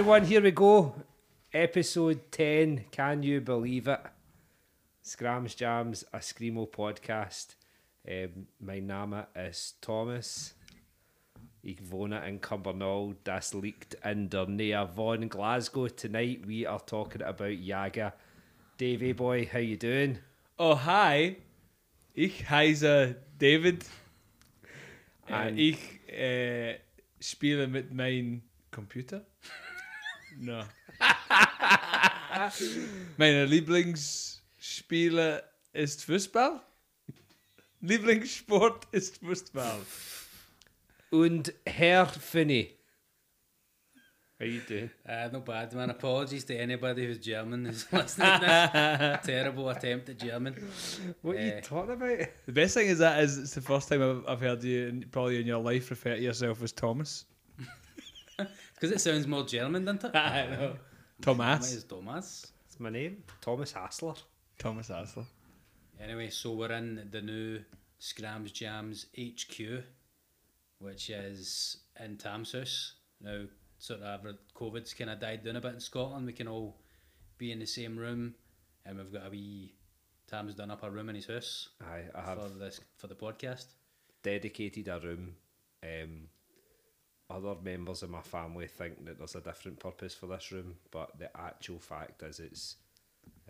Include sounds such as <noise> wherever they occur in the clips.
everyone, here we go. Episode 10. Can you believe it? Skramz Jamz, a Screamo podcast. Um, my name is Thomas. Ich wohne in Cumbernauld. Das liegt in der Nähe von Glasgow. Tonight we are talking about Yaga. Davey boy, how you doing? Oh, hi. Ich heiße David. Ein- ich äh, spiele mit meinem Computer. No. <laughs> Meine Lieblingsspiele ist Fußball. Lieblingssport ist Fußball. Und Herr Finney. How you doing? Uh, not bad, man. Apologies to anybody who's German who's listening to this. <laughs> Terrible attempt at German. What are you Eh. talking about? The best thing is that is it's the first time I've, I've heard you in, probably in your life refer to yourself as Thomas. <laughs> Because it sounds more German, doesn't it? <laughs> I know. Mine Thomas. is Thomas. It's my name. Thomas Hassler. Thomas Hassler. Anyway, so we're in the new Skramz Jamz HQ, which is in Tam's house. Now, sort of, COVID's kind of died down a bit in Scotland. We can all be in the same room, and we've got a wee. Tam's done up a room in his house Aye, I have for this for the podcast. dedicated a room. Um, other members of my family think that there's a different purpose for this room, but the actual fact is it's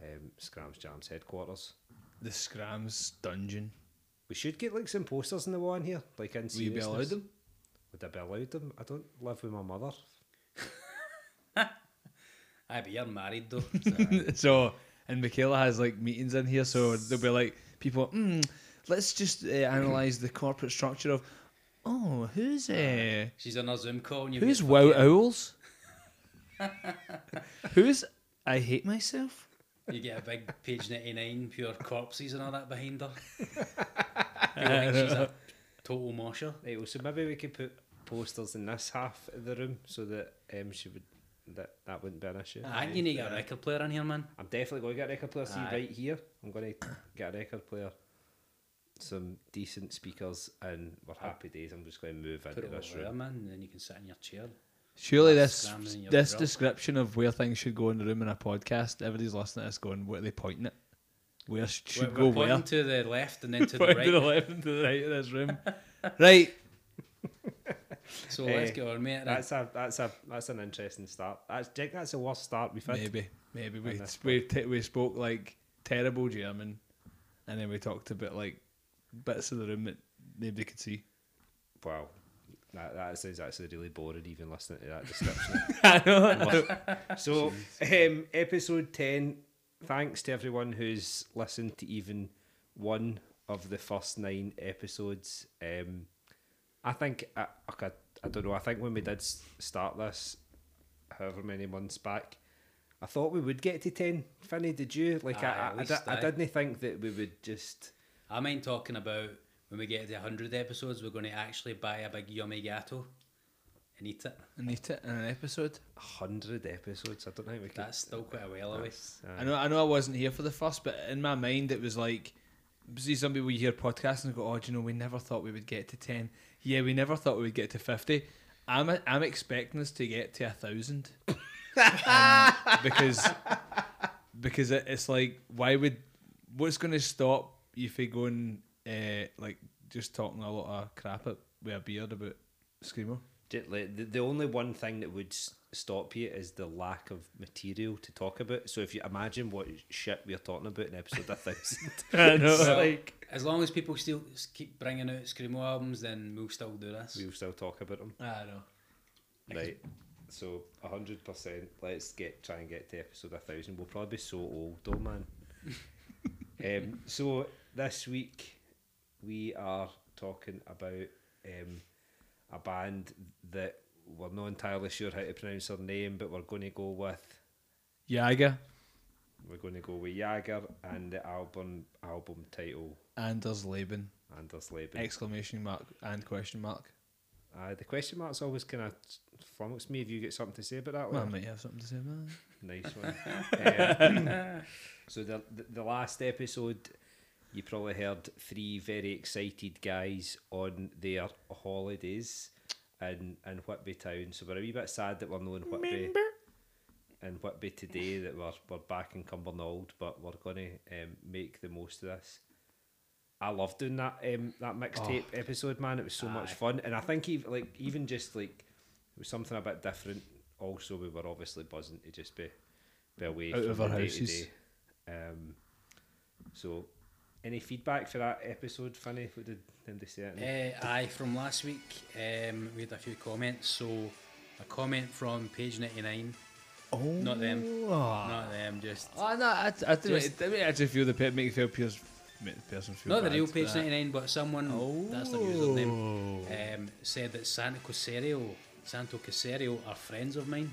um, Skramz Jamz headquarters. The Scrams dungeon. We should get like some posters in the wall in here, like in Will you be allowed seriousness. them? Would I be allowed them? I don't live with my mother. <laughs> Aye, but you're married though. <laughs> so, so and Michaela has like meetings in here, so there'll be like people. Mm, let's just uh, analyze the corporate structure of. Oh, who's uh, She's on a Zoom call and you who's get Wow fucking- Owls? <laughs> who's I hate myself? You get a big page 99 pure corpses and all that behind her. <laughs> You think she's a total mosher. Right, well, so maybe we could put posters in this half of the room so that um, she would that that wouldn't be an issue. I think you need to get a record player in here, man. I'm definitely going to get a record player. See Aye. right here, I'm going to get a record player, some decent speakers, and we're happy days. I'm just going to move Put into it this over there, room. man, and then you can sit in your chair. Surely this scrams in your this grill. description of where things should go in the room in a podcast, everybody's listening to this going, what are they pointing at? Where should we're, go we're where? to the left and then to <laughs> the right. to the left and to the right of this room. <laughs> right. So let's Eh, get on, mate. That's a that's a that's an interesting start. That's Jake. That's the worst start we've had. Maybe, maybe we this we t- we spoke like terrible German, and then we talked about like bits of the room that nobody could see. Wow, that that sounds actually really boring. Even listening to that description. <laughs> I know. So, um, episode 10, thanks to everyone who's listened to even one of the first nine episodes. Um, I think, I, I, I don't know, I think when we did start this, however many months back, I thought we would get to 10. Finny, did you? Like, Aye, I, at I, I, I didn't think that we would just. I mind talking about when we get to 100 episodes, we're going to actually buy a big yummy gato and eat it. and eat it in an episode. 100 episodes. I don't think we could. That's still quite a while away. uh, I know. I know. I wasn't here for the first, but in my mind, it was like. See, some people hear podcasts and go, "Oh, do you know, we never thought we would get to ten. Yeah, we never thought we would get to fifty. I'm I'm expecting us to get to a thousand, <laughs> Um, because because it, it's like, why would what's going to stop you from going uh, like just talking a lot of crap at, with a beard about screamo? The, the only one thing that would stop you is the lack of material to talk about. So if you imagine what shit we're talking about in episode 1000, <laughs> I it's Well, like As long as people still keep bringing out Screamo albums, then we'll still do this. we'll still talk about them. I know. Right. So 100%, let's get try and get to episode 1000. We'll probably be so old though, man. <laughs> um, so this week we are talking about um, a band that we're not entirely sure how to pronounce their name, but we're going to go with Yaga, We're going to go with Jagger and the album album title Anders Leben, Anders Leben. exclamation mark and question mark. Uh, the question marks always kind of flummox me. Have you got something to say about that Well, I might have something to say about that. Nice one. <laughs> Um, so the, the the last episode, you probably heard three very excited guys on their holidays. in, in Whitby town. So we're a wee bit sad that we're not in Whitby in Whitby today that we're, we're back in Cumbernauld, but we're going to um, make the most of this. I love doing that um, that mixtape episode, man. It was so much fun, and I think even like even just like it was something a bit different. Also, we were obviously buzzing to just be be away Out from of our day houses. to day. Um, so, any feedback for that episode, Finny? What did did they say? It? Uh, aye, from last week, um, we had a few comments. So, a comment from page 99. Oh, Not them. Oh, Not them, just. oh no, I, I didn't. Just- it didn't actually feel the pe- make you feel peers, make the person feel. Not the real page that. 99, but someone, Oh, that's their username, um, said that Santo Caserio, Santo Caserio are friends of mine.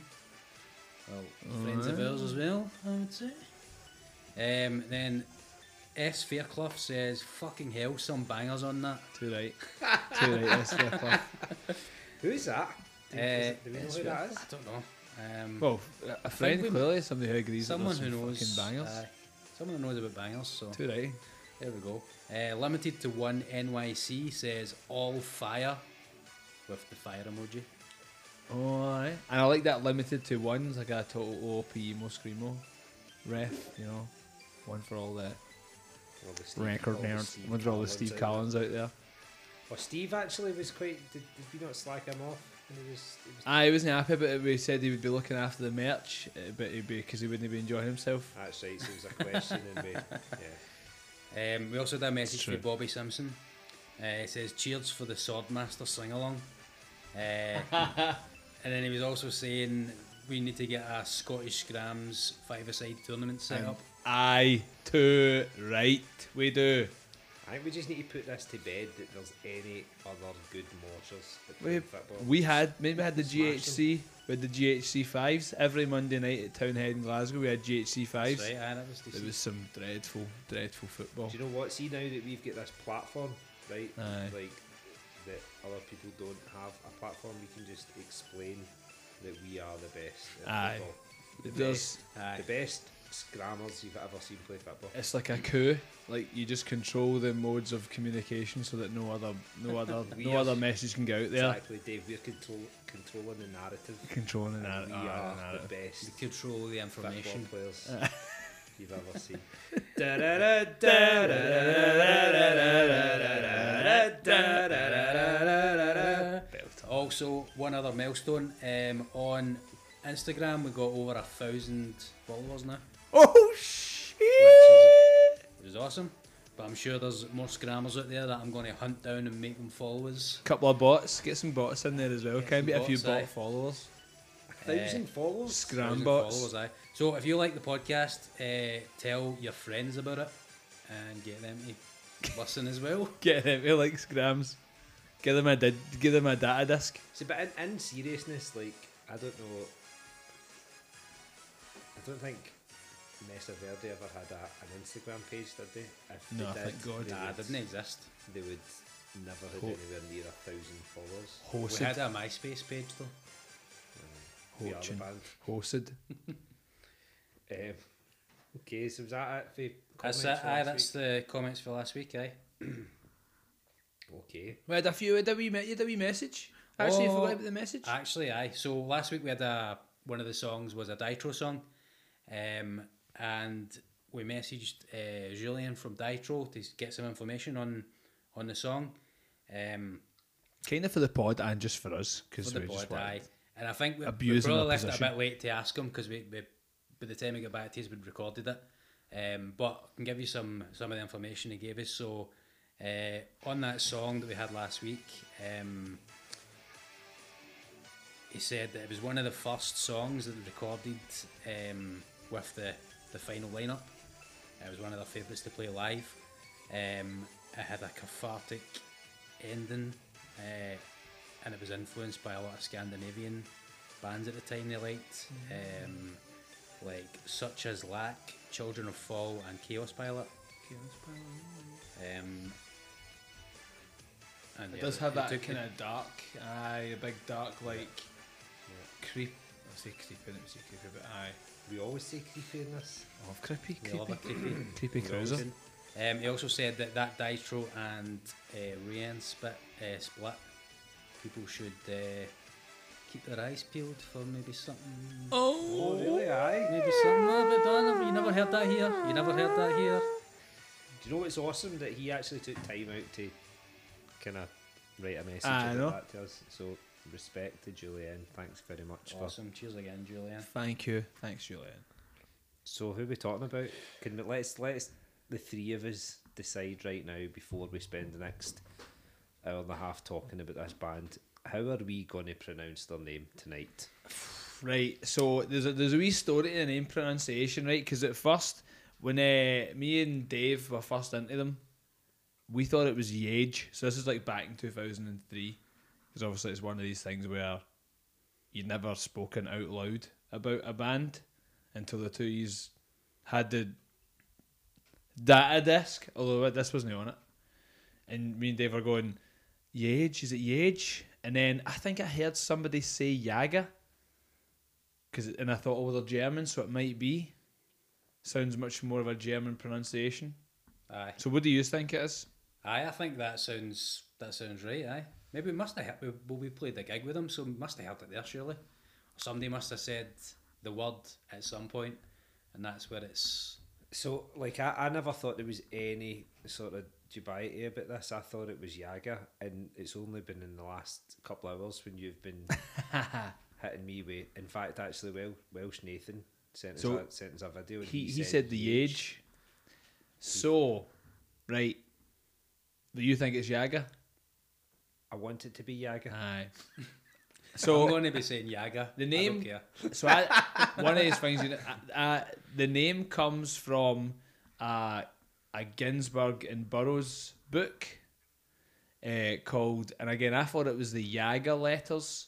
Well, friends of ours as well, I would say. Um, then S. Fairclough says, fucking hell, some bangers on that. Too right. Too right. That's fair play. <laughs> Who is that? Do, Uh, it- do we know who that Fairclough? is? I don't know. Um, Well, a friend we- clearly, somebody who agrees. someone that who some knows. bangers. aye, someone who knows about bangers, so Too right. there we go. Uh, limited to one NYC says, all fire, with the fire emoji. Oh, aye. And I like that limited to ones, like a total OP emo screamo ref, you know, one for all the All the Steve- record all the nerds, Steve one for all the Steve out. Collins out there. Well, Steve actually was quite. Did, did we not slack him off? When he was, he was Aye, he wasn't happy, but we said he would be looking after the merch, uh, but he'd be because he wouldn't be enjoying himself. That's right. So it was a question, and we, <laughs> yeah. Um, we also did a message True. for Bobby Simpson. Uh, it says, cheers for the Swordmaster sing along. Uh, <laughs> and then he was also saying, we need to get a Scottish Scrams five-a-side tournament set And up. Aye, too right, we do. I think we just need to put this to bed that there's any other good that We, football. we had maybe we had the Smash GHC with the GHC fives every Monday night at Townhead in Glasgow. We had GHC fives. That's right, aye, that was some dreadful, dreadful football. Do you know what? See now that we've got this platform, right? Aye. Like that other people don't have a platform. We can just explain that we are the best. At Aye. football. The There's- best, Aye. the best scrammers you've ever seen play football. It's like a coup. Like you just control the modes of communication so that no other, no <laughs> other, no are- other message can go out there. Exactly, Dave. We're control, controlling the narrative. Controlling the and narrative. we ah, are the the best We control the information. players <laughs> you've ever seen. <laughs> Also, one other milestone um, on Instagram, we got over a thousand followers now, Oh shit! which is awesome. But I'm sure there's more scrammers out there that I'm going to hunt down and make them followers. Couple of bots. Get some bots in there as well. Can be a few bot aye. followers. Thousand followers. Scram bots. followers, aye. So if you like the podcast, uh, tell your friends about it and get them to listen as well. <laughs> Get them. We like scrams. Give them a did. Give them a data disk. See, but in, in seriousness, like I don't know. I don't think Mesa Verde ever had a, an Instagram page, did they? If No, they thank God. They Nah, would, didn't exist. They would never have Ho- anywhere near a thousand followers. We had a MySpace page though. We are the Hosting. band. Hosted. <laughs> Um, okay, so was that it for That's comments it. for Aye, last that's the comments for last week. Aye. <clears throat> Okay. We had a few. Had a wee, you had a wee message. Actually, you Oh, forgot about the message. Actually, aye. So last week we had a one of the songs was a Ditro song, um, and we messaged uh, Julian from Ditro to get some information on on the song. Um, kind of for the pod and just for us because we just pod. And I think we, we probably left it a bit late to ask him because we, we by the time we got back to us, we'd recorded it. Um, but I can give you some some of the information he gave us. So uh, on that song that we had last week, um, he said that it was one of the first songs that they recorded um, with the, the final lineup. It was one of their favourites to play live. Um, it had a cathartic ending, uh, and it was influenced by a lot of Scandinavian bands at the time they liked, um, like such as Lack, Children of Fall, and Chaos Pilot. chaos Um, and It yeah, does have it that kind of dark, aye, a big dark like creep. I say creepy, I didn't say creepy, but aye. We always say creepy in this. Oh, creepy, We creepy, love a creepy. creepy cruiser. Um, he also said that that Ditro and uh, Rian spit, uh, split people should uh, keep their eyes peeled for maybe something. Oh, really? Aye. Maybe something a bit done. You never heard that here. You never heard that here. Do you know what's awesome that he actually took time out to kind of write a message I know. that to us? So respect to Julian. Thanks very much. For. Awesome. Cheers again, Julian. Thank you. Thanks, Julian. So who are we talking about? Can we let's let's the three of us decide right now before we spend the next hour and a half talking about this band. How are we going to pronounce their name tonight? Right, so there's a there's a wee story to the name pronunciation, right? Because at first, when uh, me and Dave were first into them, we thought it was Yage. So this is like back in two thousand and three, because obviously it's one of these things where you'd never spoken out loud about a band until the two yous had the data disc, although this wasn't on it. And me and Dave were going, Yage, is it Yage? And then I think I heard somebody say Jager. Cause, and I thought, oh, they're German, so it might be. Sounds much more of a German pronunciation. Aye. So what do you think it is? Aye, I think that sounds that sounds right. Aye. Maybe we must have heard, we, well, we played a gig with them, so we must have heard it there surely. Somebody must have said the word at some point, and that's where it's. So like I, I never thought there was any sort of dubiety about this. I thought it was Jager, and it's only been in the last couple of hours when you've been <laughs> hitting me with. In fact, actually, well, Welsh Nathan sent us, So, a, sent us a video. And He, he said the age. So, right. Do you think it's Jager? I want it to be Jager. Aye. <laughs> So I'm going to be saying Yaga. The I name- don't care. so I, one of these things, you know, uh, uh, the name comes from uh, a Ginsberg and Burroughs book uh, called, and again, I thought it was the Yaga letters.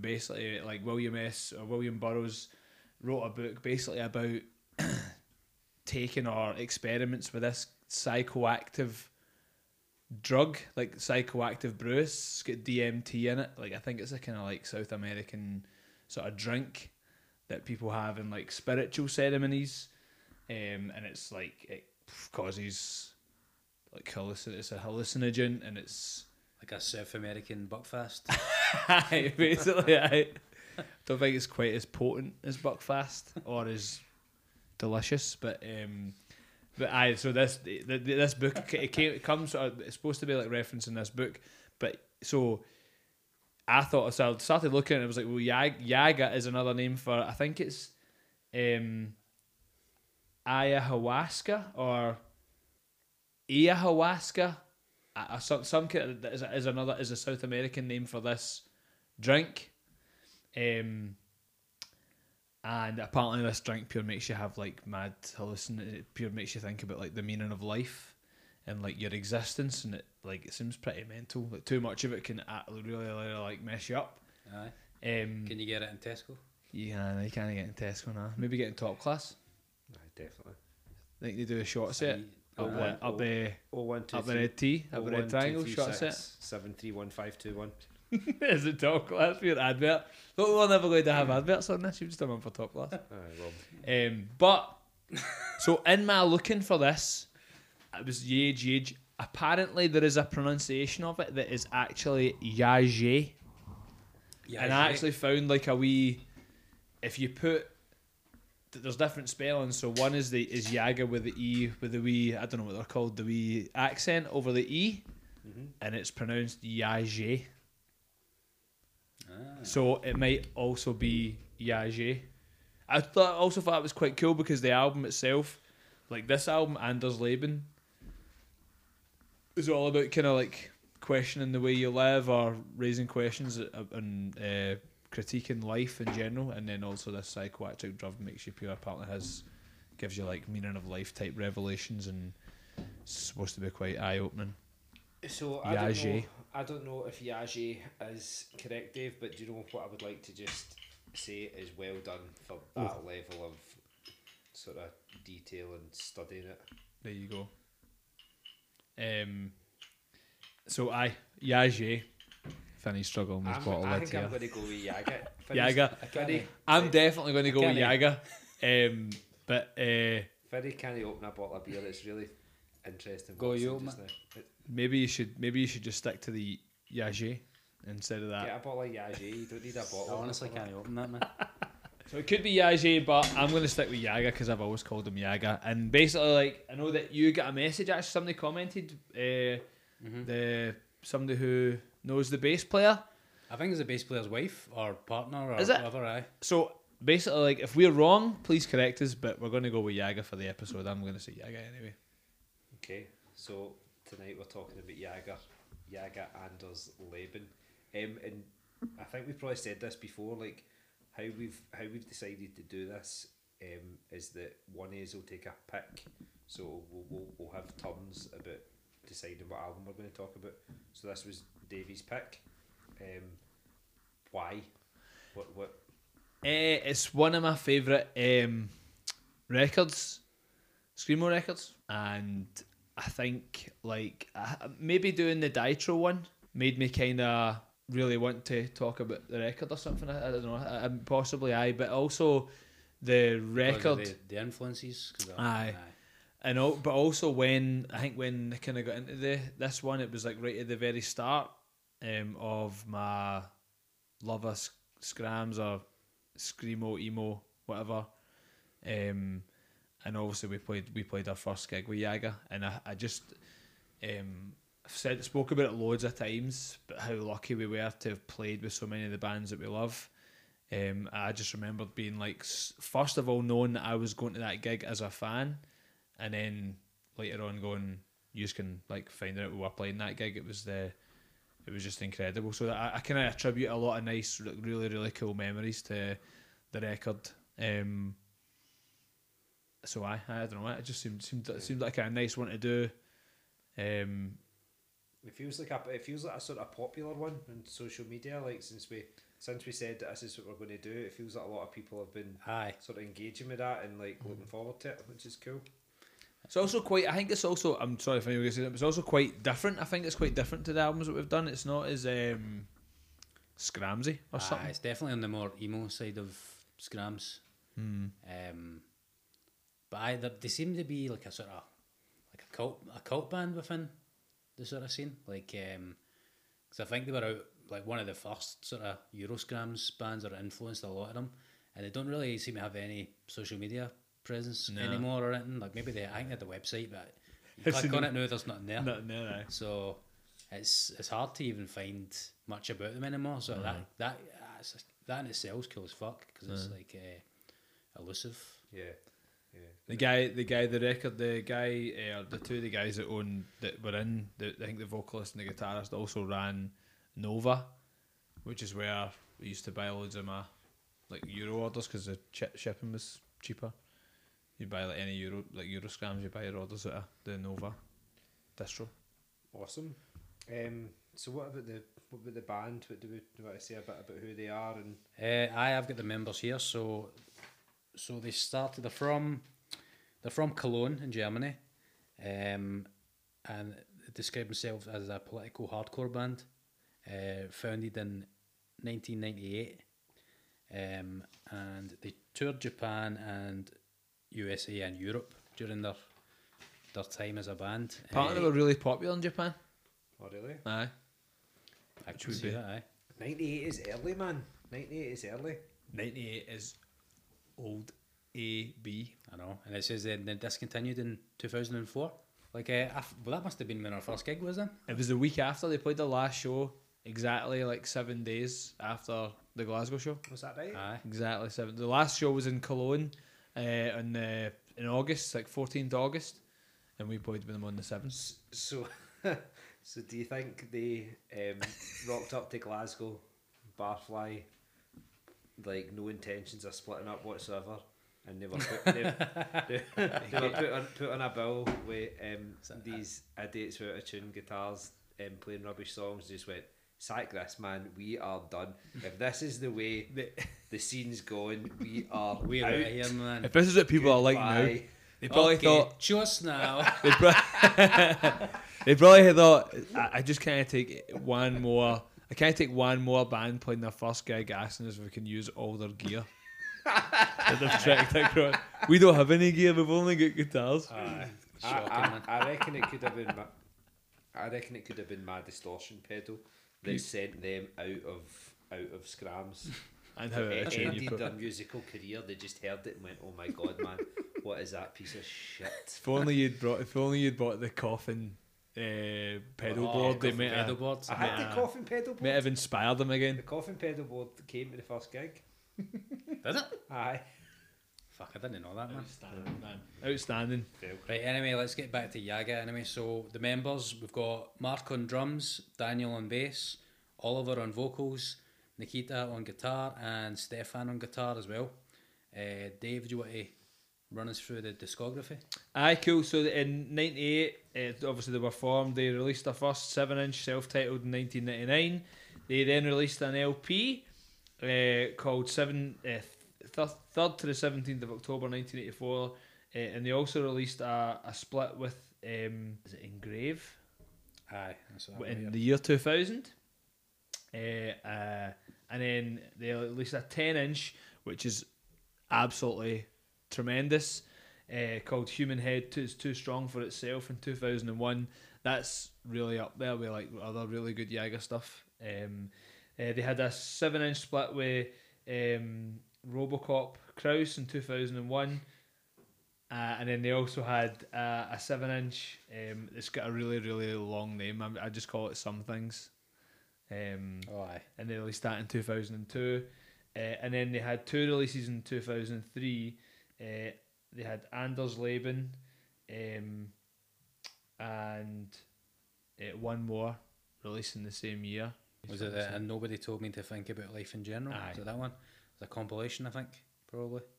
Basically, like William S. or William Burroughs wrote a book basically about <clears throat> taking our experiments with this psychoactive drug, like psychoactive brew. It's got DMT in it. Like I think it's a kind of like South American sort of drink that people have in like spiritual ceremonies, um, and it's like it causes like hallucin- it's a hallucinogen, and it's Like a South American buckfast. <laughs> Basically I don't think it's quite as potent as Buckfast or as delicious, but um, but aye. So this the, this book it came it comes of- it's supposed to be like referencing this book, but so I thought so I started looking and it was like well Yag, Yaga is another name for I think it's um ayahuasca or ayahuasca. Uh, some some is, is another is a South American name for this drink, um, and apparently this drink pure makes you have like mad hallucin. It pure makes you think about like the meaning of life and like your existence, and it like it seems pretty mental. Like too much of it can uh, really, really like mess you up. Aye. Um, Can you get it in Tesco? yeah, you can't get in Tesco now. Maybe get in top class. Aye, definitely. I think they do a short set Oh, up one- the up the Oh one two up the three. red T, oh, up one, red two, triangle three, short set. Seven three one five two one. <laughs> Is it top class for your advert? Look, we're never going to have adverts on this. You've just done one for top class. <laughs> Aye, Um, but so in my looking for this, it was Yage Yage. Apparently, there is a pronunciation of it that is actually Yage, Yeah. and I actually found like a wee. If you put, there's different spellings. So one is the is Yaga with the e with the wee. I don't know what they're called. The wee accent over the e, Mhm. and it's pronounced Yage. So it might also be Yage. I thought also thought it was quite cool because the album itself, like this album, Anders Leben, is all about kind of like questioning the way you live or raising questions and uh, critiquing life in general, and then also this psychoactive drug makes you pure. Apparently, has gives you like meaning of life type revelations and it's supposed to be quite eye opening. So I don't know. I don't know if Yage is correct, Dave. But do you know what I would like to just say is well done for that level of sort of detail and studying it. There you go. Um. So I Yage. Finny struggling with bottle I think I'm going to go with Yaga. <laughs> Yaga. I'm definitely going to go with Yaga. Um. But uh, Finny can't open a bottle of beer. It's really interesting. Go you open just. It- maybe you should maybe you should just stick to the Yage. instead of that. Get a bottle of Yage. You don't need a I bottle. I honestly can't open that, man. <laughs> So it could be Yage, but I'm going to stick with Yaga because I've always called him Yaga. And basically, like I know that you got a message. Actually, somebody commented. Uh, Mhm. The somebody who knows the bass player. I think it's the bass player's wife or partner or Is it? whatever. Aye. So basically, like if we're wrong, please correct us. But we're going to go with Yaga for the episode. I'm going to say Yaga anyway. Okay, so tonight we're talking about Jager, Jager Anders Leben, um, and I think we've probably said this before. Like how we've how we've decided to do this um, is that one is will take a pick, so we'll, we'll we'll have turns about deciding what album we're going to talk about. So this was Davey's pick. Um, why? What what? Eh, it's one of my favourite um, records, screamo records, and I think like uh, maybe doing the Ditro one made me kind of really want to talk about the record or something. I, I don't know, I, possibly I, but also the record. The, the influences. of- Aye. and al- but also when I think when I kind of got into the this one, it was like right at the very start um, of my love of sc- scrams or screamo emo whatever. Um, and obviously we played we played our first gig with Yaga, and I, I just um, said spoke about it loads of times, but how lucky we were to have played with so many of the bands that we love. Um, I just remembered being like, first of all, knowing that I was going to that gig as a fan, and then later on going, you can like find out we were playing that gig. It was the, it was just incredible. So I, I kind of attribute a lot of nice, really really cool memories to the record. Um, so I, I don't know. It just seemed seemed it seemed like a nice one to do. Um, It feels like a it feels like a sort of popular one on social media. Like since we since we said that this is what we're going to do, it feels like a lot of people have been Aye. sort of engaging with that and like looking forward to it, which is cool. It's also quite. I think it's also. I'm sorry if anyone says it. But it's also quite different. I think it's quite different to the albums that we've done. It's not as um, scramsy or Aye, something. it's definitely on the more emo side of Scrams. Hmm. Um, but I, they, they seem to be like a sort of like a cult a cult band within the sort of scene. Like, because I think they were out like one of the first sort of Euroscrams bands that influenced a lot of them, and they don't really seem to have any social media presence No. anymore or anything. Like maybe they I think they had the website, but you click on it now, there's nothing there. No, no, no. So it's it's hard to even find much about them anymore. So that that that in itself is cool as fuck because it's like uh, elusive. Yeah. The guy, the guy, the record, the guy, uh, the two of the guys that own that were in. The, I think the vocalist and the guitarist also ran Nova, which is where we used to buy loads of my like Euro orders because the chi- shipping was cheaper. You buy like any Euro like Euro scrams, you buy your orders at the Nova distro. Awesome. Um, so what about the what about the band? What do we do? You want to say a bit about who they are and Uh, I have got the members here. So so they started. They're from they're from Cologne in Germany, um, and they describe themselves as a political hardcore band, uh, founded in 1998. Um, and they toured Japan and USA and Europe during their their time as a band. Apparently, Uh, they were really popular in Japan. oh really? Aye. I which see that, aye. Ninety eight is early, man. Ninety eight is early. 98 is old AB. I know, and it says they, they discontinued in two thousand and four. Like, uh, af- well, that must have been when our first gig was then. It was the week after they played the last show, exactly like seven days after the Glasgow show. Was that right? Aye, Exactly seven. The last show was in Cologne uh, on the, in August, like 14th August, and we played with them on the 7th. So, <laughs> so do you think they um, rocked up to Glasgow, Barfly, like no intentions of splitting up whatsoever, and they were put, they, they, they were put on, put on a bill with um, these idiots with out of tune guitars um, playing rubbish songs. Just went sack this man. We are done. If this is the way <laughs> the scene's going, we are <laughs> we're out. out here, man. If this is what people are like now, they probably okay, thought just now. <laughs> they, pro- they probably thought I, I just can't take one more. I can't take one more band playing their first gig asking us if we can use all their gear. <laughs> that they've tracked across. We don't have any gear. We've only got guitars. Aye, I, shocking, I, man. I reckon it could have been. My, I reckon it could have been my distortion pedal that sent them out of out of scrams. <laughs> And how It it ended ended. their musical career. They just heard it and went, "Oh my god, man, what is that piece of shit?" If only you'd brought. If only you'd bought the coffin uh, pedal Oh, board, they coffin might pedal have, boards. I had the coffin pedal might board. have inspired them again. The coffin pedal board came to the first gig. <laughs> Did it? Aye. Fuck, I didn't know that, man. Outstanding, man. Outstanding. Right, anyway, let's get back to Yaga anyway. So, the members we've got Mark on drums, Daniel on bass, Oliver on vocals, Nikita on guitar, and Stefan on guitar as well. Uh, Dave, do you want to run us through the discography? Aye, cool. So in '98, uh, obviously they were formed. They released their first seven-inch self-titled in 1999. They then released an LP uh, called Seven uh, th- Third to the 17th of October 1984, uh, and they also released a, a split with um, is it Engrave Aye, in the year 2000. Uh, uh, and then they released a 10 inch, which is absolutely tremendous, uh, called Human Head Too, is Too Strong for Itself in 2001. That's really up there with like other really good Jaeger stuff. Um, uh, they had a 7 inch split with um, Robocop Kraus in 2001. Uh, and then they also had uh, a seven inch. Um, it's got a really really long name. I'm, I just call it Some Things. Um, Oh, aye. and they released that in 2002. Uh, and then they had two releases in 2003. Uh, they had Anders Leben um, and uh, one more released in the same year. Was it the, and nobody told me to think about life in general? Aye. Is it that one? It's a compilation, I think, probably. <laughs>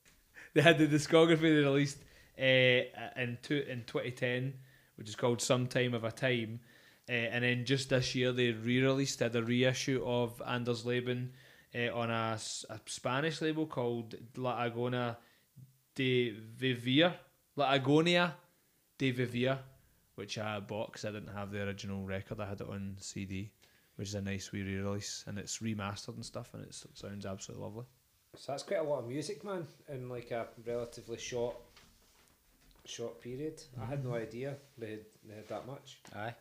They had the discography they released uh, in two, in 2010, which is called Some Time of a Time. Uh, and then just this year they re-released had a reissue of Anders Leben uh, on a Spanish label called La Agona de Vivir, La Agonia de Vivir, which I bought because I didn't have the original record. I had it on CD, which is a nice wee re-release, and it's remastered and stuff, and it sounds absolutely lovely. So that's quite a lot of music, man, in like a relatively short, short period. I had no idea they had, they had that much. Aye.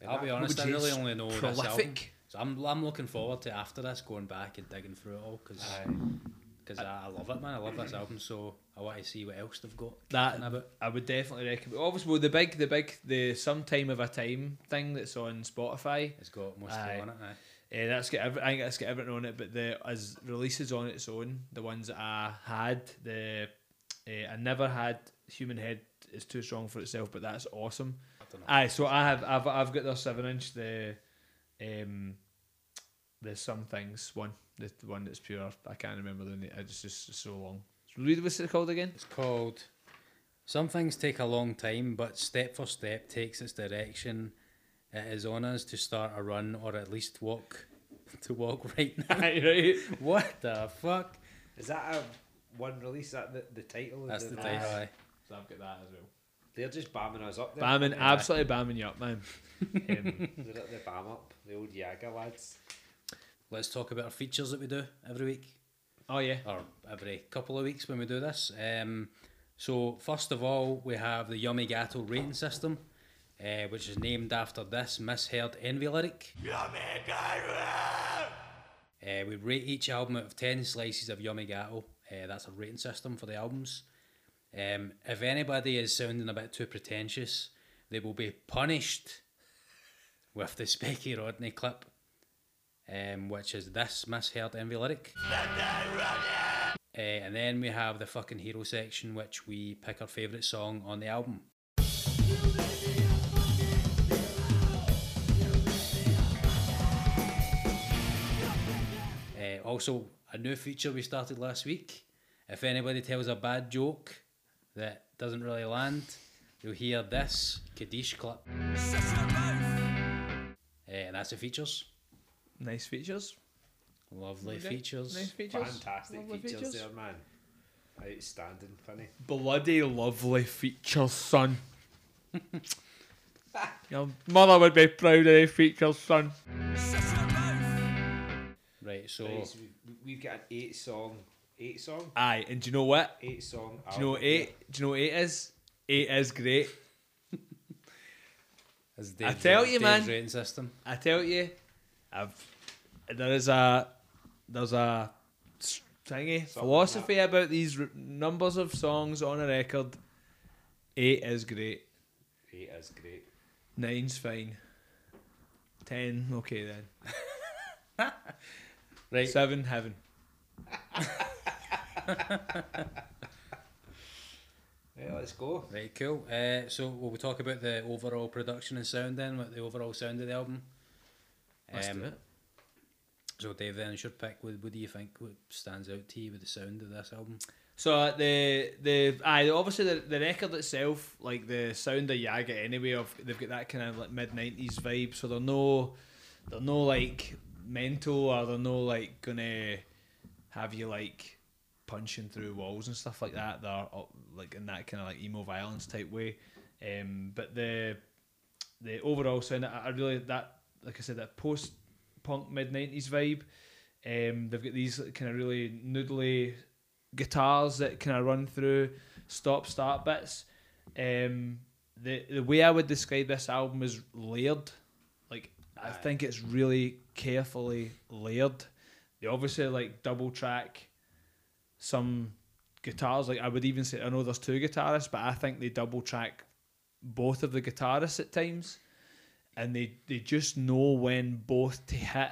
And I'll be honest, I really only know this album. So I'm, I'm looking forward to after this going back and digging through it all because Aye. I, I love it, man. I love this album, so I want to see what else they've got. That about. I would definitely recommend. Obviously, well, the big, the big, the some time of a time thing that's on Spotify. It's got most Aye. of it on it. Aye. Uh, that's got every, I think that's got everything on it. But the as releases on its own, the ones that I had, the uh, I never had Human Head is too strong for itself, but that's awesome. I don't know. Aye, so I have I've I've got the seven inch the um the some things one the, the one that's pure. I can't remember the name. It's just so long. Read what's it called again? It's called Some Things Take a Long Time, but Step for Step takes its direction. It is on us to start a run or at least walk <laughs> to walk right now. Aye, <laughs> right. what the fuck? Is that a one release? Is that the, the title? That's the the title. Aye. So I've got that as well. They're just bamming us up. There. Bamming, They're, absolutely bamming you up, man. <laughs> Um, they're at the bam up. The old Yaga lads. Let's talk about our features that we do every week. oh yeah, or every couple of weeks when we do this. Um, so first of all, we have the Yummy Gato rating system, uh, which is named after this misheard envy lyric. Yummy Uh, we rate each album out of 10 slices of Yummy Gato. Uh, that's a rating system for the albums. Um, if anybody is sounding a bit too pretentious, they will be punished with the Specky Rodney clip, um, which is this misheard envy lyric. Uh, and then we have the fucking hero section, which we pick our favourite song on the album. Uh, also, a new feature we started last week. If anybody tells a bad joke that doesn't really land, you'll hear this Kaddish clip. Uh, and that's the features. Nice features. Lovely Okay, features. Nice features. Fantastic Lovely features, there, man. Outstanding, funny. Bloody lovely features, son. <laughs> Your mother would be proud of these features, son. Right, so Right, so we've, we've got an eight song, eight song, Aye, and do you know what? eight song. Do you know what eight? Do you know what eight is? Eight is great. As I tell you, Dave's man. rating system. I tell you, I've there is a there's a thingy philosophy about these r- numbers of songs on a record. Eight is great. Eight is great. Nine's fine. Ten, okay then. <laughs> Right. Seven, heaven. <laughs> Yeah, let's go. Right, cool. Uh, so will we talk about the overall production and sound then, what the overall sound of the album? Let's Um, do it. So Dave, then it's your pick. What, what do you think? What stands out to you with the sound of this album? So uh, the the aye, obviously the, the record itself, like the sound of Yaga anyway, of they've got that kind of like mid nineties vibe. So they're no they're no like mental or they're no like gonna have you like punching through walls and stuff like that. They're like in that kind of like emo violence type way. Um, but the the overall sound, I, I really that like I said that post punk mid nineties vibe. Um, they've got these kind of really noodly guitars that kind of run through stop start bits. Um, the the way I would describe this album is layered. Like I think it's really carefully layered. They obviously like double track some guitars. Like I would even say I know there's two guitarists, but I think they double track both of the guitarists at times, and they they just know when both to hit.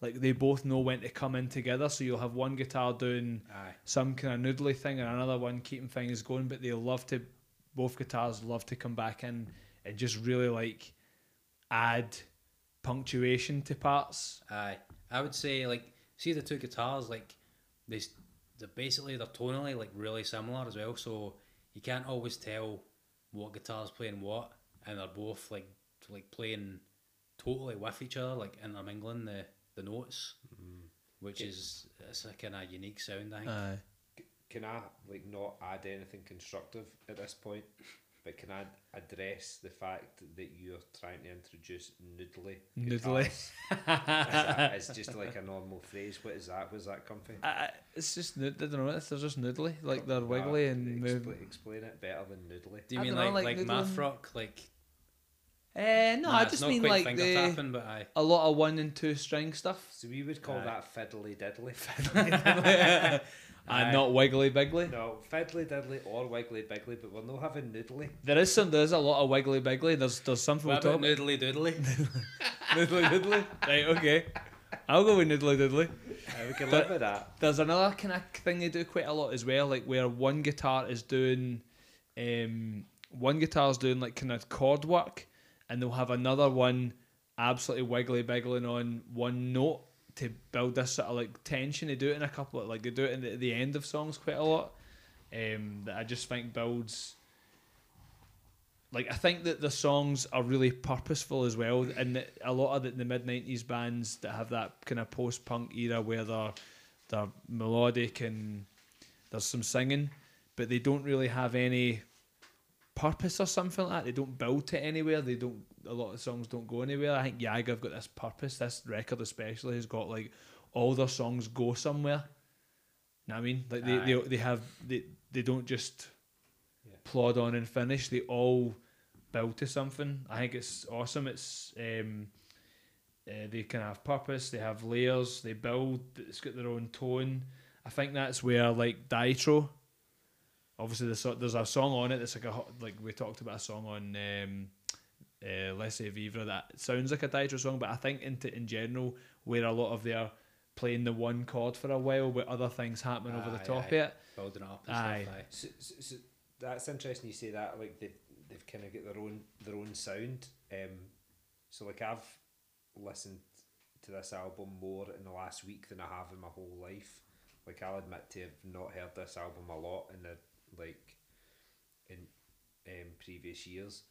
Like they both know when to come in together. So you'll have one guitar doing Aye. some kind of noodly thing and another one keeping things going, but they love to both guitars love to come back in and just really like add punctuation to parts. Aye. I would say like see the two guitars like they they're basically they're tonally like really similar as well. So you can't always tell what guitar's playing what, and they're both like like playing totally with each other, like intermingling the the notes, which is it's a kind of unique sound. I think. Aye. Can I like not add anything constructive at this point? But can I address the fact that you're trying to introduce noodly? Noodly. guitars as, as just like a normal phrase. What is that? Where's that come from? I, I- it's just nood- I don't know. It's, they're just noodly, like they're wiggly Uh, and expl- move. explain it better than noodly. Do you I mean dunno, like like like, noodling? math rock? Like Eh, no, nah, I just mean like finger the tapping, but I a lot of one and two string stuff. So we would call Aye. that fiddly diddly. <laughs> <laughs> and Aye. not wiggly biggly. no, fiddly diddly or wiggly biggly, but we're not having noodly. There is some. There's a lot of wiggly biggly. There's there's something what we'll about noodly doodly? <laughs> Noodly diddly. Right. Okay. I'll go with noodly doodly. Uh, we can But- live with that. There's another kind of thing they do quite a lot as well, like where one guitar is doing, um, one guitar's doing like kind of chord work, and they'll have another one absolutely wiggly biggling on one note to build this sort of like tension. They do it in a couple of like they do it in the, the end of songs quite a lot. Um, that I just think builds. Like I think that the songs are really purposeful as well, and a lot of the, the mid '90s bands that have that kind of post punk era where they're they're melodic and there's some singing, but they don't really have any purpose or something like that. They don't build to anywhere. They don't. A lot of songs don't go anywhere. I think Yaga have got this purpose. This record especially has got like all their songs go somewhere. You Know what I mean? Like they, they they have they they don't just Yeah. plod on and finish. They all build to something. I think it's awesome. It's um, uh, they can have purpose. They have layers. They build. It's got their own tone. I think that's where like Dietro. Obviously, there's a, there's a song on it that's like a like we talked about a song on um, uh, Laissez Vivre that sounds like a Dietro song, but I think into in general where a lot of their playing the one chord for a while with other things happening over the top aye. of it. Building up and Aye. stuff. Aye. So, so, so that's interesting. You say that like they they've kind of got their own their own sound. Um, so like I've listened to this album more in the last week than I have in my whole life. Like I'll admit to have not heard this album a lot in the like in um, previous years.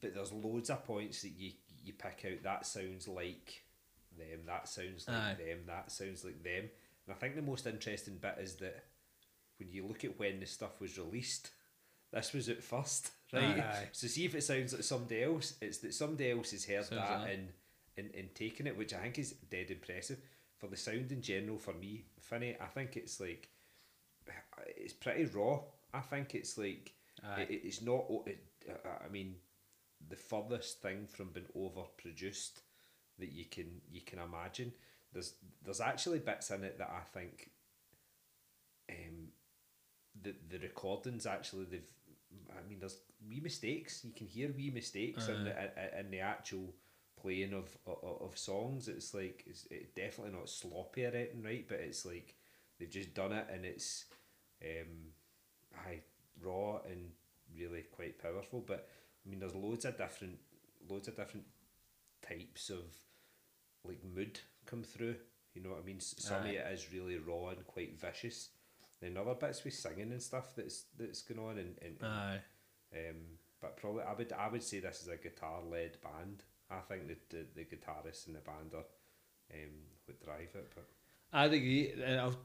But there's loads of points that you you pick out that sounds like them, that sounds like Aye. them, that sounds like them. And I think the most interesting bit is that when you look at when the stuff was released, this was at first, <laughs> right? Aye. So see if it sounds like somebody else. It's that somebody else has heard Sounds that like and, and and taken it, which I think is dead impressive. For the sound in general, for me, Finney, I think it's like it's pretty raw. I think it's like it, it's not. It, I mean, the furthest thing from being overproduced that you can you can imagine. There's there's actually bits in it that I think um the the recordings actually they've I mean there's wee mistakes. You can hear wee mistakes in the in the actual playing of, of of songs. It's like it's it definitely not sloppy or anything, right? But it's like they've just done it and it's um aye, raw and really quite powerful. But I mean there's loads of different loads of different types of like mood come through. You know what I mean? Some of it is really raw and quite vicious. Then other bits with singing and stuff that's that's going on and, and, and Aye. um, but probably I would I would say this is a guitar led band. I think that the, the guitarists in the band are um, would drive it. But I'd agree. And I've,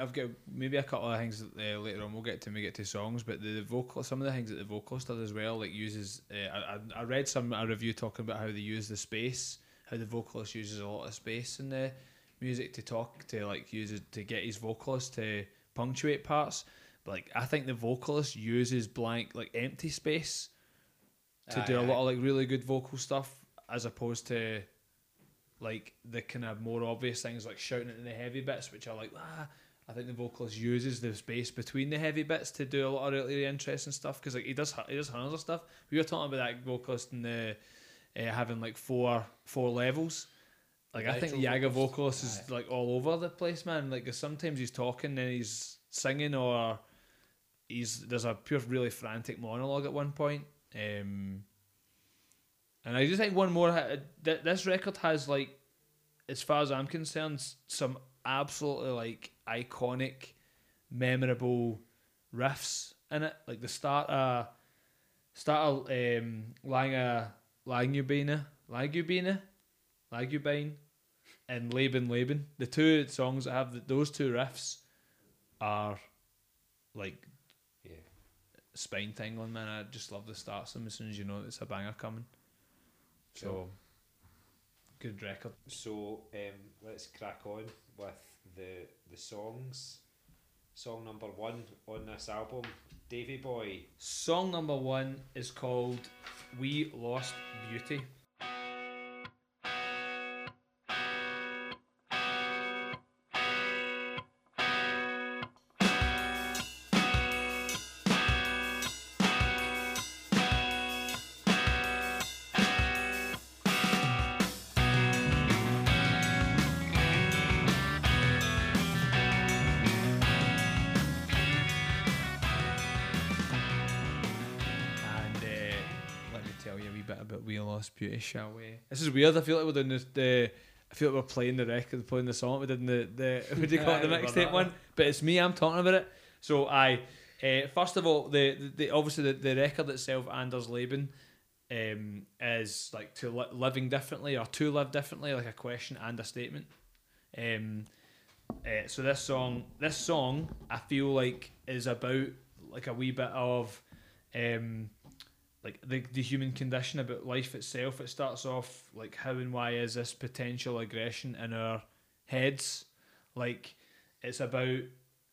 I've got maybe a couple of things uh, later on. We'll get to when we get to songs, but the, the vocal, some of the things that the vocalist does as well, like uses. Uh, I, I- I read some a review talking about how they use the space, how the vocalist uses a lot of space in the music to talk to like use it to get his vocalist to punctuate parts. But like I think the vocalist uses blank like empty space to Aye, do a aye. lot of like really good vocal stuff as opposed to like the kind of more obvious things like shouting it in the heavy bits, which are like ah. I think the vocalist uses the space between the heavy bits to do a lot of really interesting stuff because like he does he does tons of stuff. We were talking about that vocalist in the uh, having like four four levels. Like I think Yage vocalist? is Aye. like all over the place, man. Like sometimes he's talking and he's singing or he's there's a pure really frantic monologue at one point. Um, and I just think one more. th- This record has like, as far as I'm concerned, some absolutely like iconic, memorable riffs in it. Like the start, uh, start of um, Langa Langubina, Langubina, Langubine, and Leben Leben. The two songs that have th those two riffs are like yeah, spine tingling, man. I just love the starts of them as soon as you know it's a banger coming. So, Cool. good record. so um, let's crack on with the the songs. Song number one on this album, Davy Boy. Song number one is called We Lost Beauty. Shall we? This is weird. I feel like we're doing this, the. I feel like we're playing the record, playing the song <laughs> we did in the the what do you call it, the mixtape one. one. But it's me. I'm talking about it. So I, uh, first of all, the, the, the obviously the, the record itself, Anders Leben, um, is like to li- living differently or to live differently, like a question and a statement. Um, uh, so this song, this song, I feel like is about like a wee bit of, um, like the the human condition about life itself. It starts off like how and why is this potential aggression in our heads, like it's about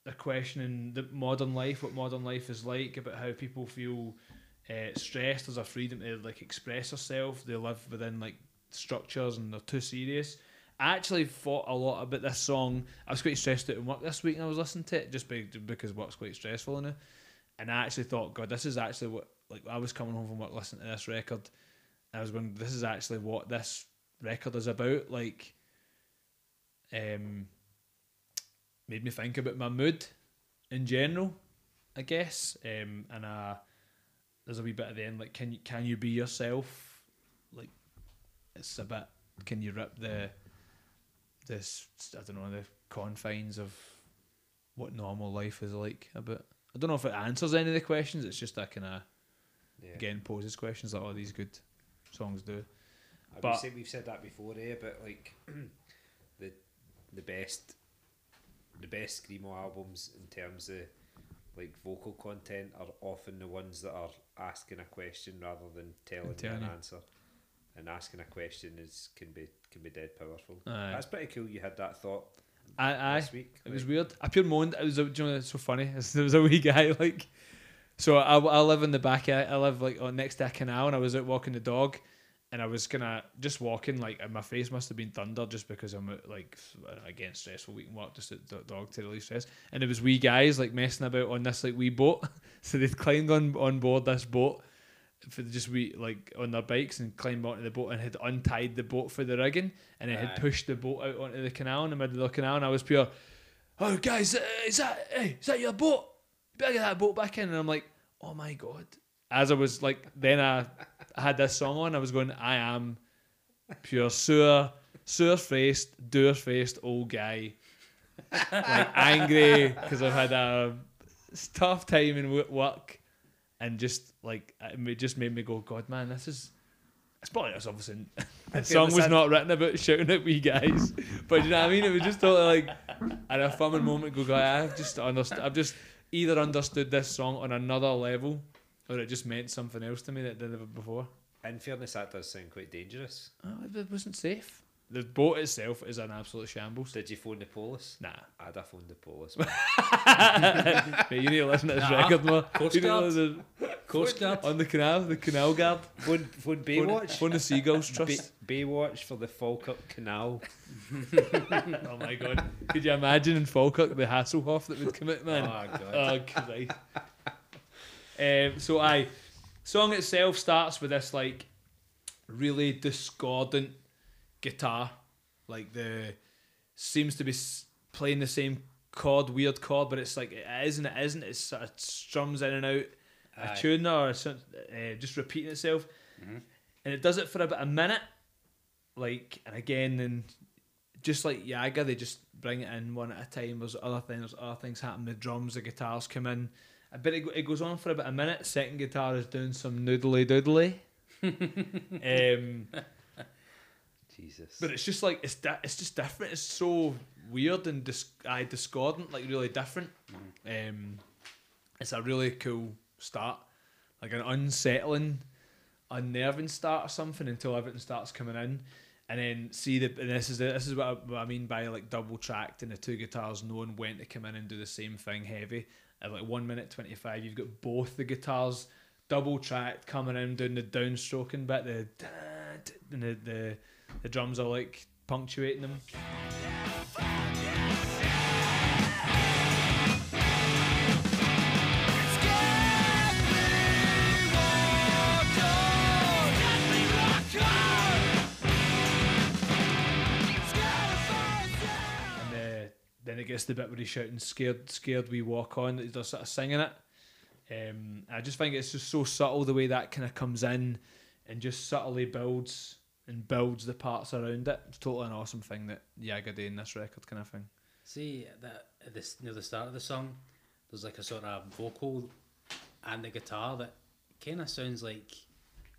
the questioning the modern life, what modern life is like, about how people feel uh, stressed. There's a freedom to like express herself. They live within like structures and they're too serious. I actually thought a lot about this song. I was quite stressed out in work this week and I was listening to it just be, because work's quite stressful in it. And I actually thought, God, this is actually what like I was coming home from work listening to this record. I was going, this is actually what this record is about. Like, um, made me think about my mood in general, I guess. Um, and uh, there's a wee bit at the end like, can you can you be yourself? Like, it's a bit. Can you rip the this I don't know the confines of what normal life is like a bit? I don't know if it answers any of the questions. It's just that kind of Yeah. again poses questions that all these good songs do. I But- say we've said that before, eh? But like <clears throat> the the best the best screamo albums in terms of like vocal content are often the ones that are asking a question rather than telling you an answer. And asking a question is can be can be dead powerful. Aye. That's pretty cool. You had that thought I, I this week. It was weird. I pure moaned. It was. a- Do you know it's so funny? <laughs> There was a wee guy like. So I, I live in the back. I, I live like on next to a canal, and I was out walking the dog, and I was of just walking like and my face must have been thunder just because I'm like again stressful week and work just at the dog to release stress. And it was wee guys like messing about on this like wee boat. <laughs> So they'd climbed on on board this boat for just we like on their bikes and climbed onto the boat and had untied the boat for the rigging and it had pushed the boat out onto the canal in the middle of the canal and I was pure oh guys uh, is that hey, is that your boat better get that boat back in and I'm like oh my god. As I was like then I, I had this song on I was going I am pure sewer sewer faced doer faced old guy. Like angry because I've had a tough time in work and just like it just made me go God man this is it's probably it's obviously <laughs> the song was not written about shouting at wee guys. But you know what I mean? It was just totally like at a fun moment go God I've just understood I've just either understood this song on another level or it just meant something else to me that it didn't before In fairness, that does sound quite dangerous. oh, it wasn't safe the boat itself is an absolute shambles Did you phone the police? nah I'd have phoned the police. <laughs> Mate, you need to listen to this Nah. record more Coast You need to Guard. Coast Guard. on the canal the canal guard phone, phone Phone- Baywatch. phone the Seagulls Ba- Trust Baywatch for the Falkirk Canal. <laughs> Oh my god. Could you imagine in Falkirk the Hasselhoff that would come out, man? Oh, God. Oh, Christ. um, so, I song itself starts with this like really discordant guitar, like the seems to be playing the same chord, weird chord, but it's like it is and it isn't. It sort of strums in and out a Aye. tune or some- uh, just repeating itself, Mhm. and it does it for about a minute. Like, and again, and just like Yage, they just bring it in one at a time. There's other things, other things happen. The drums, the guitars come in. I bet it, it goes on for about a minute. Second guitar is doing some noodly doodly. <laughs> um, Jesus. but it's just like it's di- it's just different. It's so weird and dis- aye, discordant, like really different. Um, it's a really cool start, like an unsettling, unnerving start or something until everything starts coming in, and then see the and this is the, this is what I, what I mean by like double tracked and the two guitars knowing when to come in and do the same thing heavy. At like one minute twenty five, you've got both the guitars double tracked coming in doing the downstroking bit, the the, the the drums are like punctuating them. It gets the bit where he's shouting "scared, scared we walk on." He's just sort of singing it. Um, I just think it's just so subtle the way that kind of comes in and just subtly builds and builds the parts around it. It's totally an awesome thing that Yage did in this record, kind of thing. See that this near the start of the song, there's like a sort of vocal and the guitar that kind of sounds like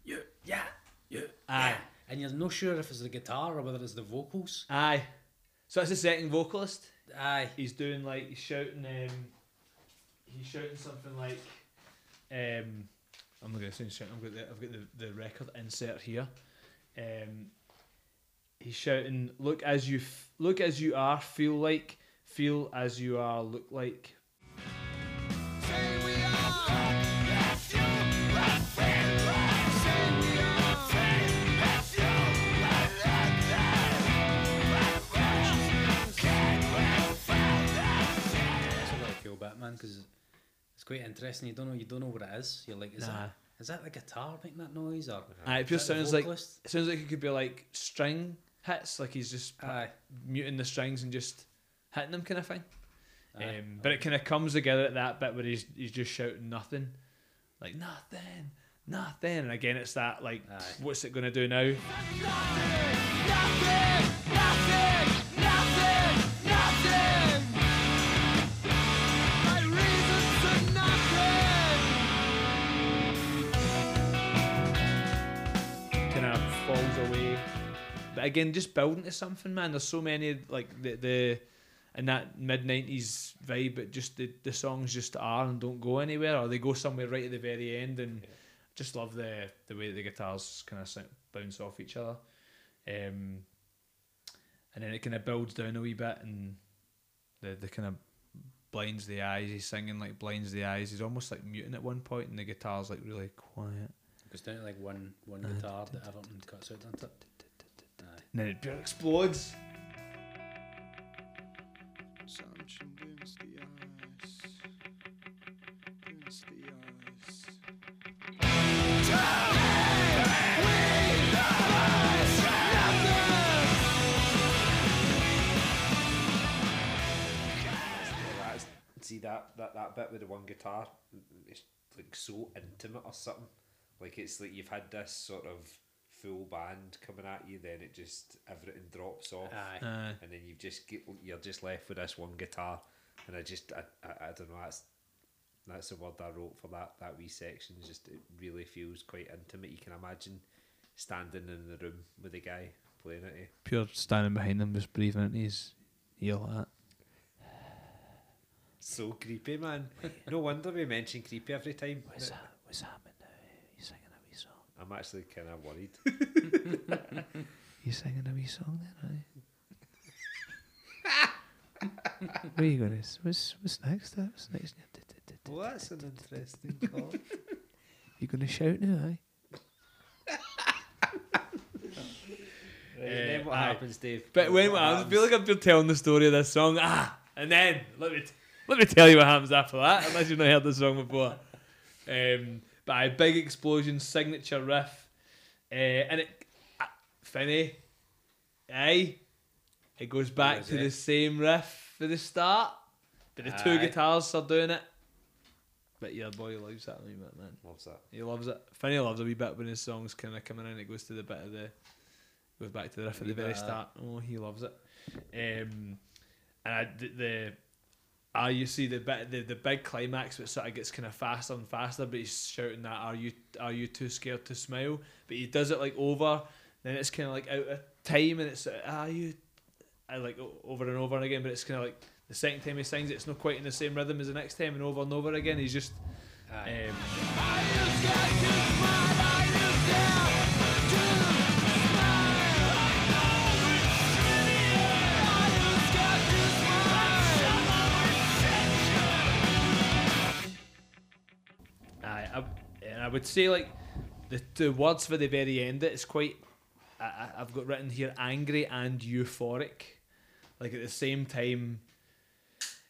you, yeah, you, Aye. yeah. and you're not sure if it's the guitar or whether it's the vocals. Aye. So that's the second vocalist. Aye, He's doing like he's shouting. Um, he's shouting something like. Um, I'm not gonna say shouting. I've got the I've got the, the record insert here. Um, he's shouting, "Look as you f- look as you are, feel like, feel as you are, look like." Man, because it's quite interesting. You don't know, you don't know what it is. You're like, is Nah. that is that the guitar making that noise or? Aye, it is just sounds like it sounds like it could be like string hits, like he's just Aye, muting the strings and just hitting them, kind of thing. aye. Um, but it kind of comes together at that bit where he's he's just shouting nothing, like nothing, nothing, and again it's that like, Aye. what's it gonna do now? Kind but again, just building to something, man. There's so many like the the in that mid nineties vibe, but just the the songs just are and don't go anywhere, or they go somewhere right at the very end, and just love the the way the guitars kind of bounce off each other. Um, and then it kind of builds down a wee bit, and the the kind of blinds the eyes. He's singing like blinds the eyes. He's almost like muting at one point, and the guitar's like really quiet. Goes down to like one one guitar that Everton cuts out, doesn't it? Aye. And then it explodes. Sanction dynasty ice. Dynasty ice. That's, see that, that that bit with the one guitar, it's like so intimate or something. Like it's like you've had this sort of full band coming at you, then it just everything drops off, Aye. Uh, and then you've just get you're just left with this one guitar, and I just I, I, I don't know that's that's the word I wrote for that that wee section. It's Just it really feels quite intimate. You can imagine standing in the room with the guy playing it. pure standing behind him, just breathing into his ear like that. <sighs> So creepy, man. No wonder we mention creepy every time. What's that? What's happening now? You singing a wee song? I'm actually kind of worried. <laughs> You singing a wee song then, aye? <laughs> Where you going? What's what's next? uh, What's next? <laughs> Well, that's an interesting call. You gonna shout now, aye? and then what aye. happens, Dave? But when what happens, I feel like I'm just telling the story of this song. Ah, and then let me t- let me tell you what happens after that. Unless you've not heard the song before. Um, a big explosion, signature riff, uh, and it, uh, Finny, aye, it goes back to it? the same riff for the start, but the two guitars are doing it. But your boy loves that a wee bit, man. Loves that. He loves it. Finny loves a wee bit when his songs kind of coming in. It goes to the bit of the goes back to the riff at the very start. Oh, he loves it. Um, and I, the, the ah, you see the bit the, the big climax, which sort of gets kind of faster and faster. But he's shouting that, "Are you are you too scared to smile?" But he does it like over. Then it's kind of like out of time, and it's are you, I like over and over and again. But it's kind of like the second time he sings it, it's not quite in the same rhythm as the next time, and over and over again. He's just. Aye. Um, would say like the the words for the very end. It's quite. I, I've got written here angry and euphoric, like at the same time.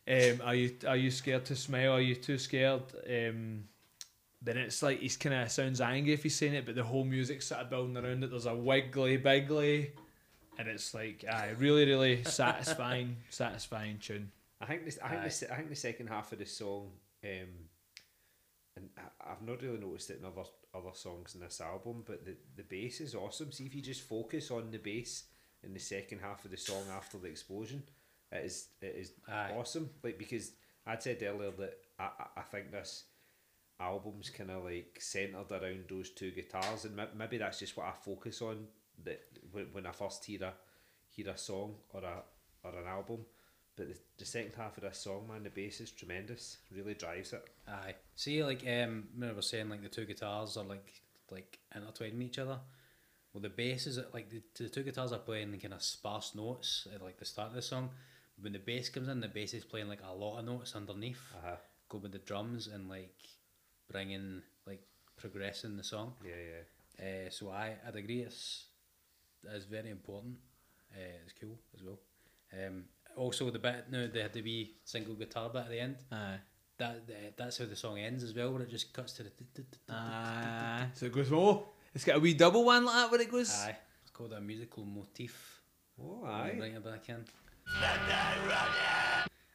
Um, are you are you scared to smile? Are you too scared? Um, then it's like he's kind of sounds angry if he's saying it, but the whole music's sort of building around it. There's a wiggly bigly, and it's like aye, really really satisfying satisfying tune. I think this. I think Aye. this. I think the second half of the song, um, and I, I've not really noticed it in other other songs in this album, but the the bass is awesome. See if you just focus on the bass in the second half of the song after the explosion, it is it is Aye. awesome. Like because I'd said earlier that I I, I think this album's kind of like centered around those two guitars, and maybe that's just what I focus on. That when, when I first hear a hear a song or a or an album, but the, the second half of this song, man, the bass is tremendous. Really drives it. Aye. See, like um, when I was saying, like the two guitars are like like intertwined with each other. Well, the bass is like the, the two guitars are playing kind of sparse notes at like the start of the song. When the bass comes in, the bass is playing like a lot of notes underneath. Uh-huh. Go with the drums and like bringing like progressing the song. Yeah, yeah. Uh, so I I'd agree it's it's very important. Uh, it's cool as well. Um, also the bit now they had the wee single guitar bit at the end. Aye. That uh, that's how the song ends as well, where it just cuts to the. Aye. So it goes, oh, it's got a wee double one like that where it goes. Aye, it's called a musical motif. Oh, aye. Bring it back in.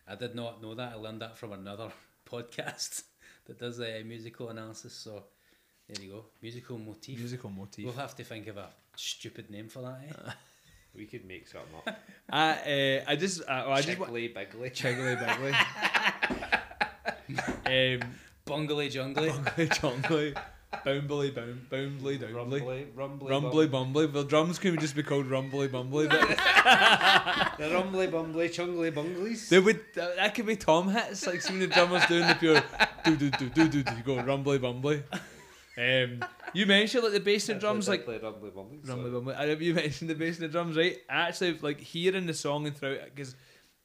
I did not know that. I learned that from another <laughs> podcast <laughs> that does a musical analysis. So there you go, musical motif. Musical motif. We'll have to think of a stupid name for that. Eh? <laughs> We could make something up. <laughs> I, uh, I just, uh, I just wa- Chickly Bigley. Chiggly <laughs> um, Bungly jungly. Bungly Jongly. <laughs> Boumbly Bound, Boumbly Downbly. Rumbly, rumbly, Rumbly Bumbly. The drums can just be called Rumbly Bumbly. But The rumbly, bumbly, chungly, bunglies. they would, that, that could be Tom hits, like seeing the drummers doing the pure do do do do do do go Rumbly Bumbly. Um, you mentioned like the bass and drums, like play Rumbly Bumbly. Rumbly Bumbly. You <laughs> mentioned the bass and the drums, right? Actually, like hearing the song and throughout, because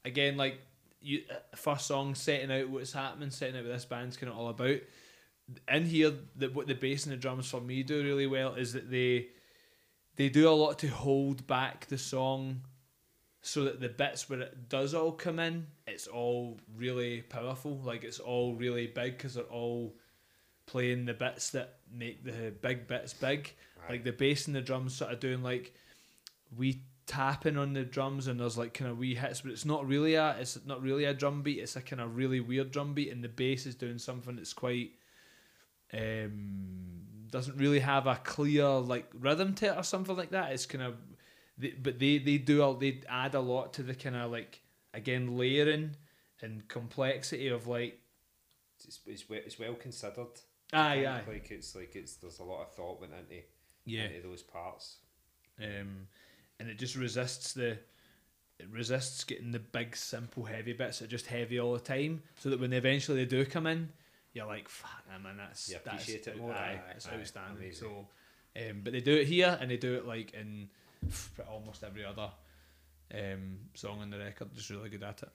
again, like you uh, first song setting out what's happening, setting out what this band's kind of all about. In here, the, what the bass and the drums for me do really well is that they they do a lot to hold back the song so that the bits where it does all come in, it's all really powerful. Like it's all really big because they're all playing the bits that make the big bits big, right. like the bass and the drums sort of doing like we tapping on the drums and there's like kind of wee hits, but it's not really a it's not really a drum beat. It's a kind of really weird drum beat, and the bass is doing something that's quite um, doesn't really have a clear like rhythm to it or something like that. It's kind of they, but they they do all they add a lot to the kind of like again layering and complexity of like it's, it's, well, it's well considered Aye, aye. Like it's like it's there's a lot of thought went into yeah into those parts. Um, and it just resists the it resists getting the big simple heavy bits that are just heavy all the time, so that when eventually they do come in, you're like, fuck, I man, that's you appreciate that's, it more. Aye, aye, it's aye, outstanding. Amazing. So, um, but they do it here and they do it like in almost every other um, song on the record. Just really good at it.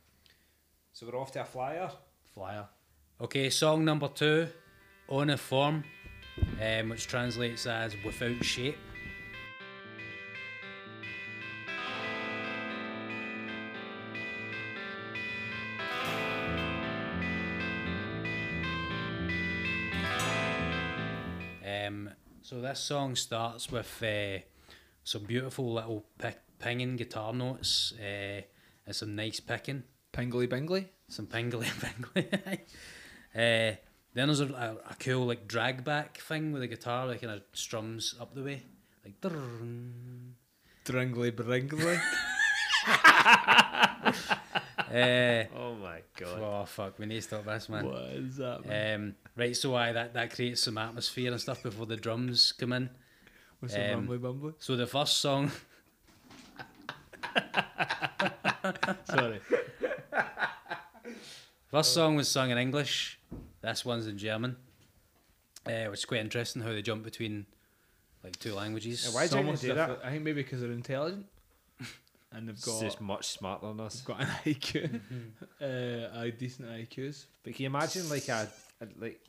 So we're off to a flyer. Flyer. Okay, song number two on a form, um, which translates as without shape. Um, so this song starts with uh, some beautiful little pick, pinging guitar notes uh, and some nice picking. Pingly bingly? Some pingly bingly. <laughs> uh, then there's a, a, a, cool like drag back thing with a guitar that kind of strums up the way, like dringly bringly. uh, <laughs> oh my god! Oh fuck! We need to stop this, man. What is that? Man? Um, right, so I that that creates some atmosphere and stuff before the drums come in. With some um, rumbly bumbly. So the first song. <laughs> Sorry. First song was sung in English. This one's in German, uh, which is quite interesting how they jump between like two languages. Yeah, why do you Someone's do that? different. I think maybe because they're intelligent <laughs> and they've It's got just much smarter than us. got an <laughs> IQ, <laughs> uh, a decent IQs. But can you imagine like a, a like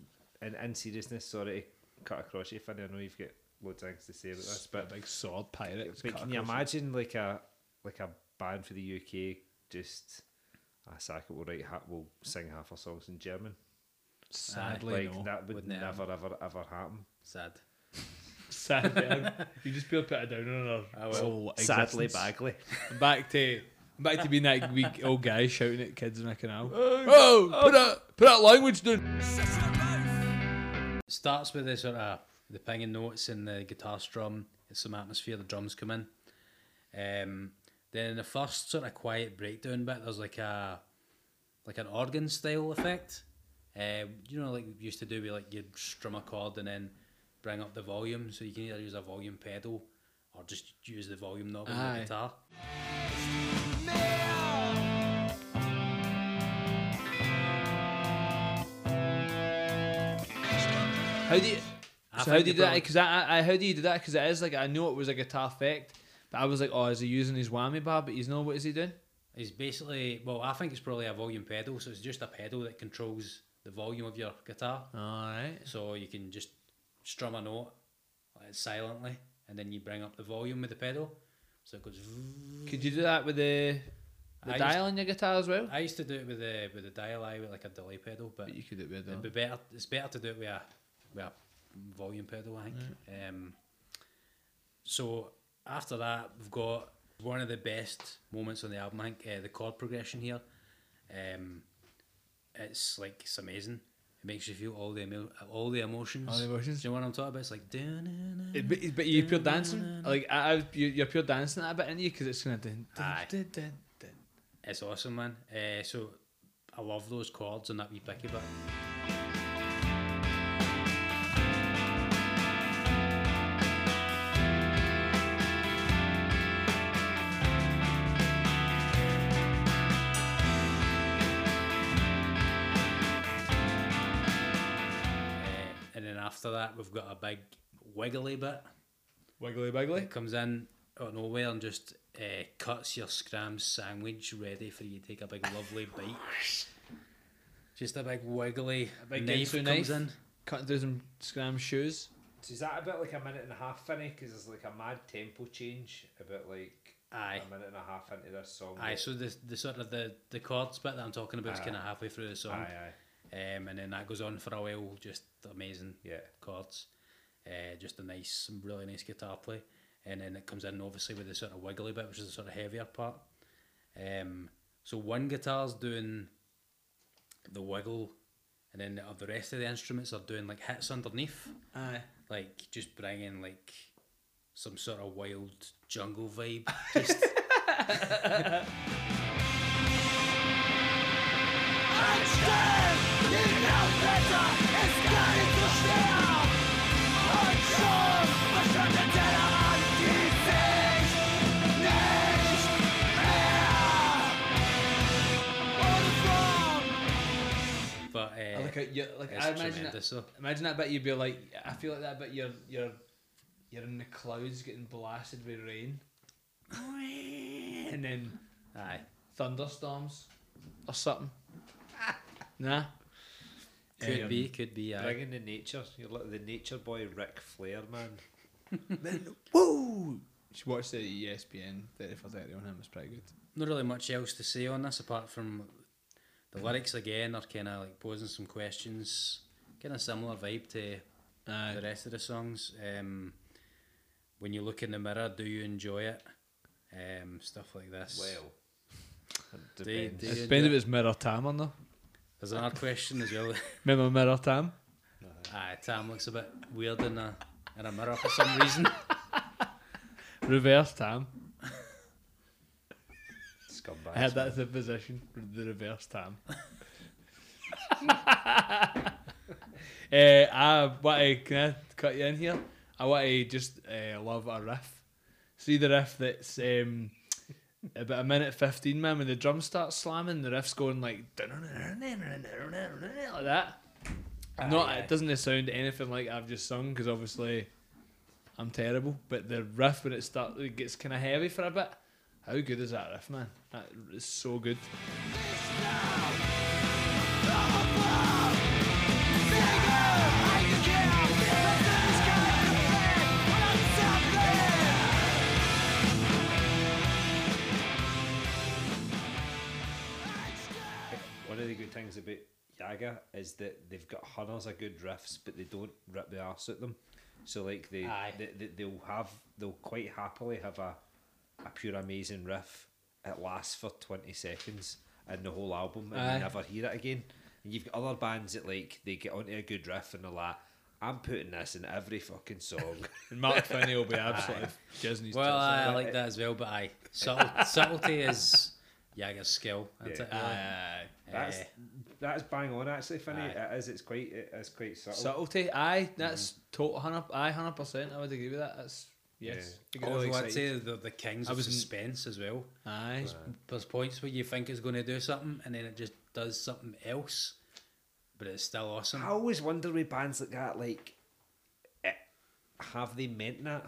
in, in seriousness, sorry to cut across you, Finny, I know you've got loads of things to say about this, But but big sword pirate. but can you imagine like a like a band for the UK just a Saka will write ha- will sing half our songs in German. Sadly, like no. that would Wouldn't never ever ever happen. Sad. <laughs> Sadly, you just be put it down on our I will. whole Sadly, existence. Bagley. <laughs> Back to back to being that weak old guy shouting at kids in a canal. <laughs> Oh, put that put that language down. starts with the sort of the pinging notes and the guitar strum. It's some atmosphere. The drums come in. Um, then in the first sort of quiet breakdown bit, there's like a like an organ style effect. Uh, you know, like we used to do, we like you strum a chord and then bring up the volume. So you can either use a volume pedal or just use the volume knob on the guitar. How do you? I so how do you do that? Because I, I, how do you do that? Because it is like I know it was a guitar effect, but I was like, oh, is he using his whammy bar? But he's not. What is he doing? It's basically well, I think it's probably a volume pedal. So it's just a pedal that controls the volume of your guitar. All right. So you can just strum a note like, silently, and then you bring up the volume with the pedal. So it goes. Could you do that with the the I used- dial on your guitar as well? I used to do it with the with the dial eye with like a delay pedal, but But you could do it with it'd be better. It's better to do it with a with a volume pedal, I think. Um, so after that, we've got one of the best moments on the album. I think uh, the chord progression here. Um, it's like it's amazing. It makes you feel all the emo- all the emotions. All the emotions. Do you know what I'm talking about? It's like. It, but, but you're pure dancing. Like I, I you, you're pure dancing that bit, in you? Because it's dun, dun, dun, dun, dun. It's awesome, man. Uh, so I love those chords and that wee picky bit. That, we've got a big wiggly bit. Wiggly wiggly. It comes in out of nowhere and just uh, cuts your scram sandwich ready for you to take a big lovely <sighs> bite. Just a big wiggly big knife Dentsu comes knife. in. cutting through some scram shoes. So is that about like a minute and a half, Finny? Because there's like a mad tempo change about like Aye. a minute and a half into this song. Aye, so the the sort of the the chords bit that I'm talking about is kind of halfway through the song, aye, aye. Um, and then that goes on for a while. Just amazing Yeah. chords, uh, just a nice, some really nice guitar play, and then it comes in obviously with the sort of wiggly bit, which is the sort of heavier part. Um, so one guitar's doing the wiggle, and then the, the rest of the instruments are doing like hits underneath, Aye. like just bringing like some sort of wild jungle vibe. Just <laughs> but uh, I like a, like I imagine that, imagine that bit you'd be like I feel like that bit you're you're you're in the clouds getting blasted with rain. and then Aye. thunderstorms or something. Nah. Could Um, be, could be. Aye. Bringing the nature. You're like the nature boy Ric Flair, man. Then whoa! You should watch the E ESPN 30 for 30 on him, it's pretty good. Not really much else to say on this apart from the lyrics again are kind of like posing some questions. Kind of similar vibe to the rest of the songs. Um, when you look in the mirror, do you enjoy it? Um, stuff like this. Well, it Do you- depends. do you It's enjoy been if it's mirror time on though. There's another question as well. <laughs> Remember mirror tam? Aye, Tam looks a bit weird in a in a mirror for some reason. <laughs> Reverse tam. Scumbags. I had that as a position, the reverse tam. uh, <laughs> I want to can I cut you in here? I want to just uh, love a riff. See the riff that's um, about a minute fifteen, man. When the drums start slamming, the riff's going like like that. Ah, Not Aye, aye. it doesn't sound anything like I've just sung because obviously I'm terrible. But the riff when it starts, it gets kind of heavy for a bit. How good is that riff, man? That is so good. Yage is that they've got hundreds of good riffs, but they don't rip the arse at them. So like they, Aye. they, they they'll have they'll quite happily have a a pure amazing riff. It lasts for twenty seconds in the whole album, and Aye. you never hear it again. And you've got other bands that like they get onto a good riff and they're like, "I'm putting this in every fucking song." <laughs> And Mark Finny will be absolutely jizzing his well, tits I, I out. like that as well, but aye, subtle, <laughs> subtlety is Yage's skill. isn't Yeah. it, really? Aye. That's Eh, that's bang on actually, Finny. Aye. It is. It's quite. It is quite subtle. Subtlety, aye, that's total hundred, aye, hundred percent. I would agree with that. That's yes. I get Also, really I'd excited. say the, the kings I of was in- suspense as well. aye, There's points where you think it's going to do something and then it just does something else, but it's still awesome. I always wonder with bands like that, like, eh, have they meant that?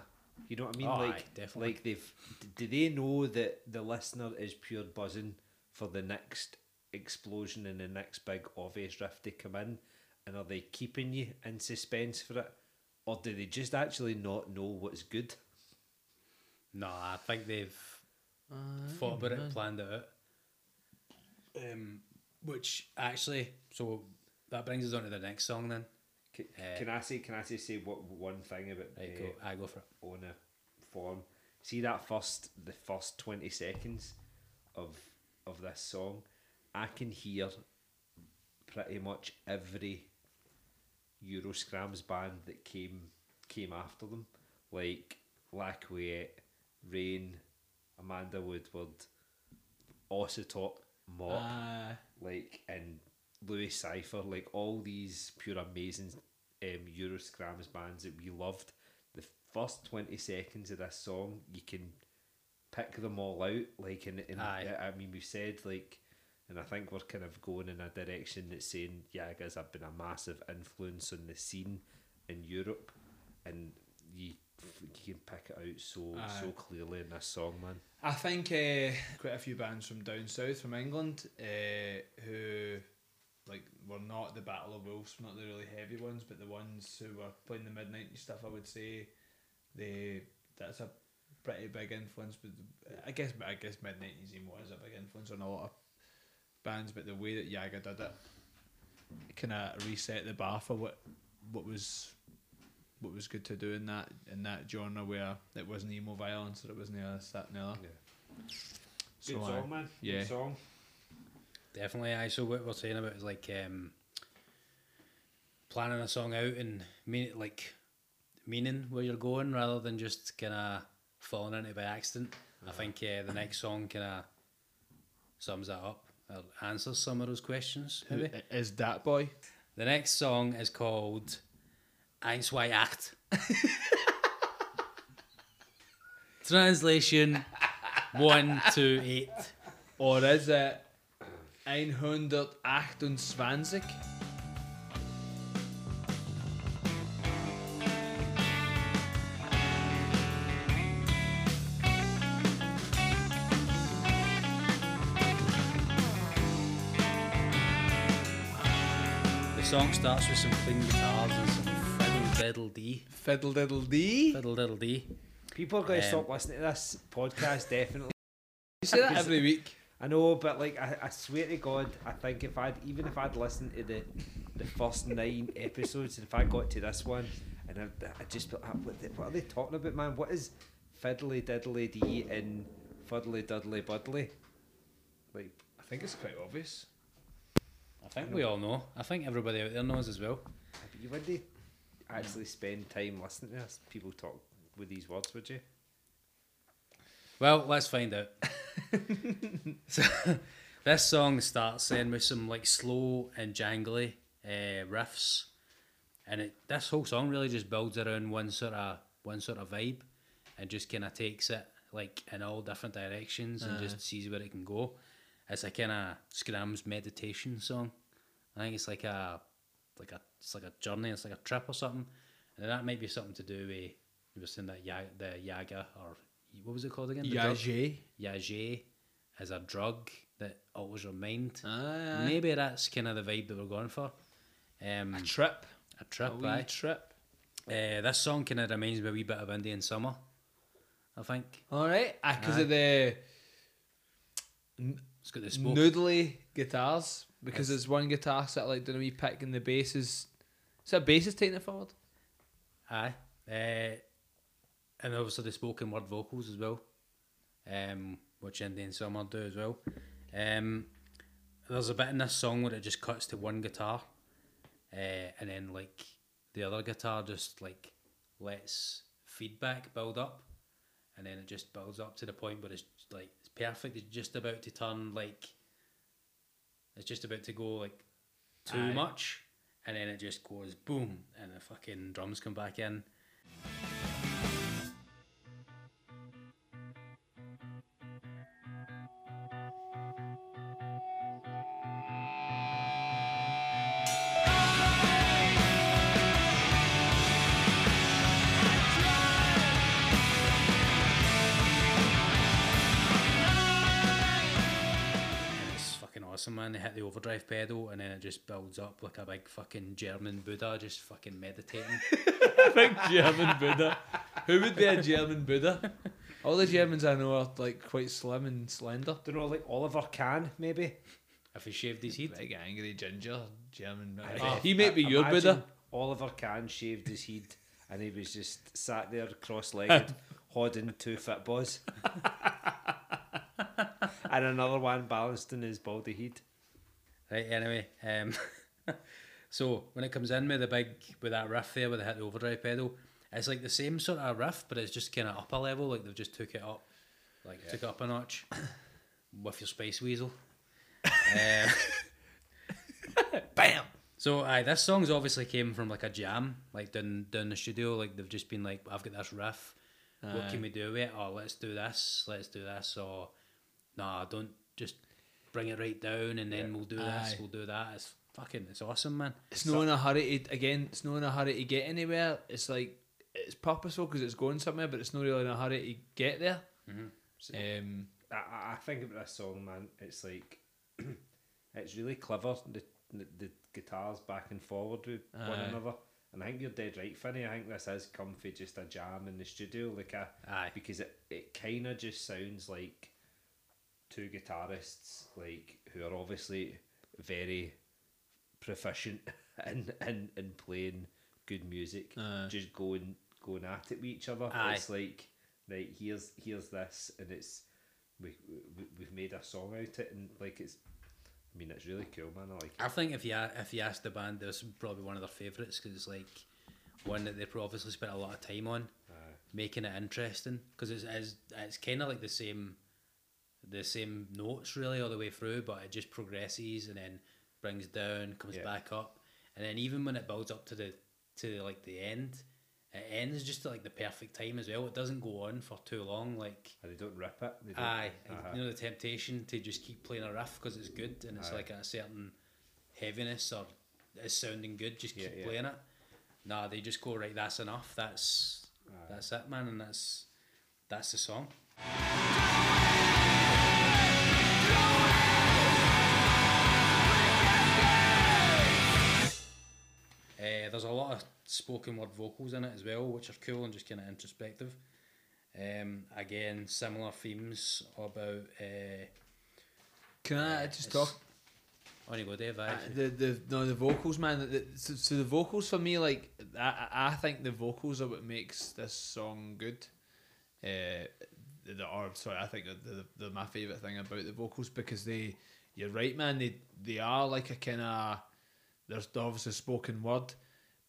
You know what I mean? Oh, like, aye, definitely. like they've. d- Do they know that the listener is pure buzzing for the next explosion and the next big obvious rift to come in, and are they keeping you in suspense for it, or do they just actually not know what's good? No, I think they've Aye, thought about man. it, planned it out. Um, which actually, so that brings us on to the next song then. Can, Eh. can I say? Can I just say what one thing about Right, eh, go, I go for it. on a form. See that first the first twenty seconds of of this song, I can hear pretty much every Euroscrams band that came came after them, like La Quiete, Rain, Amanda Woodward, Ossitop, Mop, Aye. like and Louis Cipher, like all these pure amazing um, Euroscrams bands that we loved. The first twenty seconds of this song, you can pick them all out. Like, and, and I I mean, we've said like, and I think we're kind of going in a direction that's saying Yagas have been a massive influence on the scene in Europe, and you you can pick it out so so clearly in this song, man. I think uh, quite a few bands from down south, from England, uh, who like were not the Battle of Wolves, not the really heavy ones, but the ones who were playing the mid '90s stuff. I would say they that's a pretty big influence. But I guess I guess mid '90s emo is a big influence on a lot of bands. But the way that Yage did it, kind of reset the bar for what what was what was good to do in that in that genre where it wasn't emo violence or it wasn't this that and the other. Good So, song, aye. man. yeah. Good song. Definitely, I. So what we're saying about is like um, planning a song out and mean like meaning where you're going rather than just kind of falling into it by accident. I think uh, the next song kind of sums that up. Or answers some of those questions. Maybe. is that boy? The next song is called Eins, zwei, acht. <laughs> Translation one, two, eight. Or is it 128? Song starts with some clean guitars and some fiddle diddle dee. Fiddle diddle dee. Fiddle diddle dee. People are going to Um, stop listening to this podcast, definitely. <laughs> You say that every week. I know, but like, I, I swear to God, I think if I'd even if I'd listened to the the first nine episodes, and if I got to this one, and I I just be like, what, the- what are they talking about, man? What is fiddly diddly dee and fuddly duddly buddly? Like, I think it's quite obvious. I think we all know. I think everybody out there knows as well. but you wouldn't actually spend time listening to us. People talk with these words, would you? Well, let's find out. so, <laughs> this song starts then with some like slow and jangly uh, riffs, and it this whole song really just builds around one sort of one sort of vibe, and just kind of takes it like in all different directions and just sees where it can go. It's a kind of Scrams meditation song. I think it's like a like a it's like a journey. It's like a trip or something, and that might be something to do with you were saying that ya- the yaga or what was it called again? Drug? Yagé as a drug that alters your mind. Ah, Maybe that's kind of the vibe that we're going for. Um, a trip. a trip, a wee aye. trip. Uh, this song kind of reminds me a wee bit of Indian Summer, I think. All right, because Aye. of the It's got the noodly guitars. Because there's one guitar set like doing a wee pick and the bass is. Is that bass is taking it forward? Aye. Uh, and obviously the spoken word vocals as well, um, which Indian Summer do as well. Um, there's a bit in this song where it just cuts to one guitar, uh, and then like the other guitar just like lets feedback build up, and then it just builds up to the point where it's like it's perfect. It's just about to turn like it's just about to go like too Aye. much, and then it just goes boom, and the fucking drums come back in. It's fucking awesome, man. They hit the overdrive pedal, and then it just builds up like a big fucking German Buddha, just fucking meditating. <laughs> Big German Buddha. Who would be a German Buddha? All the Germans I know are like quite slim and slender. Don't know, like Oliver Kahn, maybe. if he shaved his head, Big angry ginger German Buddha. I- he might be your Buddha. Oliver Kahn shaved his head and he was just sat there cross-legged, <laughs> holding two footballs. <laughs> and another one balanced in his baldy head. Right, anyway. Um, <laughs> so when it comes in with the big with that riff there, with the hit the overdrive pedal, it's like the same sort of riff, but it's just kind of up a level. Like they've just took it up, like took it up a notch <coughs> with your Space Weasel. uh, <laughs> Bam! so aye, this song's obviously came from like a jam, like down down the studio. Like they've just been like, I've got this riff. What can we do with it? Oh, let's do this. Let's do this. Or nah, don't just bring it right down, and then we'll do this. Aye. We'll do that. It's fucking. It's awesome, man. It's not in a hurry to again. It's not in a hurry to get anywhere. It's like it's purposeful because it's going somewhere, but it's not really in a hurry to get there. Um, I, I- I think about this song, man. It's like <clears throat> it's really clever. The the, the guitars back and forward with one another. And I think you're dead right, Finny. I think this is comfy, just a jam in the studio, like a Aye. because it, it kind of just sounds like two guitarists, like who are obviously very proficient <laughs> in in, in playing good music, Aye. just going going at it with each other. Aye. It's like right here's here's this, and it's we, we we've made a song out of it, and like it's. I mean, it's really cool, man. I like it. I think if you if you ask the band, this is probably one of their favourites because it's like one that they've obviously spent a lot of time on Aye. making it interesting because it's it's, it's kind of like the same the same notes really all the way through, but it just progresses and then brings down, comes Yeah. back up, and then even when it builds up to the to like the end, it ends just at like the perfect time as well. It doesn't go on for too long, like. And they don't rip it. Don't, Aye, Uh-huh. you know the temptation to just keep playing a riff because it's good and it's Aye. like a certain heaviness or it's sounding good. Just Yeah, keep yeah. playing it. Nah, they just go right. That's enough. That's Aye. that's it, man, and that's that's the song. Uh, there's a lot of spoken word vocals in it as well, which are cool and just kind of introspective. Um, again, similar themes about. Uh, Can I Yeah, just talk? on you go, Dave. Uh, the the no the vocals man the, so, so the vocals for me like I, I I think the vocals are what makes this song good uh the or sorry I think the, the my favorite thing about the vocals because they you're right man they they are like a kind of there's obviously spoken word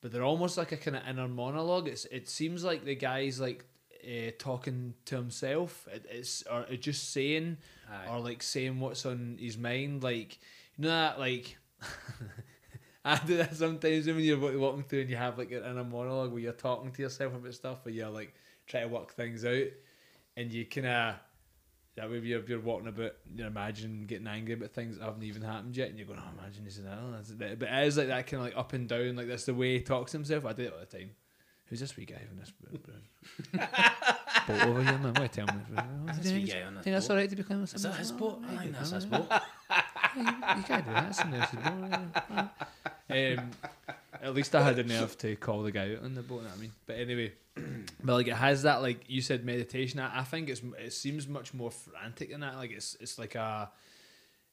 but they're almost like a kind of inner monologue. It's it seems like the guy's like uh, talking to himself. It, it's or it just saying Aye. or like saying what's on his mind. Like you know that like <laughs> I do that sometimes when you're walking through and you have like an inner monologue where you're talking to yourself about stuff where you're like trying to work things out and you kind of that way you're, you're walking about you're imagining getting angry about things that haven't even happened yet and you're going oh imagine this and that, that's it." but it is like that kind of like up and down like that's the way he talks to himself I do it all the time who's this wee guy in this <laughs> boat over here man why tell me This wee guy on this think that's alright to be climbing Is that his boat? I think that's his boat <laughs> boat. you, you can't do that. It's somebody else's boat. <laughs> um, at least I had the nerve to call the guy out on the boat. you know I mean, but anyway, <clears throat> but like it has that like you said meditation. I, I think it's it seems much more frantic than that. Like it's it's like a.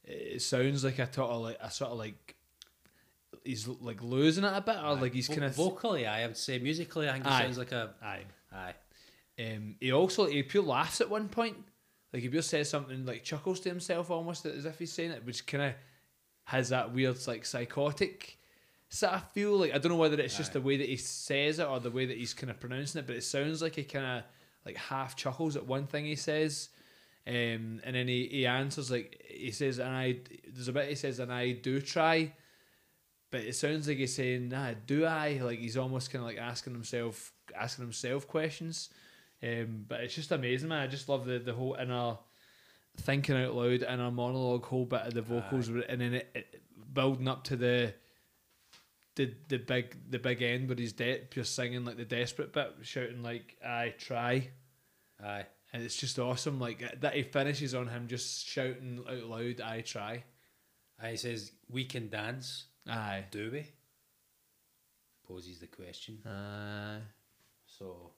It sounds like a sort of like a sort of like. He's like losing it a bit, or like he's kind of vocally, I would say musically, I think it Aye. sounds like a Aye. aye. Um, he also he pure laughs at one point. Like he pure says something like chuckles to himself almost as if he's saying it, which kind of has that weird like psychotic sort I feel. Like I don't know whether it's just the way that he says it or the way that he's kind of pronouncing it, but it sounds like he kind of like half chuckles at one thing he says. Um, and then he, he answers like he says, and I there's a bit he says, and I do try, but it sounds like he's saying, "Nah, do I?" Like he's almost kind of like asking himself, asking himself questions. Um, but it's just amazing, man. I just love the the whole inner thinking out loud, and inner monologue, whole bit of the vocals, and then it, it building up to the the the big the big end where he's de- just singing like the desperate bit, shouting like "I try." Aye. and it's just awesome. Like that, he finishes on him just shouting out loud, "I try." Aye, he says, We can dance, Aye, do we? Poses the question. aye. So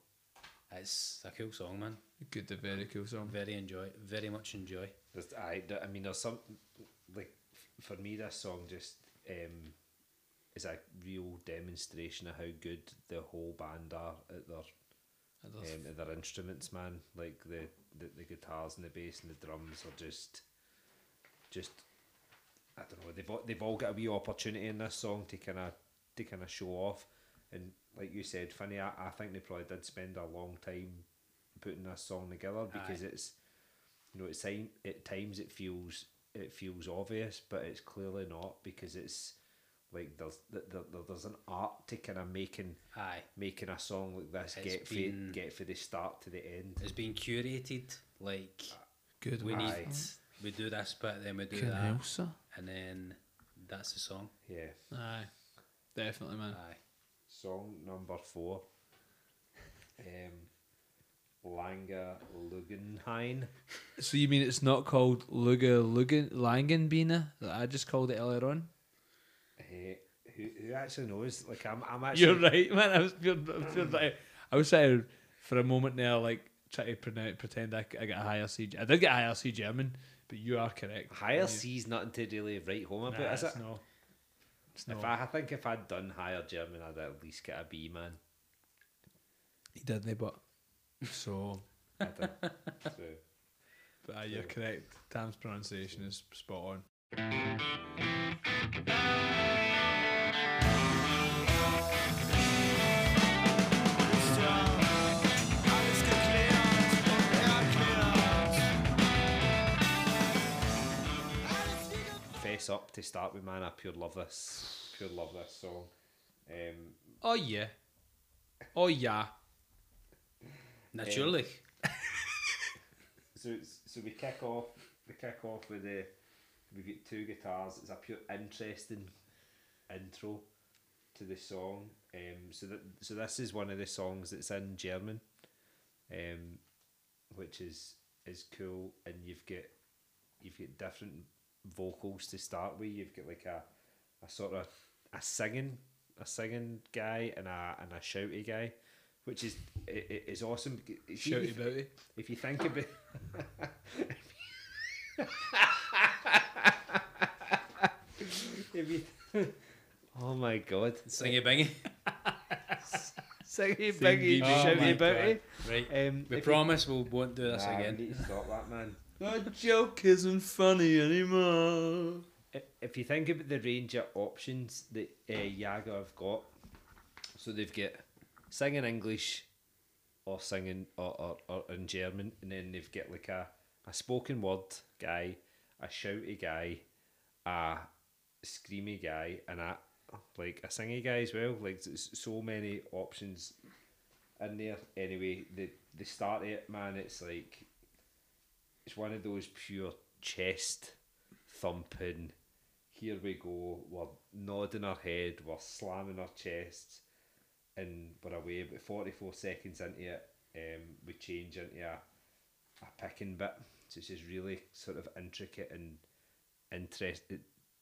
it's a cool song, man. Good, a very cool song. Very enjoy very much enjoy. There's, I, I mean, there's some like for me. This song just um, is a real demonstration of how good the whole band are at their um, at their instruments, man. Like the, the the guitars and the bass and the drums are just just I don't know. They've all, they've all got a wee opportunity in this song to kind of to kind of show off. And like you said, Finny, I, I think they probably did spend a long time putting this song together because Aye. it's you know, it's time at times it feels it feels obvious, but it's clearly not because it's like there's there, there, there's an art to kind of making Aye. making a song like this It's get been- for get for the start to the end. It's been curated. Like Good. we one. need we do this bit, then we do Can that. help. And then that's the song. Yeah. Aye, definitely, man. Aye. Song number four. <laughs> Um, Langa Lugenhain. So you mean it's not called Luga Lugan Langenbina that I just called it earlier on? Who, who actually knows? Like I'm, I'm actually. You're right, man. I was you're, you're right. I was trying for a moment now, like try to pretend, pretend I, I got a higher C. I did get a higher C German, but you are correct. Higher C's nothing to really write home Nah, about, is it? no. It's If. I, I think if I'd done higher German, I'd at least get a B, man. He didn't, but so. I did. so, <laughs> But uh, you're correct. Tam's pronunciation is spot on. Fess up to start with, man. I pure love this, pure love this song. Um, Oh yeah. Oh yeah. <laughs> Natürlich. so so we kick off, we kick off with the, we get two guitars. It's a pure interesting intro to the song. Um, so that so this is one of the songs that's in German, um, which is is cool. And you've got you've got different vocals to start with. You've got like a a sort of a singing a singing guy and a and a shouty guy, which is it, it is awesome. Shouty if- bouty. if you think about <laughs> if you oh my god Singy bingy. singing Singy biggie bingy. Oh shouty bouty Right. um, We if promise we won't do you, this Nah, we again. need to stop that man That joke isn't funny anymore. If you think about the range of options that uh, Yage have got, so they've got singing English or singing or, or, or in German, and then they've got like a, a spoken word guy, a shouty guy, a screamy guy, and a like a singy guy as well. Like there's so many options in there. Anyway, the the start it, man, it's like it's one of those pure chest thumping. Here we go. We're nodding our head. We're slamming our chests, and we're away. About forty four seconds into it, um, we change into a a picking bit. It's just really sort of intricate and interesting.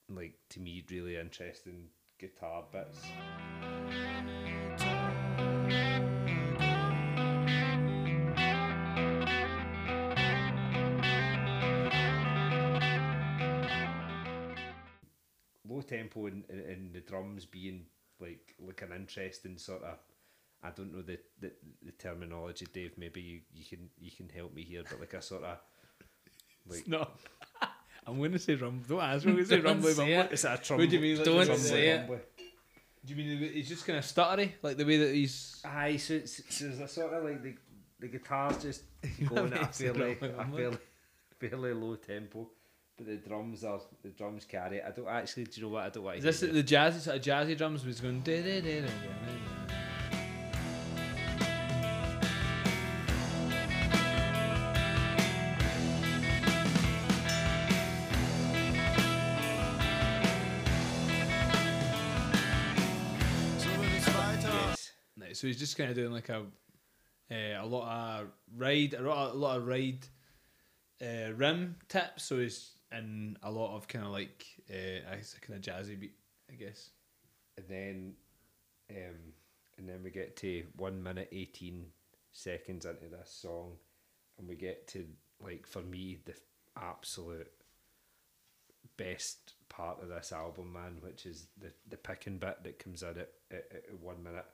Like to me, really interesting guitar bits. Tempo and, and, and the drums being like like an interesting sort of I don't know the, the, the terminology, Dave. Maybe you, you can you can help me here, but like a sort of like No. <laughs> I'm going to say rumble. Don't ask me. I'm going to say Don't rumbly say bumble. it. is it a trum- What do you mean? Like Don't the say rumbly? it. Do you mean he's just kind of stuttery, like the way that he's? Aye, so it's, so it's a sort of like the the guitar's just <laughs> going at a fairly a fairly fairly low tempo, but the drums are the drums carry it. I don't actually. Do you know what? I don't want Is to this hear the jazzy sort of jazzy drums? Was going. da- da- da- da- da- So wird es weiter. Yes. Right, so he's just kind of doing like a uh, a lot of ride, a lot, a lot of ride uh, rim tips. So he's in a lot of kind of like uh, it's a kind of jazzy beat, I guess. and then um, and then we get to one minute eighteen seconds into this song, and we get to like for me the absolute best part of this album, man, which is the the picking bit that comes out at, at, at one minute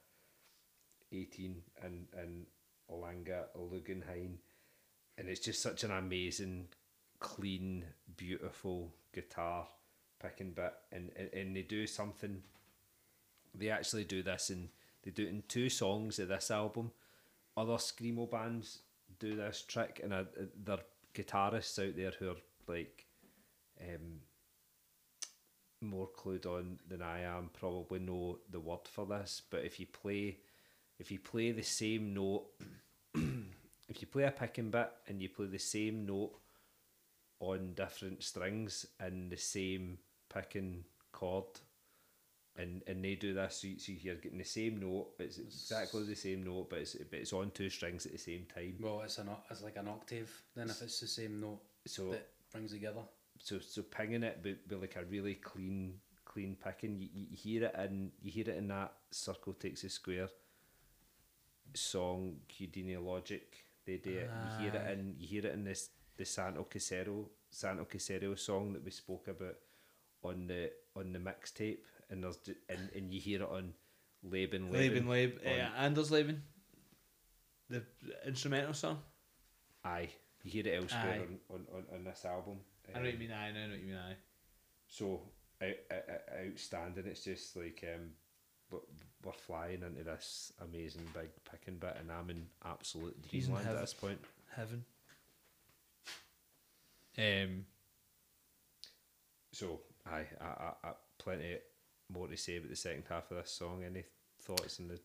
eighteen and and Olanga Lugenheim, and it's just such an amazing, clean, beautiful guitar picking bit, and and, and they do something they actually do this in they do it in two songs of this album. Other screamo bands do this trick, and uh, there guitarists out there who are like um, more clued on than I am. Probably know the word for this, but if you play, if you play the same note, <coughs> if you play a picking bit and you play the same note on different strings in the same picking chord, and and they do this. So, you, so you're getting the same note, it's exactly the same note, but it's but it's on two strings at the same time. Well, it's an it's like an octave. Then if it's the same note So that brings together. so so pinging it, but, but like a really clean clean picking. You, you you hear it in you hear it in that Circle Takes the Square song, Houdini Logic. They do it. You hear it in you hear it in this the Santo Caserio Santo Caserio song that we spoke about on the on the mixtape, and there's and, and you hear it on Laban Laban, Laban. Uh, Anders Leben, the instrumental song. Aye, you hear it elsewhere on, on, on, on this album. I know what you Um, mean. I know what you mean. I. So out, out, outstanding. It's just like um, we're, we're flying into this amazing big picking bit, and I'm in absolute dreamland at this point. Heaven. Um. So aye, I, I, I, plenty more to say about the second half of this song. Any thoughts on the?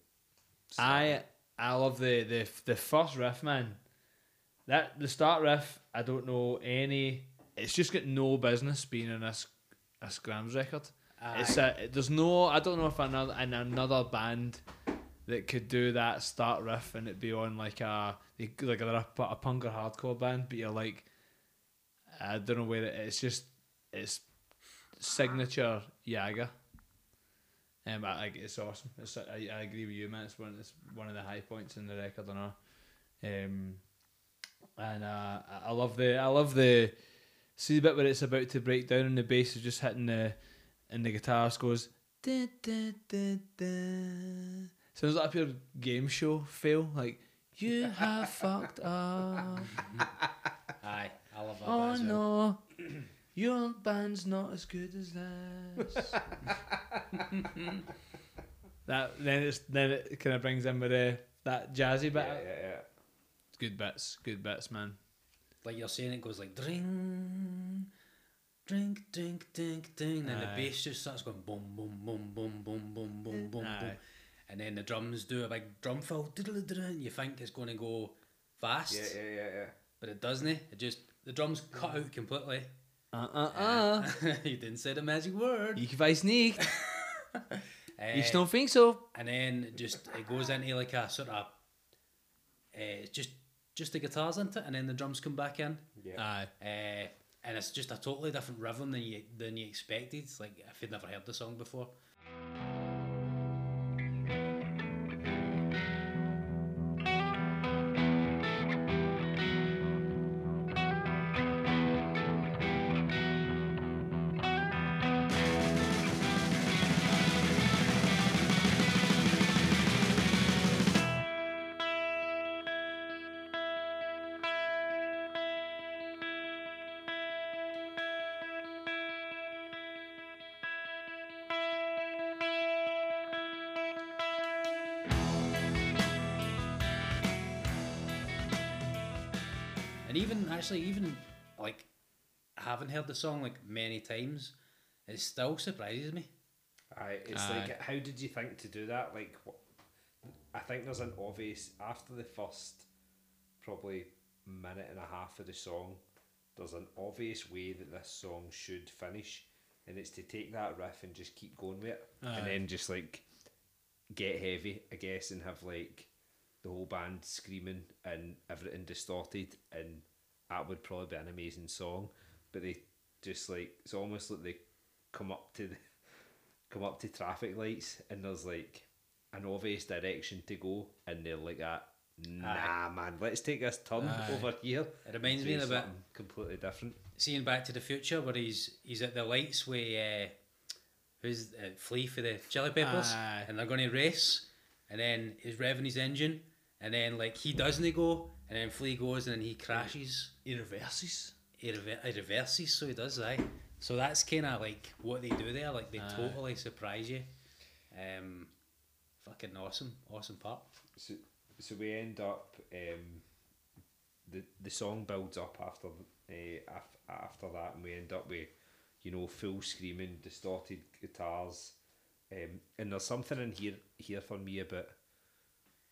I I love the the the first riff, man. That the start riff, I don't know any. It's just got no business being in this this Skramz record. It's a, there's no. I don't know if another in another band that could do that start riff and it be on like a like a, a punk or hardcore band, but you're like, I don't know where it, it's just it's signature Yage. Um, I, I, it's awesome. It's, I, I agree with you, man. It's one, it's one of the high points in the record, I know. Um, and uh, I- love the, I love the, see the bit where it's about to break down and the bass is just hitting the, and the guitarist goes, da, da, da, da. Sounds like a pure game show fail. Like, you have fucked up. <laughs> Aye, I love that Oh bit no, <clears throat> your band's not as good as this. <laughs> that then it's then it kind of brings in with uh, that jazzy bit. yeah, yeah, yeah. Good bits, good bits, man. Like you're saying, it goes like dring, drink, drink, drink, ding, and Aye. the bass just starts going boom, boom, boom, boom, boom, boom, boom, boom, boom, Aye. and then the drums do a big drum fill, diddle-diddle, and you think it's going to go fast, Yeah, yeah, yeah, yeah. but it doesn't. It just the drums cut out completely. Uh uh <laughs> uh. you didn't say the magic word. Ich weiß nicht. Ich don't think so. and then it just it goes into like a sort of, uh, just just the guitars into it, and then the drums come back in. Yeah. Aye. Uh, and it's just a totally different rhythm than you than you expected. It's like if you'd never heard the song before. Heard the song like many times, it still surprises me. Aye, it's Aye. like, how did you think to do that? Like, what, I think there's an obvious after the first probably minute and a half of the song. There's an obvious way that this song should finish, and it's to take that riff and just keep going with it, Aye. and then just like get heavy, I guess, and have like the whole band screaming and everything distorted, and that would probably be an amazing song. But they just like it's almost like they come up to the come up to traffic lights and there's like an obvious direction to go and they're like that nah man let's take this turn Aye. over here It reminds me do a bit completely different seeing Back to the Future where he's he's at the lights with uh, who's uh, Flea for the Chili Peppers, Aye. and they're going to race, and then he's revving his engine, and then like he doesn't go, and then Flea goes, and then he crashes. He reverses. He, rever- he reverses, so he does, aye. So that's kind of like what they do there. Like they Aye. totally surprise you. Um, fucking awesome, awesome part. so, so we end up um, the the song builds up after uh, af- after that and we end up with you know full screaming distorted guitars um, and there's something in here here for me about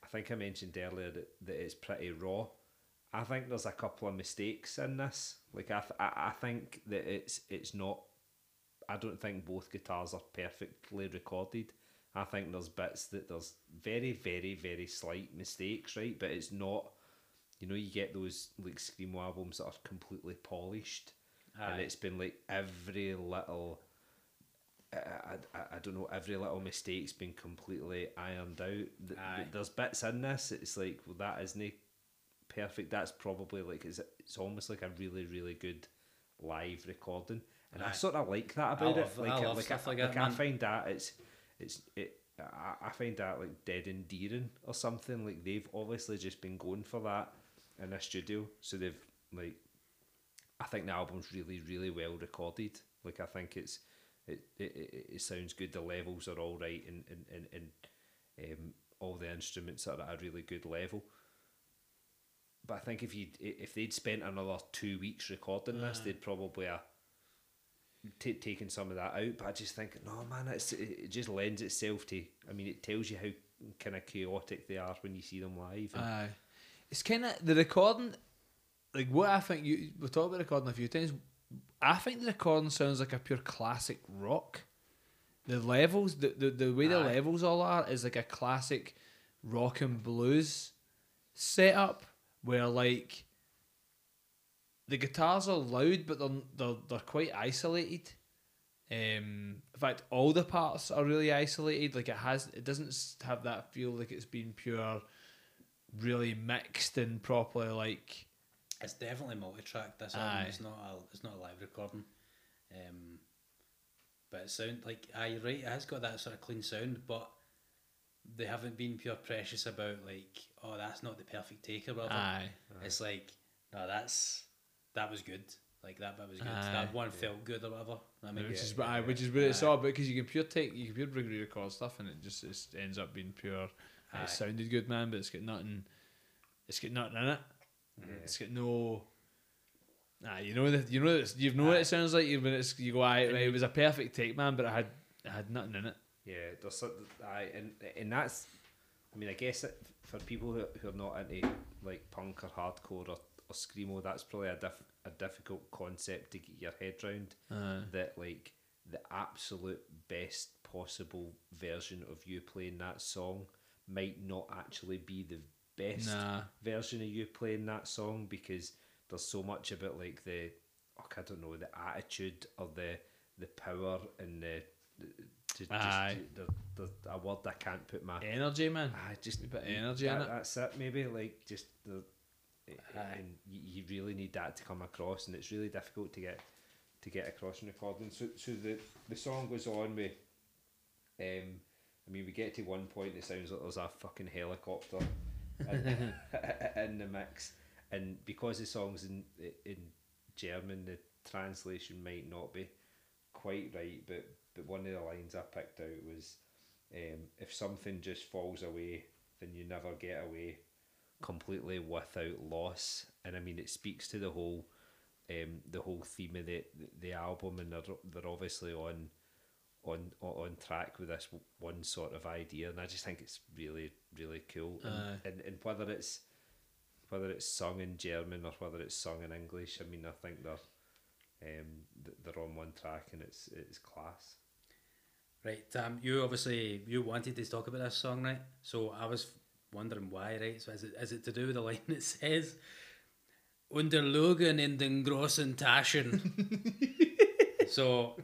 I think I mentioned earlier that, that it's pretty raw I think there's a couple of mistakes in this like I, th- I, I think that it's it's not I don't think both guitars are perfectly recorded. I think there's bits that there's very, very, very slight mistakes, right? But it's not, you know, you get those like screamo albums that are completely polished, and it's been like every little I, I, I don't know. Every little mistake's been completely ironed out. Th- th- There's bits in this. It's like well, that isn't perfect. That's probably like it's it's almost like a really really good live recording, and I sort of like that I about it. love- I Like, love like, stuff I, like like that, I find that it's it's it. I, I find that like dead endearing or something. Like they've obviously just been going for that in a studio, so they've like. I think the album's really really well recorded. Like I think it's it it, it, it sounds good. The levels are all right, and and and, and um, all the instruments are at a really good level. But I think if you if they'd spent another two weeks recording this, mm. they'd probably uh, have t- taken some of that out. But I just think no man, it's it just lends itself to. I mean, it tells you how kind of chaotic they are when you see them live. Aye. It's kind of the recording. Like what I think you we talked about recording a few times. I think the recording sounds like a pure classic rock. The levels, the the, the way the Aye. levels all are is like a classic rock and blues setup where like the guitars are loud but they're they're, they're quite isolated. Um, in fact, all the parts are really isolated. Like it has, it doesn't have that feel like it's been pure, really mixed and properly like. It's definitely multi-track. This Aye. album. It's not a it's not a live recording. Um, but it sound like you're right. It has got that sort of clean sound, but they haven't been pure precious about like, oh, that's not the perfect take or whatever. Aye. It's like, no, that's that was good. Like that bit was good. Aye. that one felt good or whatever. I mean, which is yeah, aye, yeah, which is what it's all about because you can pure take you can pure bring record stuff and it just it ends up being pure. Uh, aye. It sounded good, man, but it's got nothing. It's got nothing in it. Mm-hmm. It's got no. Nah, you know that you know that you know what it sounds like when it's you go. Aye, it was a perfect take, man, but it had it had nothing in it. Yeah, there's some, I and and that's, I mean, I guess it, for people who, who are not into like punk or hardcore or, or screamo, that's probably a diff, a difficult concept to get your head round. Aye. That like the absolute best possible version of you playing that song might not actually be the best Nah. version of you playing that song because there's so much about like the oh, I don't know the attitude or the the power and the, the to Aye. just the, the, a word I can't put my Energy, man. I just A bit of energy in it. That's it. Maybe like just the and you, you really need that to come across, and it's really difficult to get to get across in recording. So so the the song goes on with. Um, I mean, we get to one point. It sounds like there's a fucking helicopter in, <laughs> <laughs> in the mix, and because the song's in in German, the translation might not be quite right. But but one of the lines I picked out was, um, "If something just falls away, then you never get away completely without loss." And I mean, it speaks to the whole um, the whole theme of the the album, and they're they're obviously on on on track with this one sort of idea, and I just think it's really really cool. And, Aye. and and whether it's whether it's sung in German or whether it's sung in English, I mean, I think they're um, they're on one track, and it's it's class. Right, um, you obviously you wanted to talk about this song, right? So I was wondering why, right? So is it is it to do with the line <laughs> that says "Unter Logan in den großen Taschen"? <laughs> so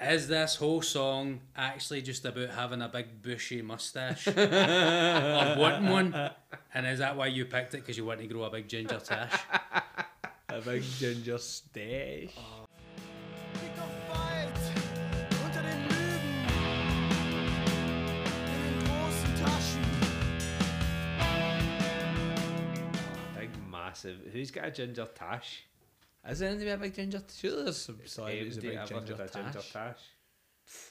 is this whole song actually just about having a big bushy mustache or <laughs> wanting one? And is that why you picked it because you want to grow a big ginger tash? A big ginger stash. Blick massive. Who's got a ginger tash? Is there anything about a big ginger? Sure, there's some celebrities with Anybody a big ever ginger had a ginger tash. tash?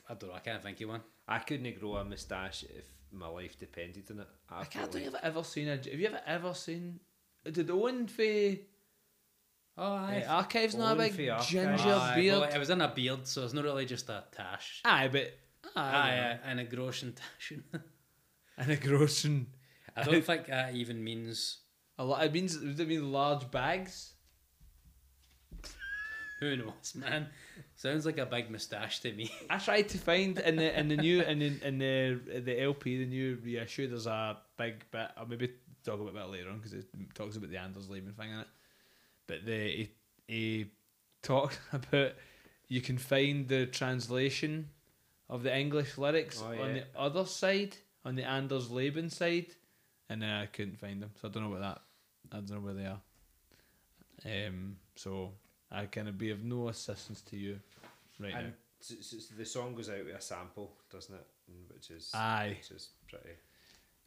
I don't know. I can't think of one. I couldn't grow a moustache if my life depended on it. I can't Absolutely. think I've ever seen a. Have you ever ever seen? Did Owen for Oh, uh, archives not a Owen big ginger Aye, beard? well, it was in a beard, so it's not really just a tash. Aye, but Aye, aye, aye, and a groschen taschen. and a grossen. I don't think that even means A lot. It means does it mean large bags? <laughs> who knows, man. Sounds like a big moustache to me. I tried to find in the in the new in the in the the LP the new reissue. There's a big bit. I'll maybe talk about that later on because it talks about the Anders Leben thing in it. But the he, he talks <laughs> about you can find the translation of the English lyrics Oh, on the other side, on the Anders Leben side, and then I couldn't find them, so I don't know what that. I don't know where they are. Um, so I can be of no assistance to you right And s- s- s- the song goes out with a sample, doesn't it? Which is. Aye, which is pretty.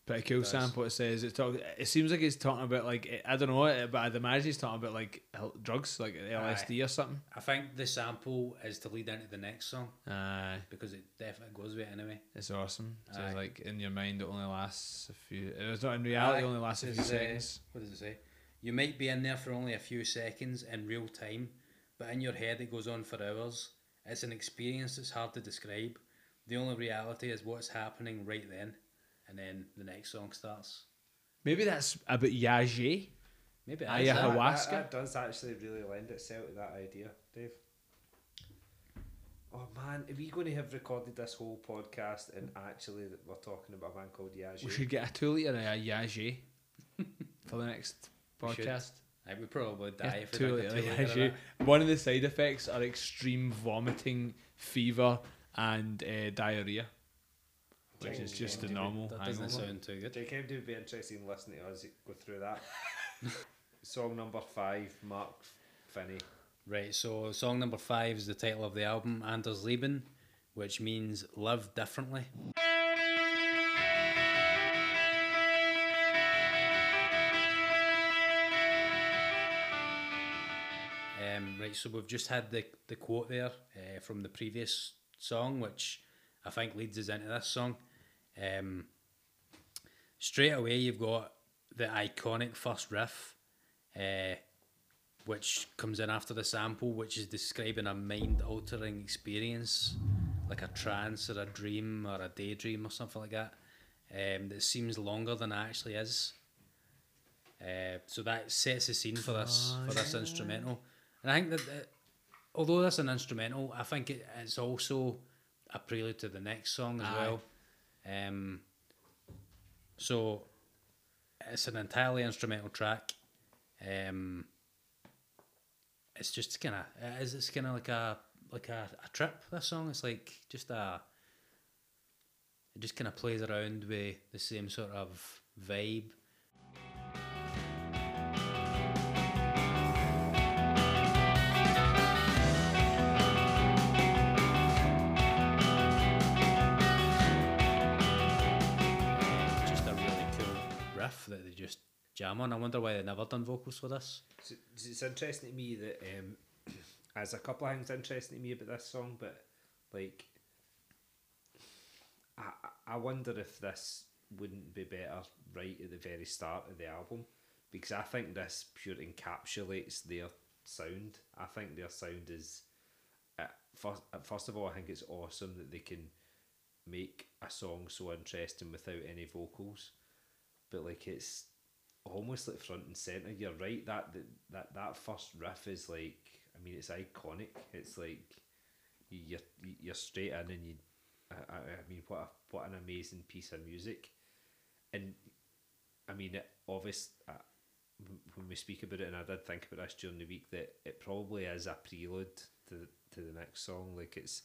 Pretty cool does. sample. It says it talk. It seems like he's talking about like I don't know, but I'd imagine he's talking about like drugs, like LSD or something. I think the sample is to lead into the next song Aye. because it definitely goes with it anyway. It's awesome. So Aye. like in your mind, it only lasts a few. It's not in reality. Aye. It only lasts a few It's, uh, seconds. What does it say? You might be in there for only a few seconds in real time, but in your head it goes on for hours. It's an experience that's hard to describe. The only reality is what's happening right then, and then the next song starts. Maybe that's about Yage. Maybe Aye, it is yeah, that. That, Ayahuasca? that does actually really lend itself to that idea, Dave. Oh man, are we going to have recorded this whole podcast and actually that we're talking about a man called Yaji? We should get a two liter of Yage for the next should. podcast. I would probably die Yeah, if we two drank a litre two litre of Yage. One of the side effects are extreme vomiting, fever, and uh, diarrhea, which is just the normal That doesn't hangover. sound too good. Jake, would be interested in listening to us go through that. <laughs> Song number five, Mark Finney. Right, so song number five is the title of the album, Anders Leben, which means live differently. Um, right, so we've just had the, the quote there uh, from the previous song, which I think leads us into this song. Um, straight away, you've got the iconic first riff, uh, which comes in after the sample, which is describing a mind altering experience, like a trance or a dream or a daydream or something like that, um, that seems longer than it actually is. Uh, so that sets the scene for this for this instrumental, and I think that, that although that's an instrumental, I think it, it's also a prelude to the next song as Aye. well. Um, so it's an entirely instrumental track. Um, it's just kind of it is it's kind of like a like a, a trip. This song, it's like just a. It just kind of plays around with the same sort of vibe. That they just jam on. I wonder why they never done vocals for this. It's interesting to me that um, there's a couple of things interesting to me about this song, but like, I I- I wonder if this wouldn't be better right at the very start of the album because I think this pure encapsulates their sound. I think their sound is, uh, first, uh, first of all, I think it's awesome that they can make a song so interesting without any vocals, but like it's almost like front and center. You're right that that that, that first riff is like I mean it's iconic. It's like you- you're you're straight in and you. I, I mean what a, what an amazing piece of music, and I mean it obvious. Uh, when we speak about it, and I did think about this during the week, that it probably is a prelude to to the next song. Like it's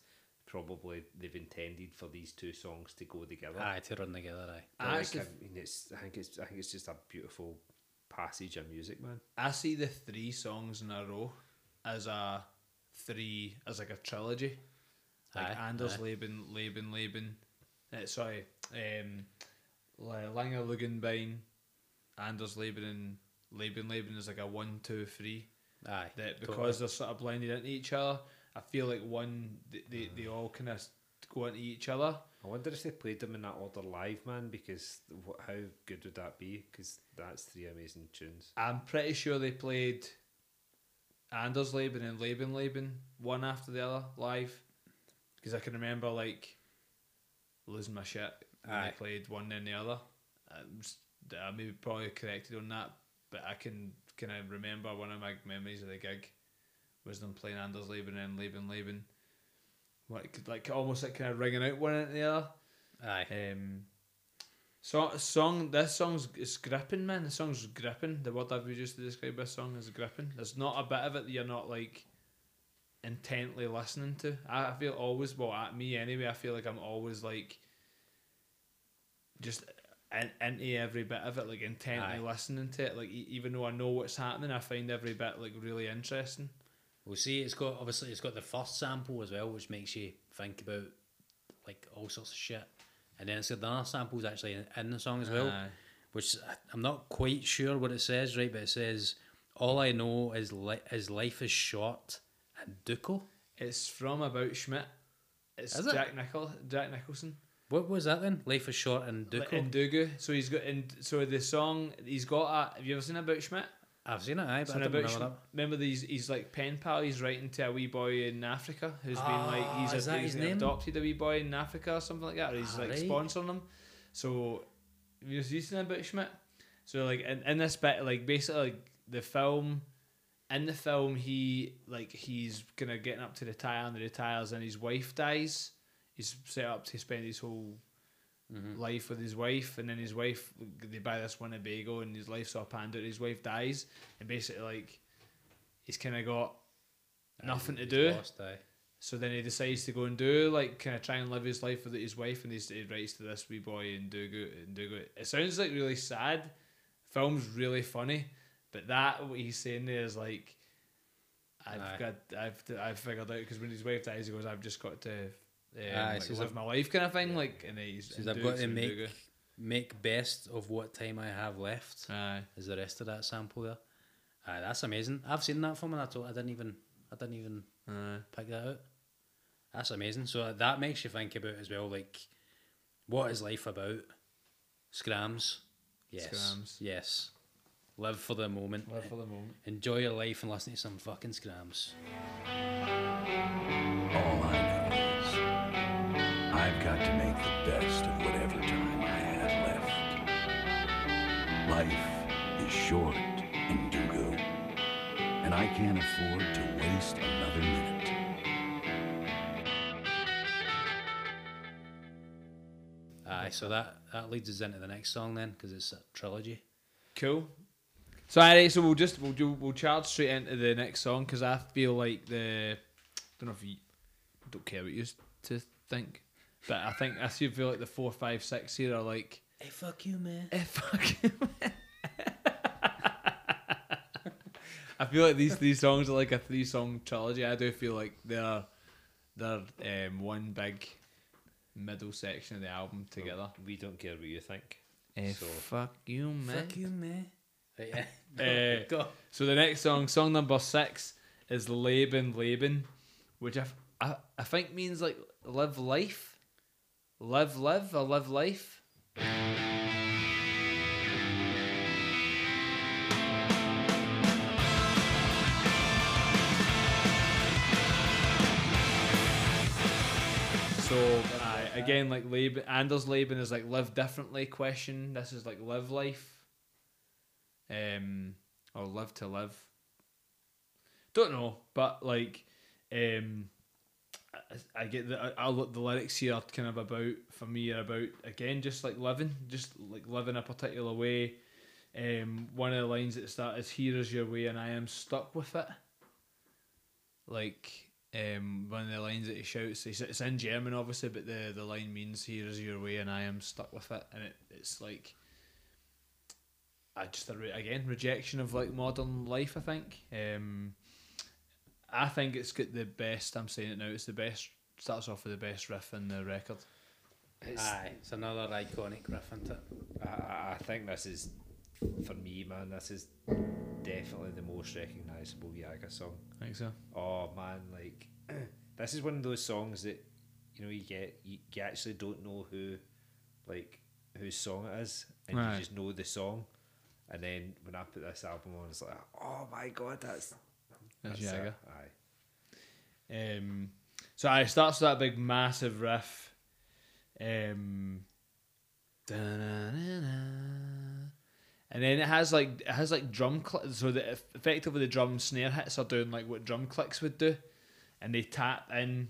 probably they've intended for these two songs to go together. Aye, to run together, aye. But, I like, actually- I mean, it's I think it's I think it's just a beautiful passage of music, man. I see the three songs in a row as a three as like a trilogy. Like Aye, Anders aye. Leben, Leben, Leben. Uh, sorry, um, Langer Lugenbein, Anders Leben, and Leben Leben is like a one, two, three. Aye. That totally. because they're sort of blended into each other, I feel like one they they, they mm. all kind of go into each other. I wonder if they played them in that order live, man. Because wh- how good would that be? Because that's three amazing tunes. I'm pretty sure they played Anders Leben and Leben Leben one after the other live because I can remember like losing my shit when Aye. they played one then the other. I'm s- I may be probably corrected on that, but I can kind of remember one of my memories of the gig was them playing Anders Leben and Leben Leben. What like almost like kind of ringing out one into the other. Aye. Um, so, song. This song's is gripping, man. The song's gripping. The word I've used to describe this song is gripping. There's not a bit of it that you're not like intently listening to. I feel always well at me anyway. I feel like I'm always like just in, into every bit of it, like intently Aye. listening to it. Like even though I know what's happening, I find every bit like really interesting. We'll see. It's got obviously it's got the first sample as well, which makes you think about like all sorts of shit. And then it's got the other samples actually in, in the song as well, Aye. which I- I'm not quite sure what it says, right? But it says, "All I know is li- is life is short and Duco." It's from About Schmidt. It's Is it? Jack Nichol Jack Nicholson. What was that then? Life is short and Like, Duco. In Dugu. So he's got in so the song he's got a have you ever seen About Schmidt? I've seen it, aye, but I don't remember that. remember these he's like pen pal, he's writing to a wee boy in Africa who's been like Ah, he's, is a, that he's his name? adopted a wee boy in Africa or something like that, or he's Ah, like right. sponsoring him. So have you seen About Schmidt? So like in, in this bit like basically like the film in the film he like he's gonna getting up to retire and he retires and his wife dies. He's set up to spend his whole Mhm. life with his wife, and then his wife they buy this Winnebago, and his life's all panned out. His wife dies, and basically like he's kind of got nothing to do. lost. So then he decides to go and do like kind of try and live his life with his wife, and he's, he writes to this wee boy in Dugu. In Dugu. It sounds like really sad. Film's really funny, but that what he's saying there is like, I've Aye. got I've I've figured out because when his wife dies, he goes, I've just got to. Um, Aye, like, says live I've- my life kind of thing, like, and then he's. Says I've got to make Dugu. make best of what time I have left. Aye. Is the rest of that sample there? Aye, that's amazing. I've seen that film and I told I didn't even I didn't even Aye. pick that out. That's amazing. So that makes you think about as well, like what is life about? Skramz. Yes. Skramz. Yes. Live for the moment. Live for the moment. Enjoy your life and listen to some fucking skramz. All got to make the best of whatever time I have left. Life is short in Dugu, and I can't afford to waste another minute. Aye, so that, that leads us into the next song then, because it's a trilogy. Cool. So alright, so we'll just we'll do we'll charge straight into the next song because I feel like the I don't know if you don't care what you used to think, but I think I still feel like the four, five, six here are like Hey, fuck you, man. eh, fuck <laughs> you, man. <laughs> I feel like these these songs are like a three song trilogy. I do feel like they're they're um, one big middle section of the album together. We don't care what you think. Eh, So- fuck you, man. Fuck you, man. <laughs> Right, yeah. Eh, Go. So the next song, song number six, is Leben Leben, which I, I, I think means like live life, live live or live life. So aye, again, like Leben, Anders Leben is like live differently question. This is like live life, um, or live to live. Don't know, but like, um, I, get the I, I, look- the lyrics here are kind of about for me are about again just like living, just like living a particular way. Um, one of the lines at the start is "Here is your way, and I am stuck with it." Like um, one of the lines that he shouts, it's, in German obviously, but the the line means "Here is your way, and I am stuck with it," and it, it's like. I just again rejection of like modern life. I think. Um, I think it's got the best. I'm saying it now. It's the best. Starts off with the best riff in the record. It's, Aye, it's another iconic riff, isn't it? I, I- I think this is, for me, man, this is definitely the most recognisable Yage song. I think so. Oh man, like <clears throat> this is one of those songs that you know you get you, you actually don't know who, like whose song it is, and Right. you just know the song, and then when I put this album on, it's like, oh my god, that's That's. Yage. Aye. Um, so I starts with that big massive riff. Um, and then it has like it has like drum cl- so that effectively the drum snare hits are doing like what drum clicks would do, and they tap in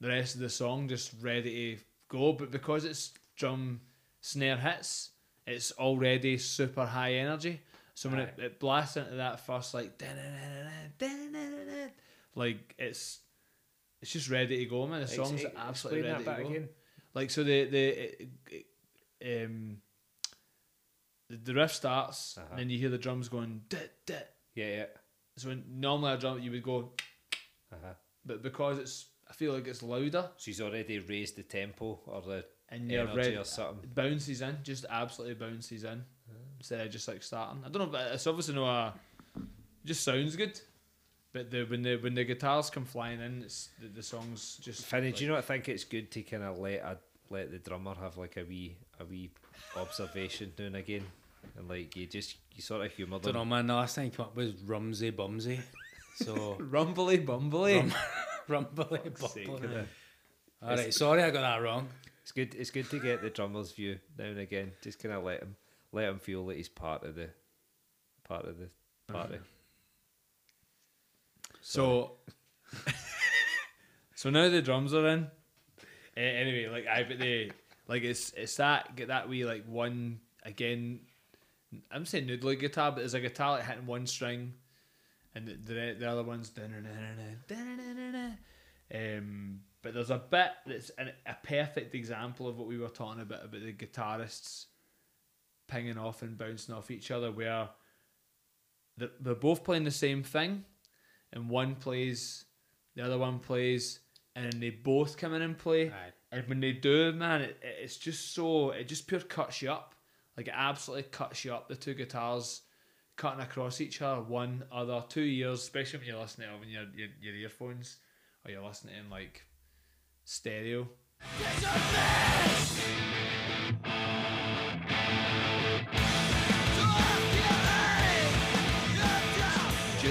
the rest of the song just ready to go. But because it's drum snare hits, it's already super high energy. So when it, it blasts into that first like Like it's it's just ready to go, man. The song's ex- absolutely ready to go. again. Like so, the the um the, the riff starts, Uh-huh. and then you hear the drums going dit dit. Yeah, yeah. So when normally a drum you would go, Uh-huh. but because it's I feel like it's louder So he's already raised the tempo or the and you're energy ready, or something. bounces in, just absolutely bounces in instead of just like starting. I don't know, but it's obviously no a it just sounds good. But the when the when the guitars come flying in, it's the, the songs just. Finny, like- do you not think it's good to kind of let a, let the drummer have like a wee a wee observation now and again, and like you just you sort of humour them. Don't them. know, man. The last time he came up was Rumsy Bumsy. So <laughs> rumbly bumbly? <laughs> rumbly sake, bumbly. All right, sorry I got that wrong. It's good. It's good to get the drummer's view now and again. Just kind of let him let him feel that he's part of the part of the party. So, <laughs> so now the drums are in. Uh, anyway, like I, but they like it's it's that get that wee like one again. I'm saying noodly guitar, but there's a guitar like hitting one string, and the the, the other one's um. But there's a bit that's an, a perfect example of what we were talking about about the guitarists pinging off and bouncing off each other, where they're, they're both playing the same thing, and one plays, the other one plays, and then they both come in and play. Aye. And when they do, man, it, it- it's just so it just pure cuts you up. Like it absolutely cuts you up. The two guitars cutting across each other, one other, two years, especially when you're listening to it on your, your your earphones or you're listening in like stereo.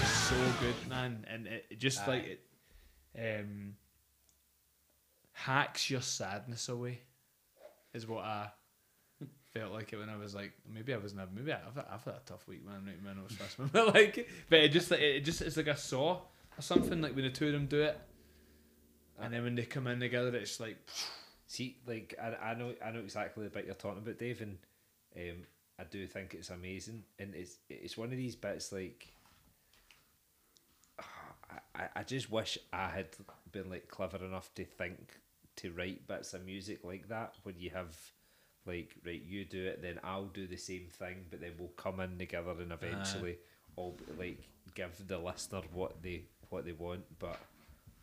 Just so good, man, and it, it just like it um hacks your sadness away. Is what I <laughs> felt like it when I was like maybe I was never maybe I've I've had a tough week, man. Right, man, I was stressed, <laughs> but like, but it just like it just it's like a saw or something. Like when the two of them do it, and then when they come in together, it's like <sniffs> See, like I, I know I know exactly the bit you're talking about, Dave, and um, I do think it's amazing, and it's it's one of these bits like I, I just wish I had been like clever enough to think to write bits of music like that. When you have like right you do it then I'll do the same thing but then we'll come in together and eventually all like give the listener what they what they want. But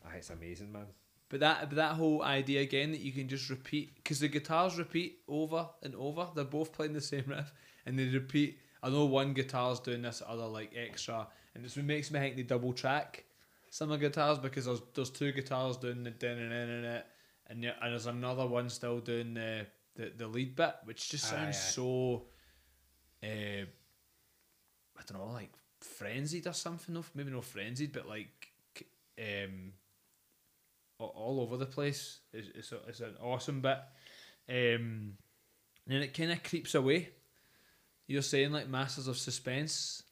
ah, it's amazing man. But that but that whole idea again that you can just repeat because the guitars repeat over and over. They're both playing the same riff and they repeat. I know one guitar's doing this other like extra, and this makes me think they double track some of the guitars because there's there's two guitars doing the din and in it, and and there's another one still doing the the, the lead bit, which just sounds aye. so. Uh, I don't know, like frenzied or something. No, maybe not frenzied, but like um, all over the place. It's, it's, a, it's an awesome bit. Um, and then it kind of creeps away. You're saying like Masters of Suspense,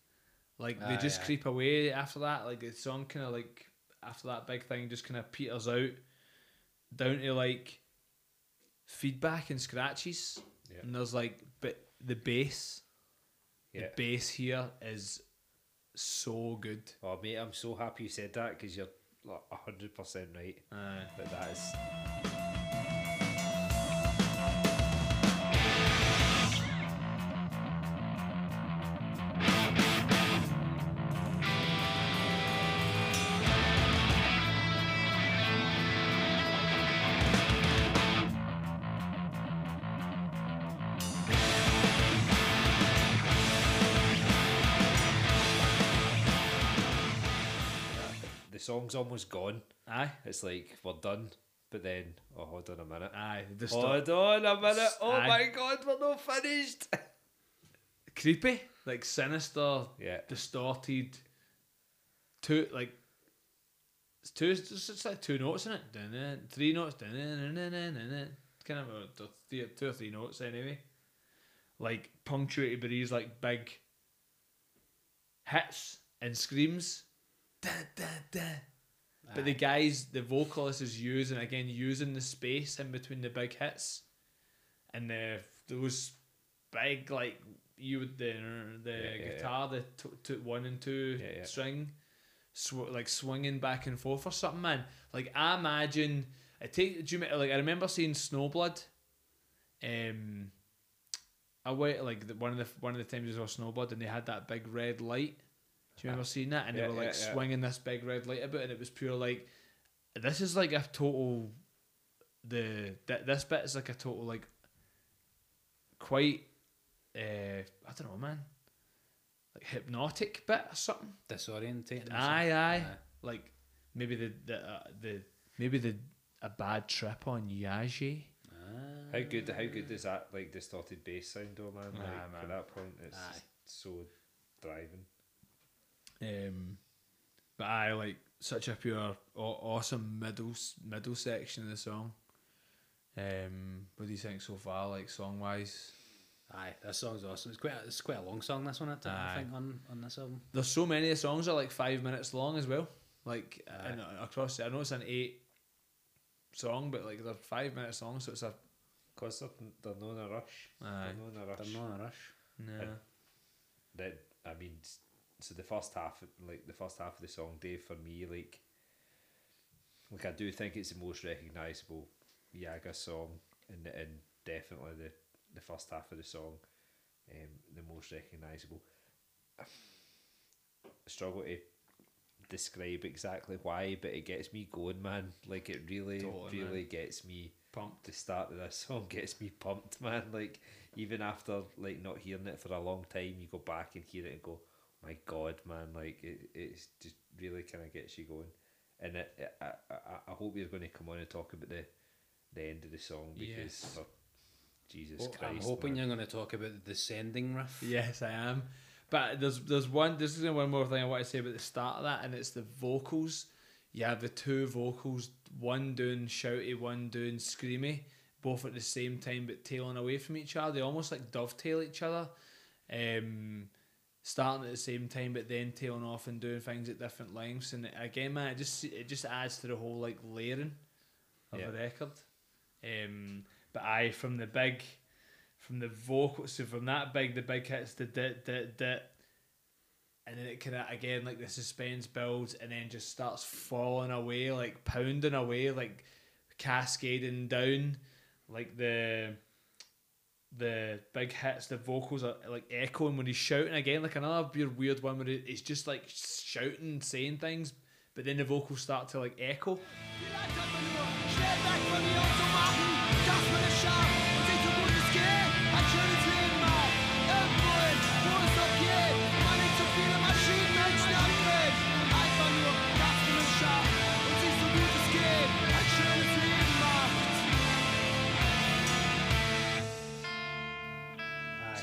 like they Aye, just aye. creep away after that. Like the song kind of like after that big thing just kind of peters out down to like feedback and scratches. Yeah. And there's like, but the bass, yeah the bass here is so good. Oh mate, I'm so happy you said that because you're like hundred percent right. Uh, But that is song's almost gone. aye, It's like we're done, but then oh hold on a minute. aye. The sto- Hold on a minute. Oh Aye. my god, we're not finished. <laughs> creepy, like sinister, Yeah. distorted. Two like it's two. It's just like two notes in it. Three notes. dun-dun-dun-dun-dun-dun. Kind of a, th- th- two or three notes anyway. Like punctuated by these like big hits and screams. Da, da, da. But the guys, the vocalist is using again using the space in between the big hits, and the those big like you would the the Yeah, yeah, guitar the t- t- one and two Yeah, yeah. string sw- like swinging back and forth or something, man. Like I imagine I take. Do you like I remember seeing Snowblood. Um, I wait like the, one of the one of the times we saw Snowblood and they had that big red light. Do you remember seeing that? And Yeah, they were like yeah, swinging this big red light about, and it was pure like, this is like a total. The th- this bit is like a total like. Quite, uh, I don't know, man. Like hypnotic bit or something. Disorientating. or Aye, aye. Like maybe the the uh, the maybe the a bad trip on Yage. Ah. How good? How good does that like distorted bass sound, though, man? Nah, Like, man. At that point, it's so driving. Um, but I like such a pure awesome middle middle section of the song. Um, what do you think so far? Like song wise, Aye, this song's awesome. It's quite a, it's quite a long song. This one, I think, I think on on this album. there's so many the songs are like five minutes long as well. Like and across, I know it's an eight song, but like they're five minute songs, so it's a Cause they're, they're not in a rush. aye. They're not in a rush. They're not in a rush. No. that I mean, so the first half, like the first half of the song, Dave, for me, like, like I do think it's the most recognizable Yage song, and and definitely the the first half of the song, um, the most recognizable. I struggle to describe exactly why, but it gets me going, man. Like it really, Totally, man. really gets me Pumped. the start of this song <laughs> gets me pumped, man. Like even after like not hearing it for a long time, you go back and hear it and go, "My God, man!" Like it, it's just really kind of gets you going. And it, it, I, I, I hope you're going to come on and talk about the the end of the song because Yes. oh, Jesus Ho- Christ, I'm hoping man. you're going to talk about the descending riff. Yes, I am. But there's there's one there's one more thing I want to say about the start of that, and it's the vocals. You have the two vocals, one doing shouty, one doing screamy, both at the same time but tailing away from each other. They almost like dovetail each other. Um, starting at the same time but then tailing off and doing things at different lengths. And again, man, it just it just adds to the whole like layering of Yeah. the record. Um, but I from the big from the vocal so from that big the big hits the dit dit dit and then it kind of again like the suspense builds and then just starts falling away like pounding away like cascading down like the the big hits the vocals are like echoing when he's shouting again. Like another weird weird one where he's just like shouting saying things but then the vocals start to like echo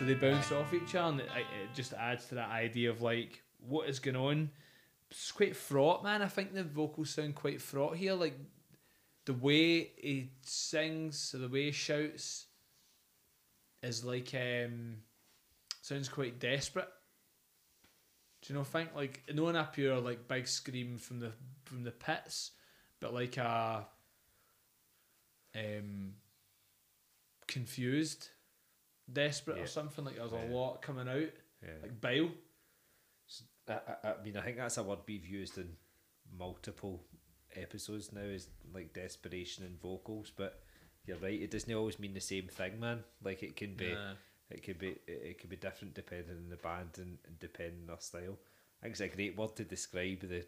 So they bounce off each other, and it, it just adds to that idea of like what is going on. It's quite fraught, man. I think the vocals sound quite fraught here. Like the way he sings, or the way he shouts, is like um, sounds quite desperate. Do you know? Think like not up here like big scream from the from the pits, but like a um confused, desperate Yeah. or something. Like there's Yeah. a lot coming out, Yeah. like bile. I, I, I mean, I think that's a word we've used in multiple episodes now is like desperation in vocals, but you're right, it doesn't always mean the same thing, man. Like it can be Nah. it could be it, could be different depending on the band and, and depending on their style. I think it's a great word to describe the,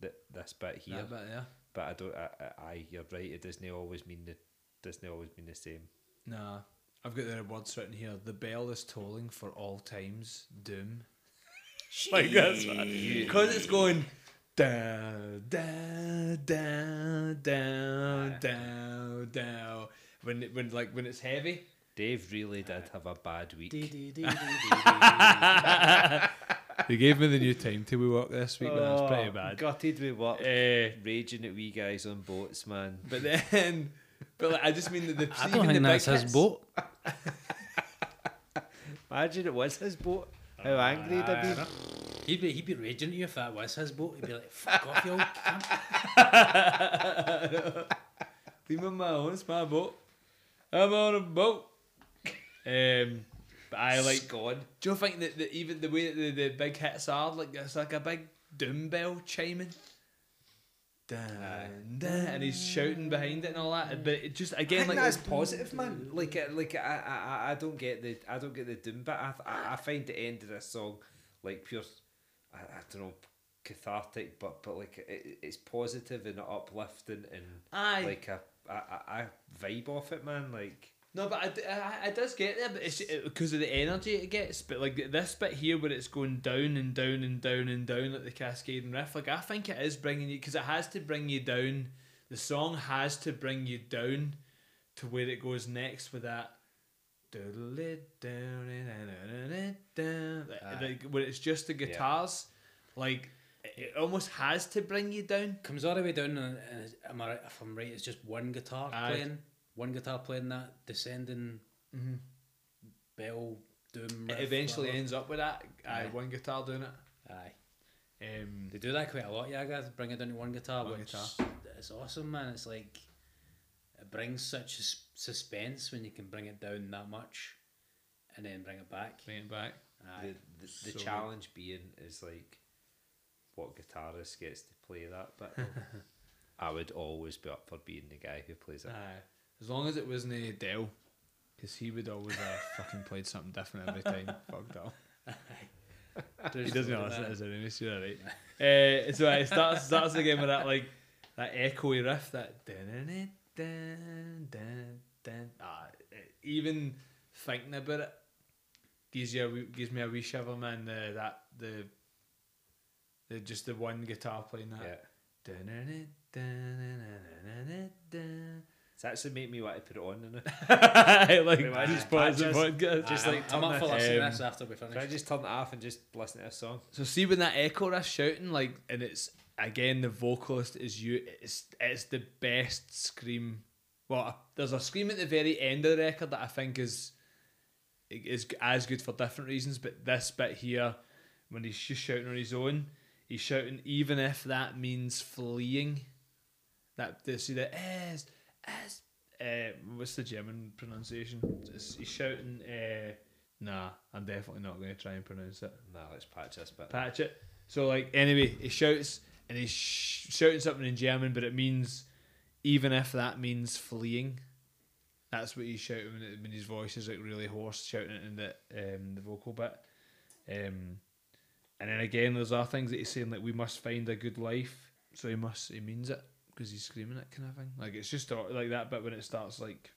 the this bit here. Yeah, but yeah. But I don't I, I, I you're right, it doesn't always mean the doesn't always mean the same. Nah, I've got the words written here. The bell is tolling for all times. Doom. like that's because it's going down, down, down, down, down, down. When it, when like when it's heavy. Dave really did have a bad week. They <laughs> gave me the new timetable work this week, but that's pretty bad. Gutted with work. Eh, Raging at wee guys on boats, man. but then, but like, I just mean that the <laughs> I even don't the think that's his boat. Imagine it was his boat. How angry he'd have been. He'd be, he'd be raging at you if that was his boat. He'd be like, fuck off, you old <laughs> cunt. <laughs> Leave me alone, it's my boat. I'm on a boat. Um, But I like. God. Do you think that, that even the way that the, the big hits are like it's like a big doom bell chiming? Dun, dun, and he's shouting behind it and all that. But it just again like that's positive, man. Like, uh, like I, I, I- don't get the, I don't get the doom but I, I, I find the end of this song like pure, I, I don't know, cathartic, but but like it, it's positive and uplifting and Aye. like a, I, I vibe off it, man. Like, No, but I, I, I does get there, but it's because uh, of the energy it gets. But like this bit here, where it's going down and down and down and down like the cascading riff, like I think it is bringing you because it has to bring you down. The song has to bring you down to where it goes next with that. doodle it down and down it down, like, where it's just the guitars, like it almost has to bring you down. Comes all the way down, and, and am I right, if I'm right, it's just one guitar playing, one guitar playing that descending bell doom. It eventually whatever. ends up with that. Aye, Aye. one guitar doing it. Aye, Um, they do that quite a lot. Yeah, guys, bring it down to one guitar, One which guitar. is awesome, man. It's like it brings such sus- suspense when you can bring it down that much, and then bring it back. bring it back. Aye. the, the, so the challenge being is like, what guitarist gets to play that but <laughs> I would always be up for being the guy who plays it. Aye. As long as it wasn't a Dell, because he would always have <laughs> fucking played something different every time. <laughs> Fuck Dell. <laughs> He doesn't no know doubt. that's a remix, you're right. Uh, so it starts starts again with that like that echoey riff that dun dun dun dun. Ah, even thinking about it gives you a wee, gives me a wee shiver, man. The, that the the just the one guitar playing that. Yeah. Dun, dun, dun, dun, dun, dun, dun, It's actually make me want to put it on now. dun. <laughs> like Imagine just pause the patches. podcast. Just like I'm, I'm turn up for the- listening to um, this after we finish. Can I just turn it off and just listen to a song? So see when that echo riff shouting like, and it's again the vocalist is you. It's it's the best scream. Well, there's a scream at the very end of the record that I think is is as good for different reasons. But this bit here, when he's just shouting on his own, he's shouting even if that means fleeing. That they see the as as uh, what's the German pronunciation? It's- he's shouting. Uh, nah, I'm definitely not going to try and pronounce it Nah, let's patch this bit. patch it. So like anyway, he shouts and he's sh- shouting something in German, but it means even if that means fleeing. That's what he's shouting when, it, when his voice is like really hoarse, shouting it in the um, the vocal bit. Um, and then again, there's other things that he's saying like we must find a good life. So he must he means it because he's screaming it kind of thing. Like it's just like that bit when it starts like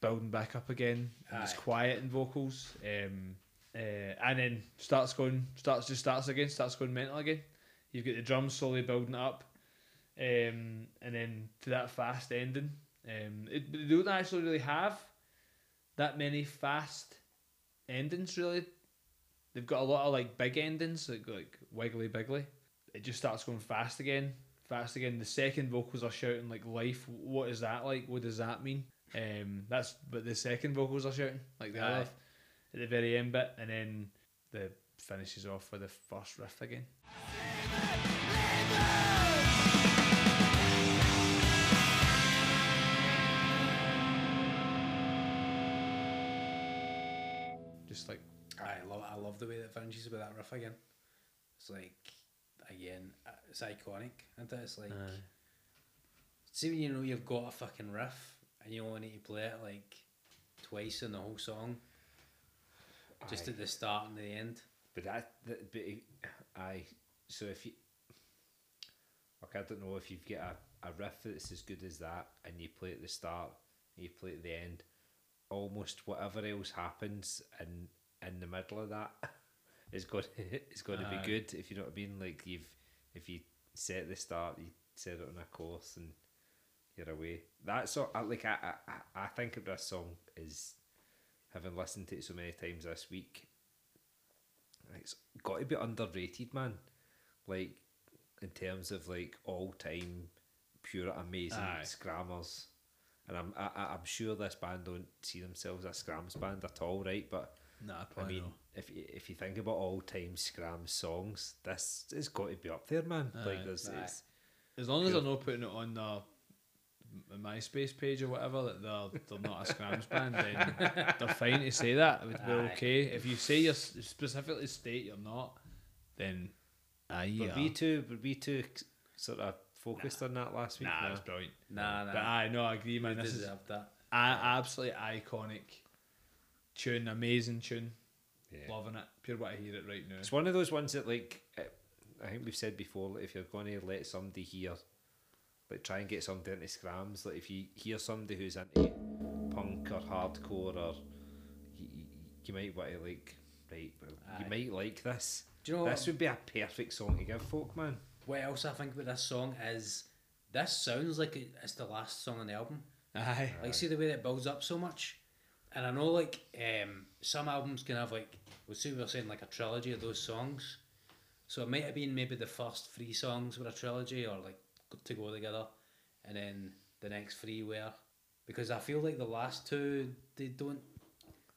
building back up again. And it's quiet in vocals. Um, uh, and then starts going, starts just starts again, starts going mental again. You've got the drums slowly building up, um, and then to that fast ending. Um, it, they don't actually really have that many fast endings. Really, they've got a lot of like big endings, like like wiggly biggly. It just starts going fast again, fast again. The second vocals are shouting like life. What is that like? What does that mean? Um, that's but the second vocals are shouting like the at the very end bit, and then the finishes off with the first riff again. Just like I love I love the way that finishes with that riff again. It's like again, uh, it's iconic, isn't it? It's like see when you know you've got a fucking riff and you only need to play it like twice in the whole song, just Aye. at the start and the end. But that, that but aye. So if you, like, I don't know if you've got a, a riff that's as good as that, and you play at the start, and you play at the end, almost whatever else happens in in the middle of that <laughs> is going <laughs> is going to be good. If you know what I mean, like you've if you set the start, you set it on a course, and you're away. That's all. Like I, I I- think of this song is having listened to it so many times this week it's got to be underrated, man. Like in terms of like all time pure amazing Aye. scrammers. And I'm I, I- I'm sure this band don't see themselves as skramz band at all, right? But nah, I mean, if you, if you think about all time scram songs, this has got to be up there, man. like Aye. there's Aye. it's, as long as they're not putting it on their m- MySpace page or whatever that they're they're not a Skramz band, then <laughs> they're fine to say that. It would be Aye. okay. If you say you specifically state you're not, then aye, Were yeah. we too? Were we too sort of focused on that last week? Nah, No. it's brilliant. Nah, nah. But I no, I agree, man. You This is that. a- absolutely iconic tune, amazing tune. Yeah. Loving it. Pure what I hear it right now. It's one of those ones that, like, eh, I think we've said before, like, if you're going to let somebody hear, like, try and get somebody into skramz, like, if you hear somebody who's into punk or hardcore, or you, you might want to, like, right, well, you might like this. Do you know this what, would be a perfect song to give folk, man. what else I think about this song is this sounds like it's the last song on the album. Aye. Like, see the way that it builds up so much. And I know, like, um, some albums can have, like, well, see, we were saying, like, a trilogy of those songs. So it might have been maybe the first three songs were a trilogy or, like, to go together. And then the next three were. Because I feel like the last two, they don't.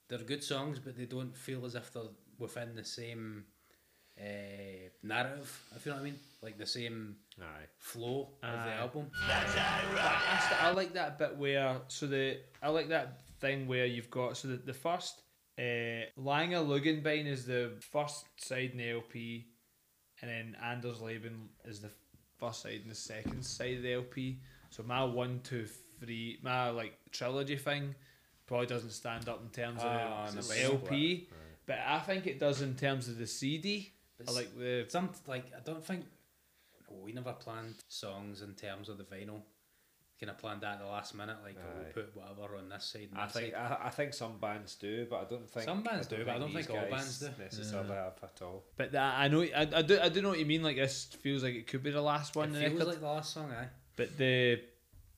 They're good songs, but they don't feel as if they're within the same uh, narrative, if you know what I mean. Like the same Aye. flow of the Aye. album. I, I like that bit where so the I like that thing where you've got so the, the first uh, Langer Lugenbein is the first side in the LP, and then Anders Leben is the first side and the second side of the LP. So my one, two, three, my like trilogy thing probably doesn't stand up in terms of Ah, the, no, the but LP, but I think it does in terms of the CD. I like the Some like I don't think we never planned songs in terms of the vinyl. Kind of planned that at the last minute, like oh, we'll put whatever on this side. And I that think side. I, I think some bands do, but I don't think Some bands do, but I don't these think all bands do. necessarily have at all. But that, I know, I, I do, I do know what you mean. Like this feels like it could be the last one. It the feels record. like the last song, aye. But the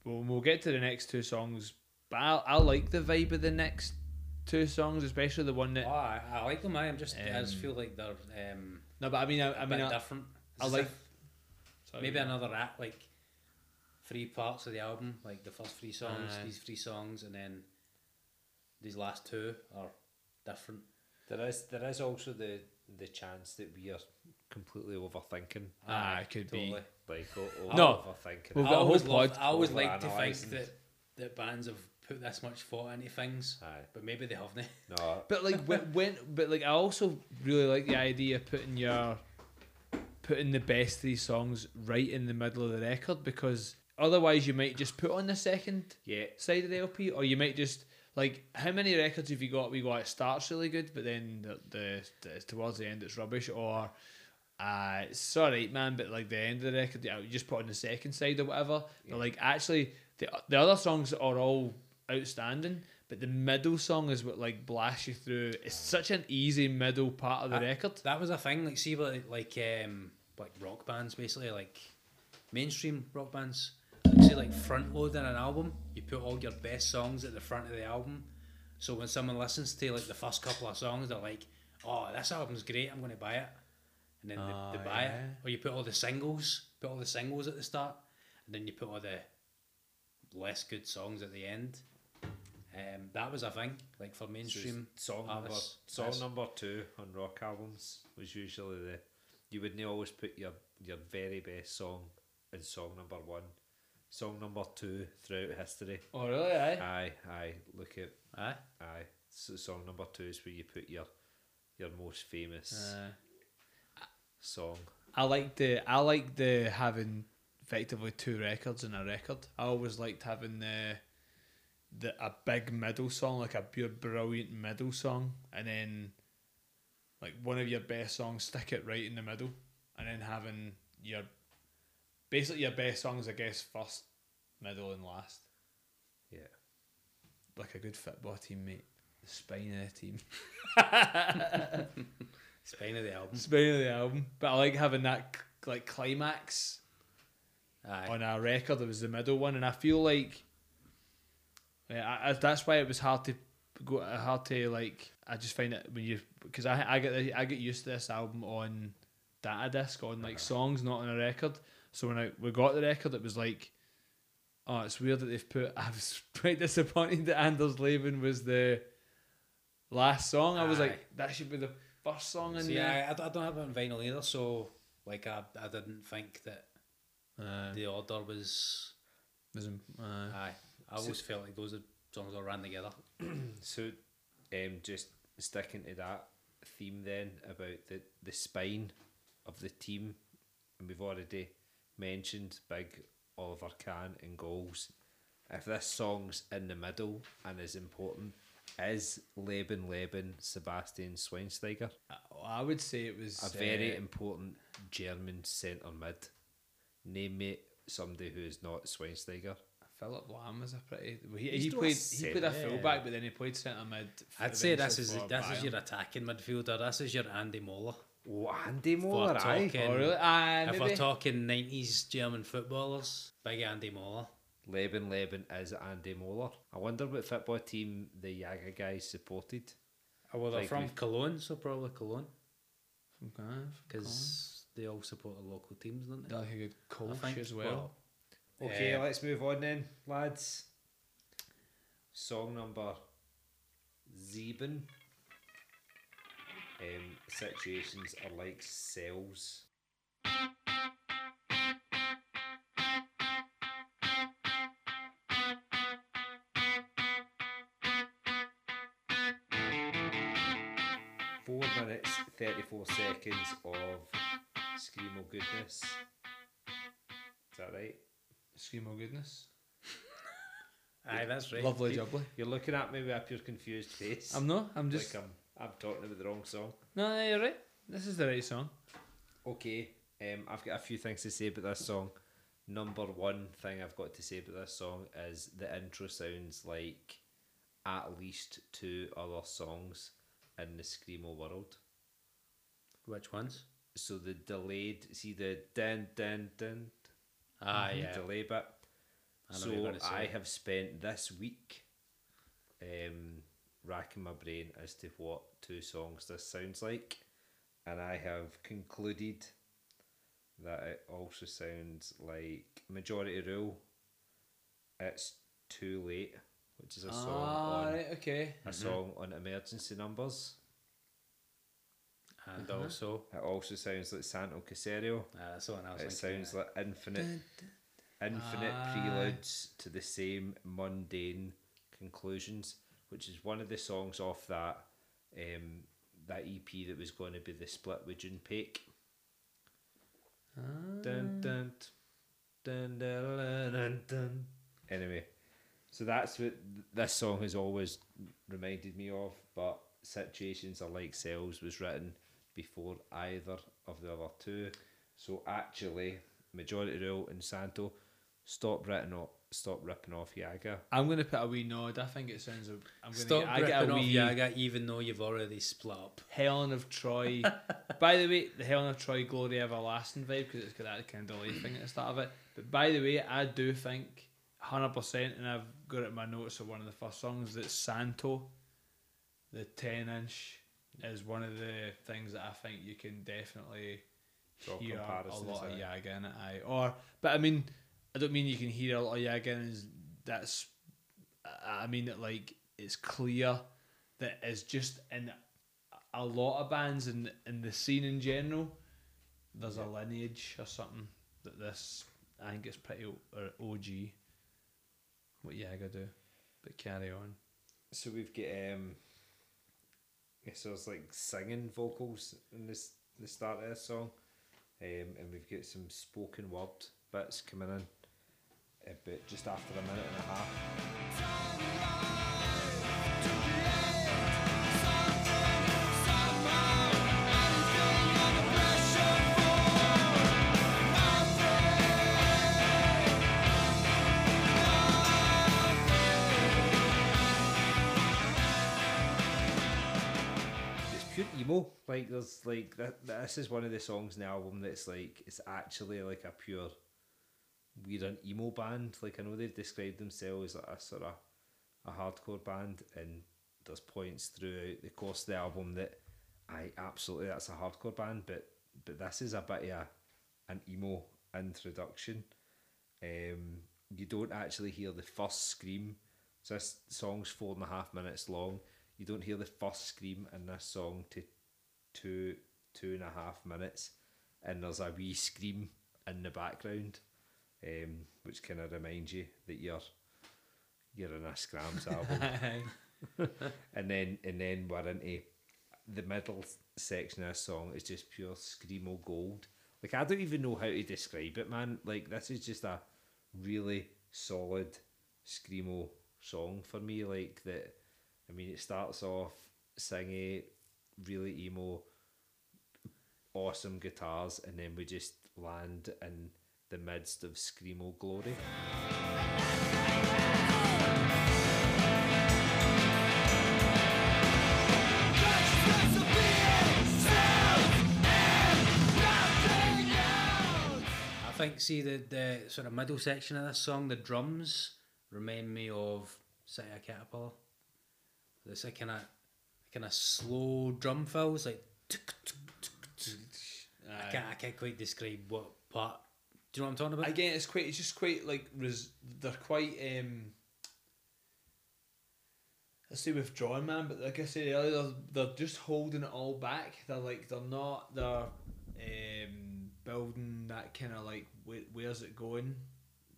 well, we'll get to the next two songs. But I, I like the vibe of the next two songs, especially the one that. I, I like them. I am just I just Um, feel like they're um, No, but I mean, I, a I mean, different. It's I like if sorry, maybe yeah. another act like three parts of the album, like the first three songs, Aye. these three songs, and then these last two are different. There is there is also the the chance that we are completely overthinking. Ah, it could be. Like o- o- No. overthinking. We've it. got a I always, whole love, pod- I always like to think overanalyzing. that, that bands have put this much thought into things, Aye. but maybe they haven't. <laughs> No, But like when, <laughs> when, but like I also really like the idea of putting your, putting the best three songs right in the middle of the record because otherwise you might just put on the second yeah, side of the LP, or you might just like how many records have you got? We got it starts really good, but then the, the, the towards the end it's rubbish, or uh, it's alright, man, but like the end of the record, you just put on the second side or whatever. But like actually, the the other songs are all outstanding, but the middle song is what like blasts you through. It's such an easy middle part of the Uh, record. That was a thing. Like, see, like like um, like rock bands, basically, like mainstream rock bands. Like, like front loading an album, you put all your best songs at the front of the album. So when someone listens to like the first couple of songs, they're like, "Oh, this album's great. I'm going to buy it," and then Oh, they, they buy yeah. it. Or you put all the singles, put all the singles at the start, and then you put all the less good songs at the end. Um, that was a thing, like for mainstream song number song number two on rock albums was usually the you wouldn't always put your your very best song in song number one. Song number two throughout history. Oh really? Aye. Aye, aye. Look at Aye. aye. So song number two is where you put your your most famous Uh, song. I like the I like the having effectively two records in a record. I always liked having the the a big middle song, like a pure brilliant middle song, and then like one of your best songs, stick it right in the middle, and then having your basically your best songs, I guess, first, middle, and last, Yeah. like a good football team, mate. The spine of the team. <laughs> Spine of the album. Spine of the album. But I like having that like climax Aye. on a record. It was the middle one, and I feel like yeah, I, I, that's why it was hard to go. Hard to like. I just find it when you because I I get I get used to this album on data disc on like uh-huh. songs, not on a record. So when I we got the record, it was like, oh, it's weird that they've put. <laughs> I was quite disappointed that Anders Leben was the last song. I was Aye. like, that should be the first song in See, there. I, I don't- have it on vinyl either, so like I, I didn't think that Uh, the order was Was in, uh, Aye, I always felt like those are songs all ran together. <clears throat> So, um, just sticking to that theme then about the, the spine of the team, and we've already mentioned Big Oliver Kahn and goals. If this song's in the middle and is important, is Leben Leben Sebastian Schweinsteiger I would say it was a very uh, important German centre mid? Name me somebody who is not Schweinsteiger. Philipp Lahm was a pretty. He, he played. He played a fullback, but then he played centre mid. I'd say this is for this is your attacking midfielder. This is your Andy Moller. Oh, Andy If Moller, aye. talking, Oh really? Aye, if maybe. we're talking nineties German footballers, big Andy Moller. Leben Leben is Andy Moller. I wonder what football team the Yage guys supported. Oh, well, they're Like from we've- Cologne, so probably Cologne, From Ghana, because they all support the local teams, don't they? They're like a good coach think, as well. Okay, Uh, let's move on then, lads. Song number Sieben. Um, situations are like cells. Four minutes, 34 seconds of Screamo goodness. Is that right? Screamo goodness. Aye, that's right. Lovely jubbly. You're looking at me with a pure confused face. I'm not. I'm just. like I'm, I'm talking about the wrong song. no, no, you're right. This is the right song. Okay, um, I've got a few things to say about this song. Number one thing I've got to say about this song is the intro sounds like at least two other songs in the screamo world. Which ones? So the delayed, see the dun dun dun Ah, yeah. delay bit. I know what you're so gonna say. I have spent this week um, racking my brain as to what two songs this sounds like, and I have concluded that it also sounds like Majority Rule. It's too late, which is a song Ah, on right, okay. a song on emergency numbers. And Uh-huh. also, It also sounds like Santo Caserio. ah, that's the one I was It thinking. sounds like infinite, infinite Aye. preludes to the same mundane conclusions, which is one of the songs off that um, that EP that was going to be the split with June Paik. Dun, dun, dun, dun, dun, dun, dun. Anyway, so that's what this song has always reminded me of. But situations are like cells was written before either of the other two. So actually, majority rule and Santo stop writing off, stop ripping off Yage. I'm gonna put a wee nod. I think it sounds. A, I'm gonna. Stop get, I get ripping a off wee Yage, even though you've already split up. Helen of Troy. <laughs> by the way, the Helen of Troy Glory Everlasting vibe because it's got that kind of delay thing at the start of it. But by the way, I do think, hundred percent, and I've got it in my notes of one of the first songs that Santo, the ten inch, is one of the things that I think you can definitely Draw hear a lot of. Yage in it. Aye. Or, but I mean, I don't mean you can hear a lot of Yage in is that's. I mean that like it's clear that is just in a lot of bands in in the scene in general. There's a lineage or something that this I think it's pretty OG. What Yage do, but carry on. So we've got um, yes, there's like singing vocals in this the start of this song, um, and we've got some spoken word bits coming in, but just after a minute and a half. it's pure emo. Like there's like that. This is one of the songs in the album that's like it's actually like a pure. We're an emo band. Like I know they've described themselves as like a sort of a hardcore band, and there's points throughout the course of the album that I absolutely that's a hardcore band, but but this is a bit of a, an emo introduction. Um, you don't actually hear the first scream. So this song's four and a half minutes long. You don't hear the first scream in this song to two two and a half minutes, and there's a wee scream in the background. Um, which kind of reminds you that you're you're in a Skramz <laughs> album. <laughs> and then and then we're into the middle section of the song is just pure screamo gold. Like I don't even know how to describe it, man. Like this is just a really solid screamo song for me. Like that. I mean, it starts off singing, really emo, awesome guitars, and then we just land in the midst of screamo glory. I think, see, the, the sort of middle section of this song, the drums remind me of City of Caterpillar. It's a kind of kind of slow drum fills, like. I can't, I can't quite describe what part. Do you know what I'm talking about? Again, it's quite. It's just quite like res, they're quite. um I say withdrawn, man, but like I said earlier, they're, they're just holding it all back. They're like they're not. They're um, building that kind of like where, where's it going?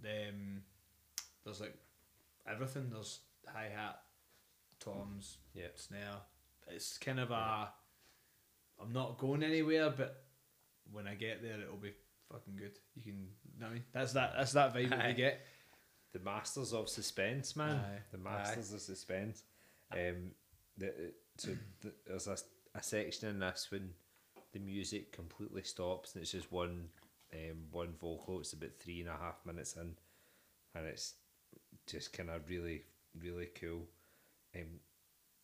Um, there's like everything. There's hi hat, toms, Yeah. snare. It's kind of a. I'm not going anywhere, but when I get there, it'll be fucking good. You can, know what I mean, that's that. That's that vibe that Aye. you get. the masters of suspense, man. Aye. The masters of suspense. Um, the, so the, there's a, a section in this when the music completely stops and it's just one um, one vocal. It's about three and a half minutes in, and it's just kind of really really cool. Um,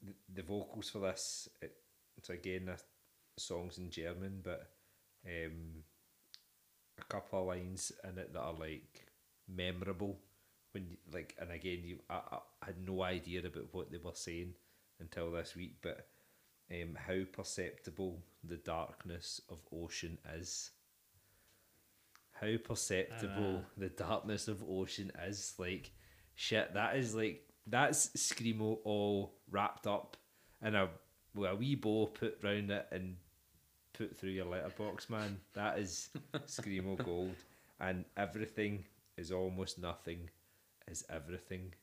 the, the vocals for this, it, it's again a songs in German, but um, a couple of lines in it that are like memorable. When you, like and again you I, I had no idea about what they were saying until this week but um how perceptible the darkness of ocean is. How perceptible the darkness of ocean is. Like shit that is like that's screamo all wrapped up in a well, a wee bow put round it and put through your letterbox man that is screamo gold and everything is almost nothing is everything.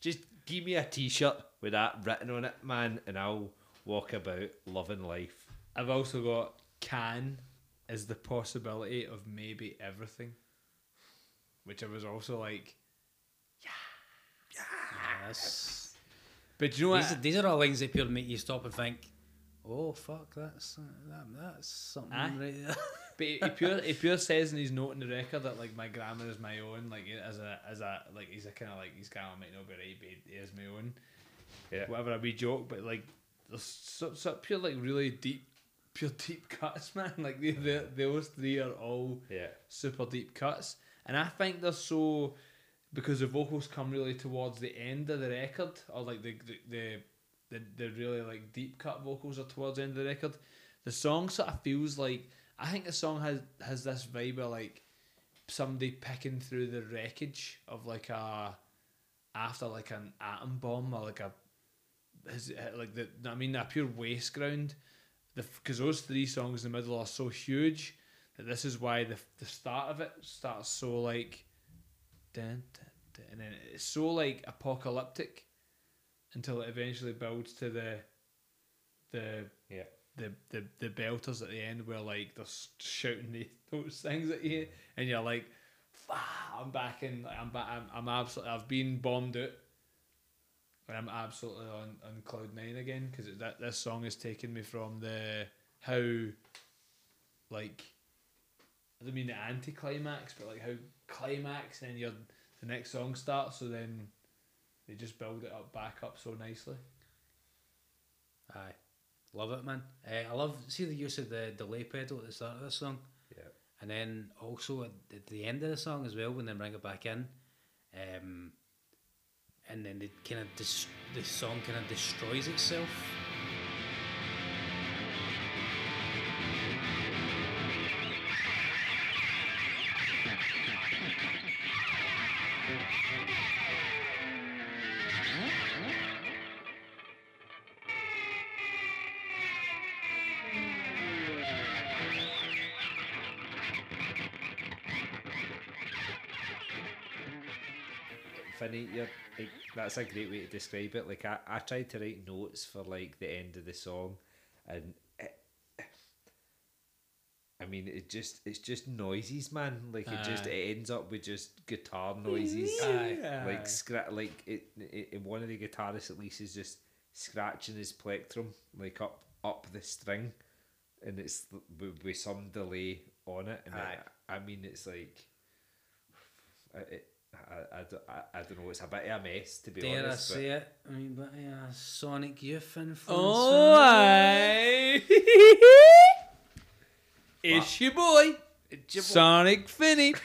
Just give me a t-shirt with that written on it, man, and I'll walk about loving life. I've also got can is the possibility of maybe everything, which I was also like. Yeah, yes. But do you know what? These, are- these are all lines that pure make you stop and think, oh, fuck, that's, uh, that, that's something Aye. right there. But he, he pure he pure says in his note in the record that like my grammar is my own. Like as a as a like he's a kind of like his grammar might not be right, but he is my own. Yeah. Whatever a wee joke, but like there's so, so pure like really deep, pure deep cuts, <laughs> man. Like they, they, those three are all Yeah. super deep cuts, and I think they're so because the vocals come really towards the end of the record, or like the the the, the, the really like deep cut vocals are towards the end of the record. The song sort of feels like I think the song has has this vibe of like somebody picking through the wreckage of like a after like an atom bomb or like a it- like the I mean a pure waste ground. The because those three songs in the middle are so huge that this is why the the start of it starts so like dun, dun, dun, and then it's so like apocalyptic until it eventually builds to the the Yeah. the, the the belters at the end where like they're shouting the, <laughs> those things at you and you're like "Ah, I'm back in like, I'm back I'm, I'm absolutely I've been bombed out and I'm absolutely on, on cloud nine again because that this song has taken me from the how like I don't mean the anticlimax but like how climax and then your the next song starts so then they just build it up back up so nicely Aye. Love it, man. Uh, I love, see the use of the delay pedal at the start of this song. Yeah. And then also at, at the end of the song as well, when they bring it back in. Um, and then they kind of dis- the song kind of destroys itself. Finny, you're like that's a great way to describe it. Like I, I tried to write notes for like the end of the song, and it, I mean it just it's just noises, man. Like it just it ends up with just guitar noises. Aye. Like scra- like it, it, it one of the guitarists at least is just scratching his plectrum like up up the string, and it's with, with some delay on it. And Aye. I, I mean it's like. It, I, I, don't- I, I don't know. It's a bit of a mess to be Dare I honest. but- say it? I mean, but yeah, Sonic Youth influence. Oh, aye. it's your boy, Sonic Finny. <laughs>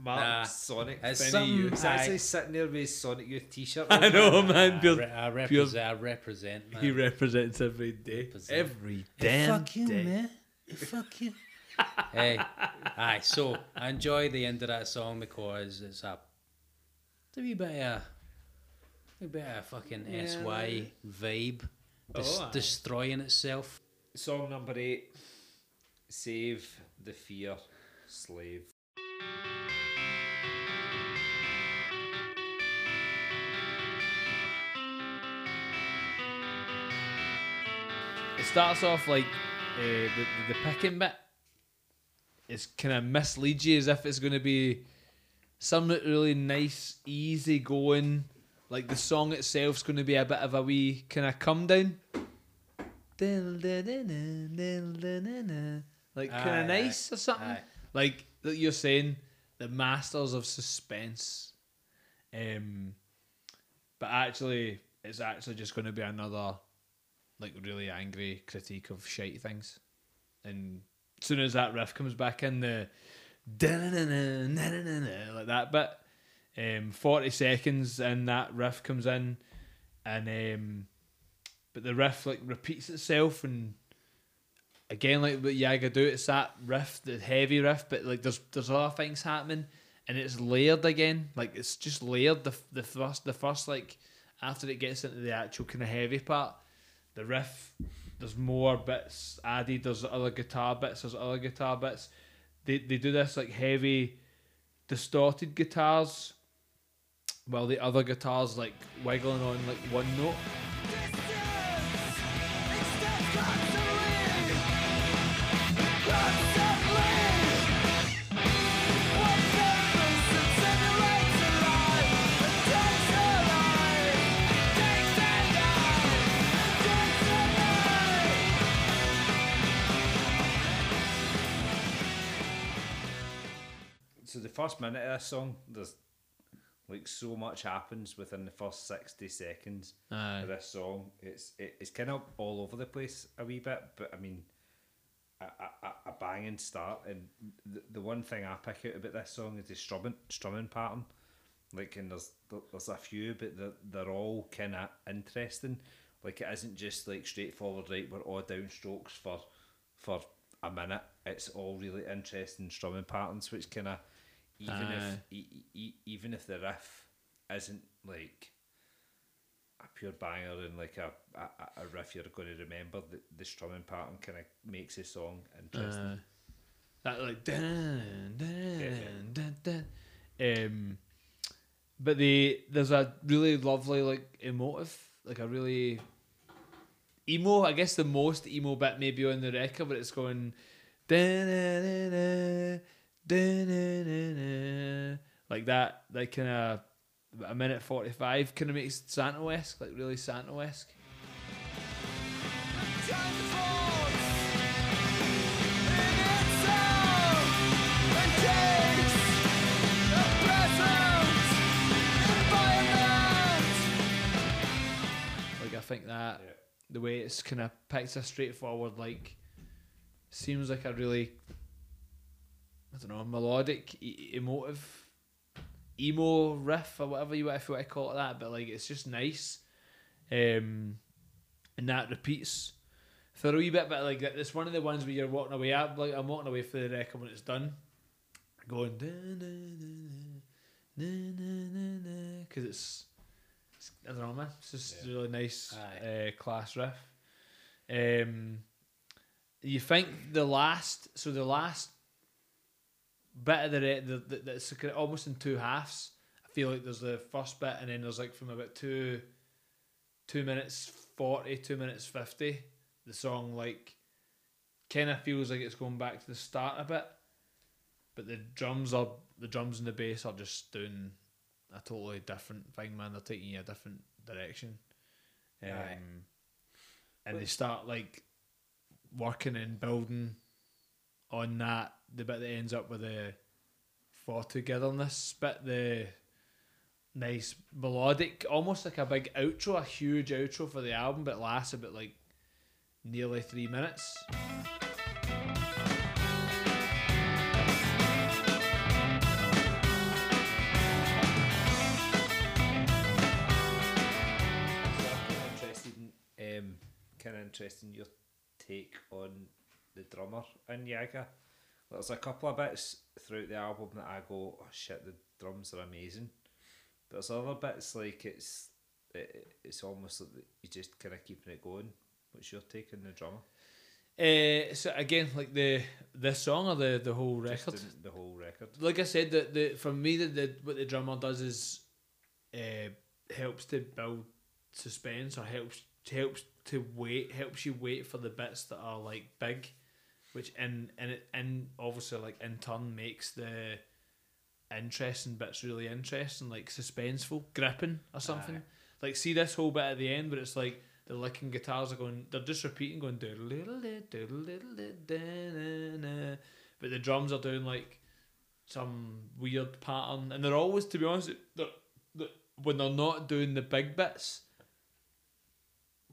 Mark Nah, Sonic. it's Finny something- Youth. He's actually sitting there with his Sonic Youth T-shirt. I know, man. man. I, Pure, re- I, pure- represent, I represent, man. he represents every day. Represent. Every damn fuck you, day. man. Fuck you. Hey, aye. So I enjoy the end of that song because it's a, it's a wee bit of a, bit of a fucking sy vibe, des- Oh, destroying itself. Song number eight. Save the fear, slave. It starts off like uh, the, the the picking bit is kind of mislead you as if it's going to be something really nice, easy going. Like the song itself's going to be a bit of a wee kind of come down. Like kind of nice or something. aye. Like that you're saying, the masters of suspense. Um, but actually, it's actually just going to be another like really angry critique of shite things. And soon as that riff comes back in, the like that bit, um, forty seconds and that riff comes in, and um, but the riff like repeats itself and again like what Yage do, it's that riff, the heavy riff, but like there's there's other things happening and it's layered again. Like it's just layered. The the first the first like after it gets into the actual kind of heavy part, the riff. There's more bits added. There's other guitar bits. There's other guitar bits. They they do this like heavy, distorted guitars, while the other guitars like wiggling on like one note. First minute of this song, there's like so much happens within the first sixty seconds Aye. of this song. It's it, it's kind of all over the place a wee bit, but I mean, a, a, a- a banging start. And the, the one thing I pick out about this song is the strumming strumming pattern. Like, and there's there's a few, but they're they're all kind of interesting. Like, it isn't just like straightforward. Right, we're all downstrokes for for a minute. It's all really interesting strumming patterns, which kind of even if Aye. e- e- e- even if the riff isn't like a pure banger and like a, a, a riff you're going to remember, the, the strumming pattern kind of makes the song interesting. Uh, that like dun, dun, dun, dun. Um, but the there's a really lovely like emotive, like a really emo. I guess the most emo bit maybe on the record, but it's going dun, dun, dun, dun, like that. Like kind of a minute forty five kind of makes Santo esque, like really Santo esque. Like I think that Yeah. the way it's kind of picked a straightforward like seems like a really I don't know melodic, e- emotive, emo riff or whatever you if you want to call it that. But like it's just nice, um, and that repeats for a wee bit. But like it's one of the ones where you're walking away. I'm like I'm walking away for the record when it's done, going because it's, it's I don't know man. It's just Yeah. really nice uh, class riff. Um, you think the last so the last bit of the, the, the that's of almost in two halves I feel like there's the first bit, and then there's like from about two, two minutes forty, two minutes fifty, the song like kind of feels like it's going back to the start a bit, but the drums are the drums and the bass are just doing a totally different thing, man. They're taking you a different direction, um, Aye. and they start like working and building on that. The bit that ends up with the for togetherness bit, the nice melodic, almost like a big outro, a huge outro for the album, but lasts about like nearly three minutes. kind of um, interested in your take on the drummer in Yage. There's a couple of bits throughout the album that I go, oh shit, the drums are amazing. But there's other bits like it's it, it's almost like you just kind of keeping it going. What's your take on the drummer? Uh, so again, like the this song or the the whole record. in the whole record. like I said, the, the for me, the, the what the drummer does is uh, helps to build suspense or helps helps to wait helps you wait for the bits that are like big, which in and it and obviously like in turn makes the interesting bits really interesting, like suspenseful, gripping or something. Aye. Like see this whole bit at the end where it's like the licking guitars are going, they're just repeating, going but the drums are doing like some weird pattern, and they're always, to be honest, they're, they're, when they're not doing the big bits.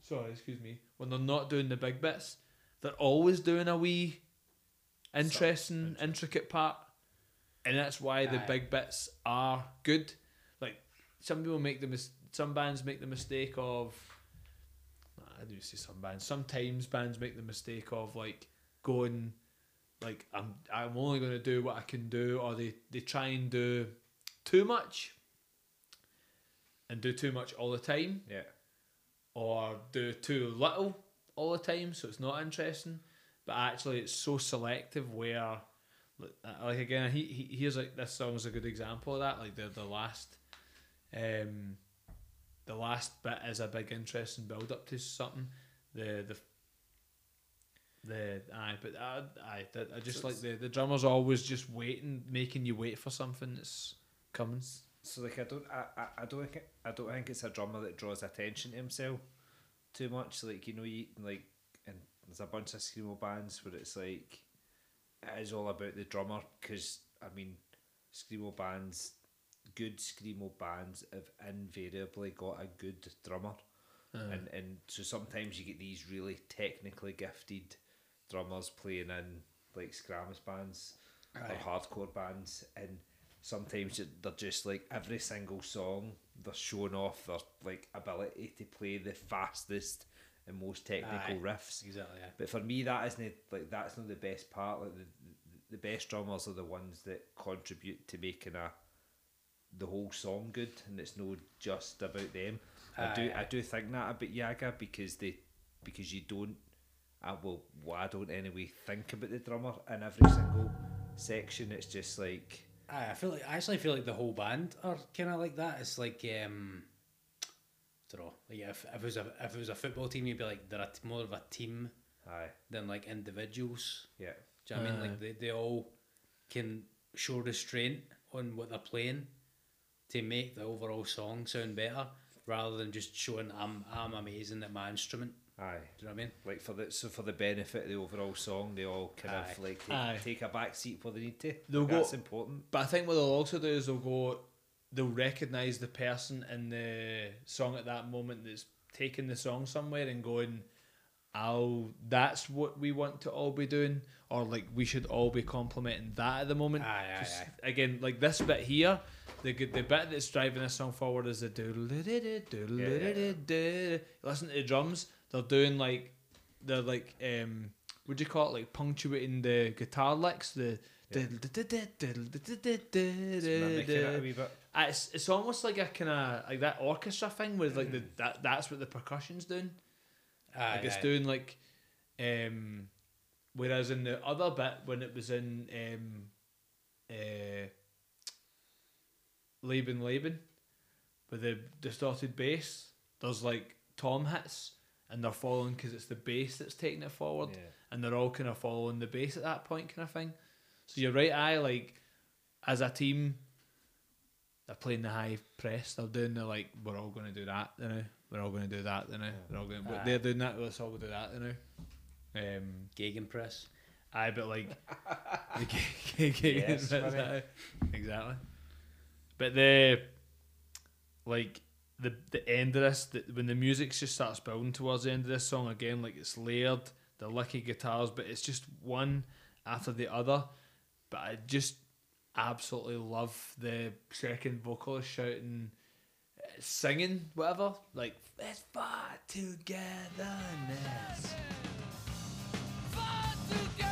Sorry, excuse me. When they're not doing the big bits, they're always doing a wee interesting, intricate part, and that's why the Aye. big bits are good. Like some people make the mis- some bands make the mistake of. I do see some bands. Sometimes bands make the mistake of like going, like I'm I'm only going to do what I can do, or they they try and do too much, and do too much all the time Yeah. or do too little all the time, so it's not interesting. But actually, it's so selective where, like, uh, again, he, he here's like this song is a good example of that. Like the the last, um, the last bit is a big interesting build up to something. The the the aye, but I aye, that, I just So like the the drummer's always just waiting, making you wait for something that's coming. So like I don't I, I, I don't think I don't think it's a drummer that draws attention to himself too much. Like you know you like and there's a bunch of screamo bands where it's like it is all about the drummer because I mean screamo bands, good screamo bands have invariably got a good drummer. Uh-huh. And and so sometimes you get these really technically gifted drummers playing in like Scramus bands or hardcore bands and sometimes they're just like every single song they're showing off their like ability to play the fastest and most technical Aye. riffs. Exactly. Yeah. But for me, that isn't like that's not the best part. Like the the best drummers are the ones that contribute to making a the whole song good, and it's not just about them. I do Aye, I do think that about Yage because they because you don't. Uh, I will. Well, I don't anyway think about the drummer in every single section. It's just like Aye, I feel like I actually feel like the whole band are kind of like that. It's like um, I don't know. Like if, if it was a if it was a football team, you'd be like they're a t- more of a team aye, than like individuals. yeah, Do you know what I mean? Like they, they all can show restraint on what they're playing to make the overall song sound better, rather than just showing I'm I'm amazing at my instrument. Aye. Do you know what I mean? Like for the so for the benefit of the overall song, they all kind Aye. of like take, Aye. take a back seat where they need to. They'll Like, go- That's important. But I think what they'll also do is they'll go, they'll recognise the person in the song at that moment that's taking the song somewhere and going, "Oh, that's what we want to all be doing," or like we should all be complimenting that at the moment. Aye, aye, aye. Again, like this bit here, the good the bit that's driving this song forward is the doodle doodle Listen to the drums; they're doing like they're like um, what do you call it? Like punctuating the guitar licks. The Mimicking it a wee bit. uh, It's it's almost like a kind of like that orchestra thing with like the that that's what the percussion's doing. Aye, Like it's aye. doing like, um, whereas in the other bit when it was in um, uh, Leben Leben with the distorted bass. There's like tom hits, and they're following because it's the base that's taking it forward, Yeah. and they're all kind of following the base at that point, kind of thing. So you're right, I like as a team. They're playing the high press. They're doing the like, we're all going to do that, you know. We're all going to do that, you know. We're all going. to They're doing that. Let's all do that, you know. Um, Gegenpress. <laughs> I but like <laughs> the g- g- Yes, exactly. But the like the the end of this, the, when the music just starts building towards the end of this song again, like it's layered, the licky guitars, but it's just one after the other. But I just absolutely love the second vocalist shouting, uh, singing, whatever. Like let's fight togetherness. Togetherness.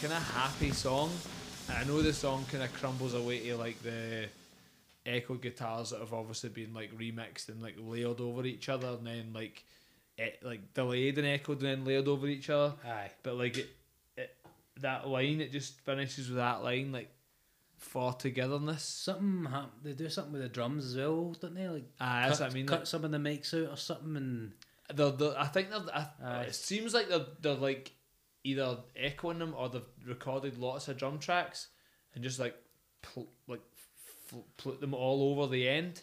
Kind of happy song. And I know the song kind of crumbles away to like the echo guitars that have obviously been like remixed and like layered over each other, and then like it like delayed and echoed and then layered over each other. Aye. But like it, it that line, it just finishes with that line like for togetherness. Something hap- they do something with the drums as well, don't they? Like Ah, that's cut, what I mean. cut like- some of the mics out or something, and They're, they're, I think they're, I, Aye. it seems like they're, they're like either echoing them or they've recorded lots of drum tracks and just like pl- like f- put them all over the end,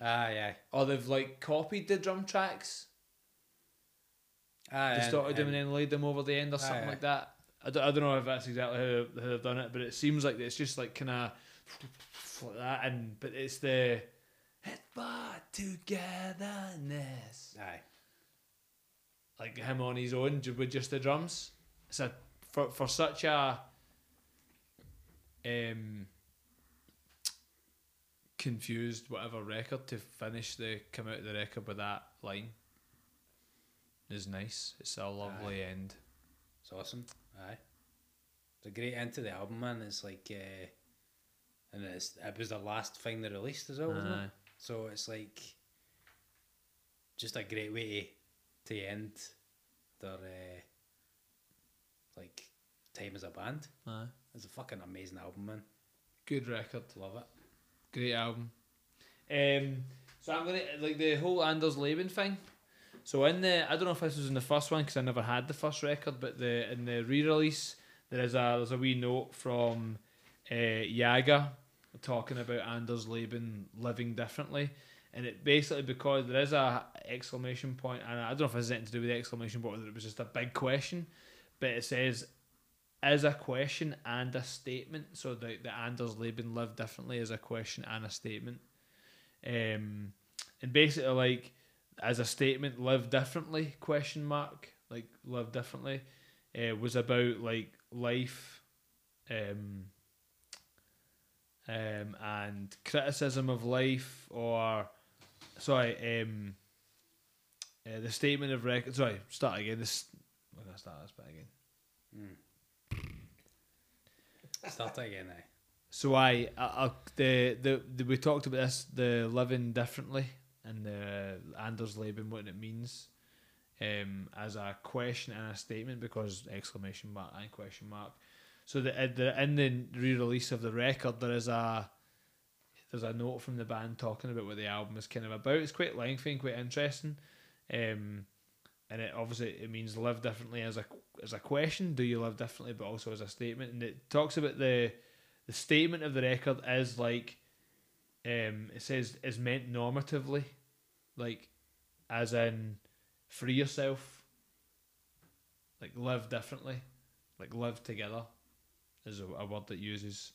aye, aye, or they've like copied the drum tracks, aye, distorted them, and- and then laid them over the end or something aye. like that. I don't, I don't know if that's exactly how, how they've done it, but it seems like it's just like kind of like that, and but it's the head bar togetherness. aye. like him on his own with just the drums. So for for such a um confused whatever record to finish the come out of the record with that line is nice. It's a lovely end. It's awesome. Aye. It's a great end to the album, man. It's like, uh, and it's, it was the last thing they released as well, wasn't Aye. it? So it's like just a great way to end their uh, like time as a band. Aye. It's a fucking amazing album, man. Good record. Love it. Great album. Um, so I'm gonna like the whole Anders Leben thing. So in the I don't know if this was in the first one because I never had the first record, but the in the re-release there is a there's a wee note from uh, Yage talking about Anders Leben living differently, and it basically because there is a exclamation point, and I don't know if it has anything to do with the exclamation point, or it was just a big question, but it says is a question and a statement. So the the Anders Leben live differently is a question and a statement. Um, and basically like as a statement, live differently question mark like live differently, uh, was about like life, um, um, and criticism of life or sorry um. Uh, the statement of record. Sorry, start again. This. We're gonna start this bit again. Start again, aye. So I, I, I the, the the we talked about this the living differently and the Anders Leben what it means, um, as a question and a statement because exclamation mark and question mark. So the, uh, the in the re-release of the record there is a there's a note from the band talking about what the album is kind of about. It's quite lengthy and quite interesting, um, and it obviously it means live differently as a as a question. Do you live differently, but also as a statement, and it talks about the the statement of the record is like um it says is meant normatively like as in free yourself like live differently like live together is a, a word that uses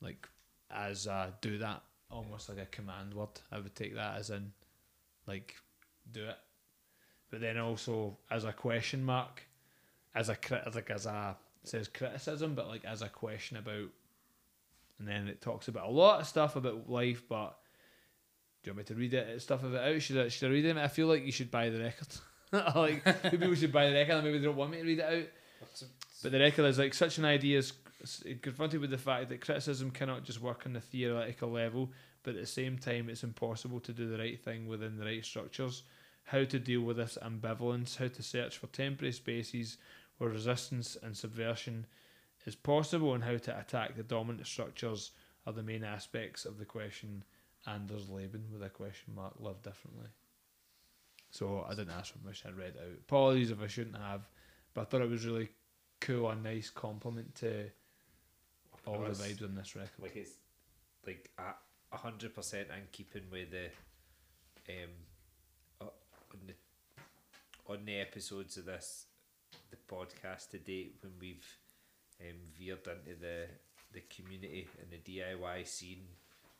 like as uh do that almost like a command word i would take that as in like do it but then also as a question mark as a crit like as a says criticism, but like as a question about, and then it talks about a lot of stuff about life, but Do you want me to read it stuff of it out? Should I should I read it? I feel like you should buy the record. <laughs> like maybe people should buy the record, maybe they don't want me to read it out. But the record is like such an idea is confronted with the fact that criticism cannot just work on the theoretical level, but at the same time, it's impossible to do the right thing within the right structures. How to deal with this ambivalence, how to search for temporary spaces where resistance and subversion is possible, and how to attack the dominant structures are the main aspects of the question Anders Leben with a question mark live differently. So I didn't ask for permission, I read out. Apologies if I shouldn't have, but I thought it was really cool, a nice compliment to all the vibes on this record. like it's like a hundred percent in keeping with the um on the on the episodes of this the podcast to date when we've um veered into the the community and the DIY scene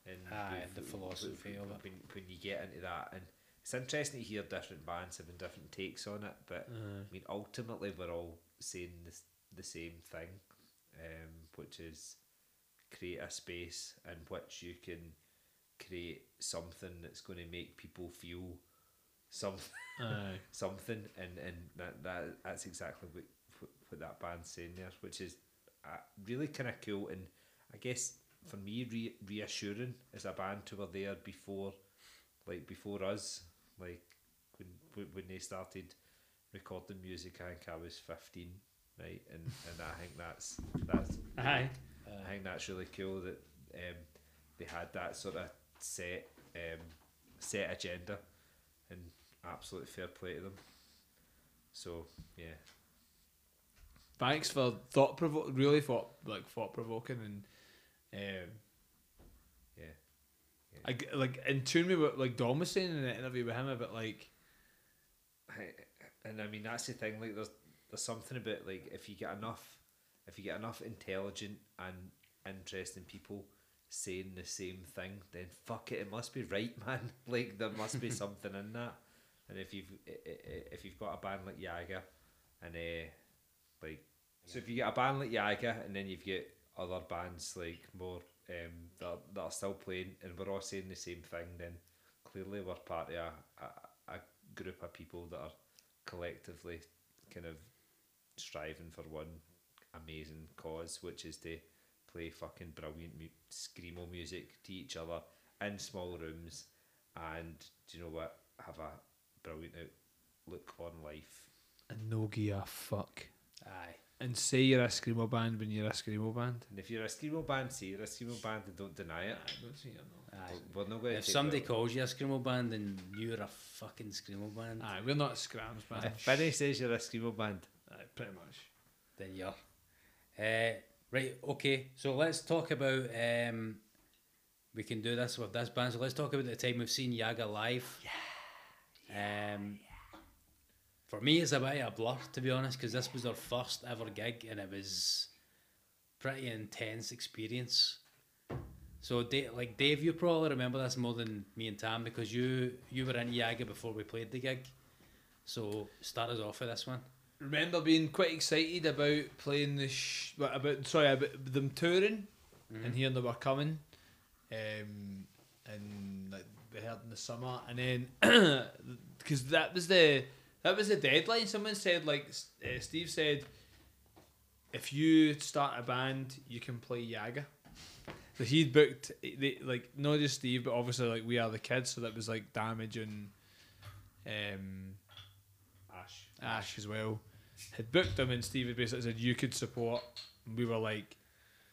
and Aye, we've- the philosophy of it. when, when you get into that and it's interesting to hear different bands having different takes on it but I mean ultimately we're all saying this, the same thing um, which is create a space in which you can create something that's going to make people feel something Aye. <laughs> something and and that, that that's exactly what, what that band's saying there which is uh, really kind of cool and I guess for me re- reassuring as a band who were there before like before us like when when- they started recording music I think I was 15 right and and I think that's that's Aye. I think that's really cool that um, they had that sort of set um, set agenda and absolute fair play to them. So yeah, Thanks for thought provo- really thought like thought provoking and um, yeah, I g like in tune with what like Dom was saying in the interview with him about like I- and I mean that's the thing. Like there's there's something about like if you get enough if you get enough intelligent and interesting people saying the same thing, then fuck it, it must be right, <laughs> man. Like there must be <laughs> something in that. And if you've if you've got a band like Yage, and uh, like so if you get a band like Yage, and then you've got other bands like more um that that are still playing, and we're all saying the same thing, then clearly we're part of a, a, a group of people that are collectively kind of striving for one amazing cause, which is to play fucking brilliant mu- screamo music to each other in small rooms, and do you know what? Have a brilliant outlook on life. and no give a fuck Aye. and say you're a screamo band when you're a screamo band. And if you're a screamo band, say you're a screamo band and don't deny it. don't say you're not. Aye. We're not going to If somebody calls you a screamo band then you're a fucking screamo band, Aye, we're not skramz band. if Benny says you're a screamo band, Aye, pretty much. then you're. Uh, right, okay, so let's talk about. Um, we can do this with this band, so let's talk about the time we've seen Yage live. Yeah. Um, For me, it's a bit of a blur, to be honest, because this was our first ever gig and it was pretty intense experience. So, Dave, like Dave, you probably remember this more than me and Tam because you you were in Yage before we played the gig. So, start us off with this one. remember being quite excited about playing the sh- about sorry about them touring and hearing they were coming, um, and we heard in the summer, and then <clears throat> because that was the that was the deadline. Someone said like uh, Steve said, if you start a band, you can play Yage. So he'd booked they, like not just Steve, but obviously like we are the kids, so that was like damage and um, Ash. Ash as well had booked them, and Steve had basically said you could support. And we were like,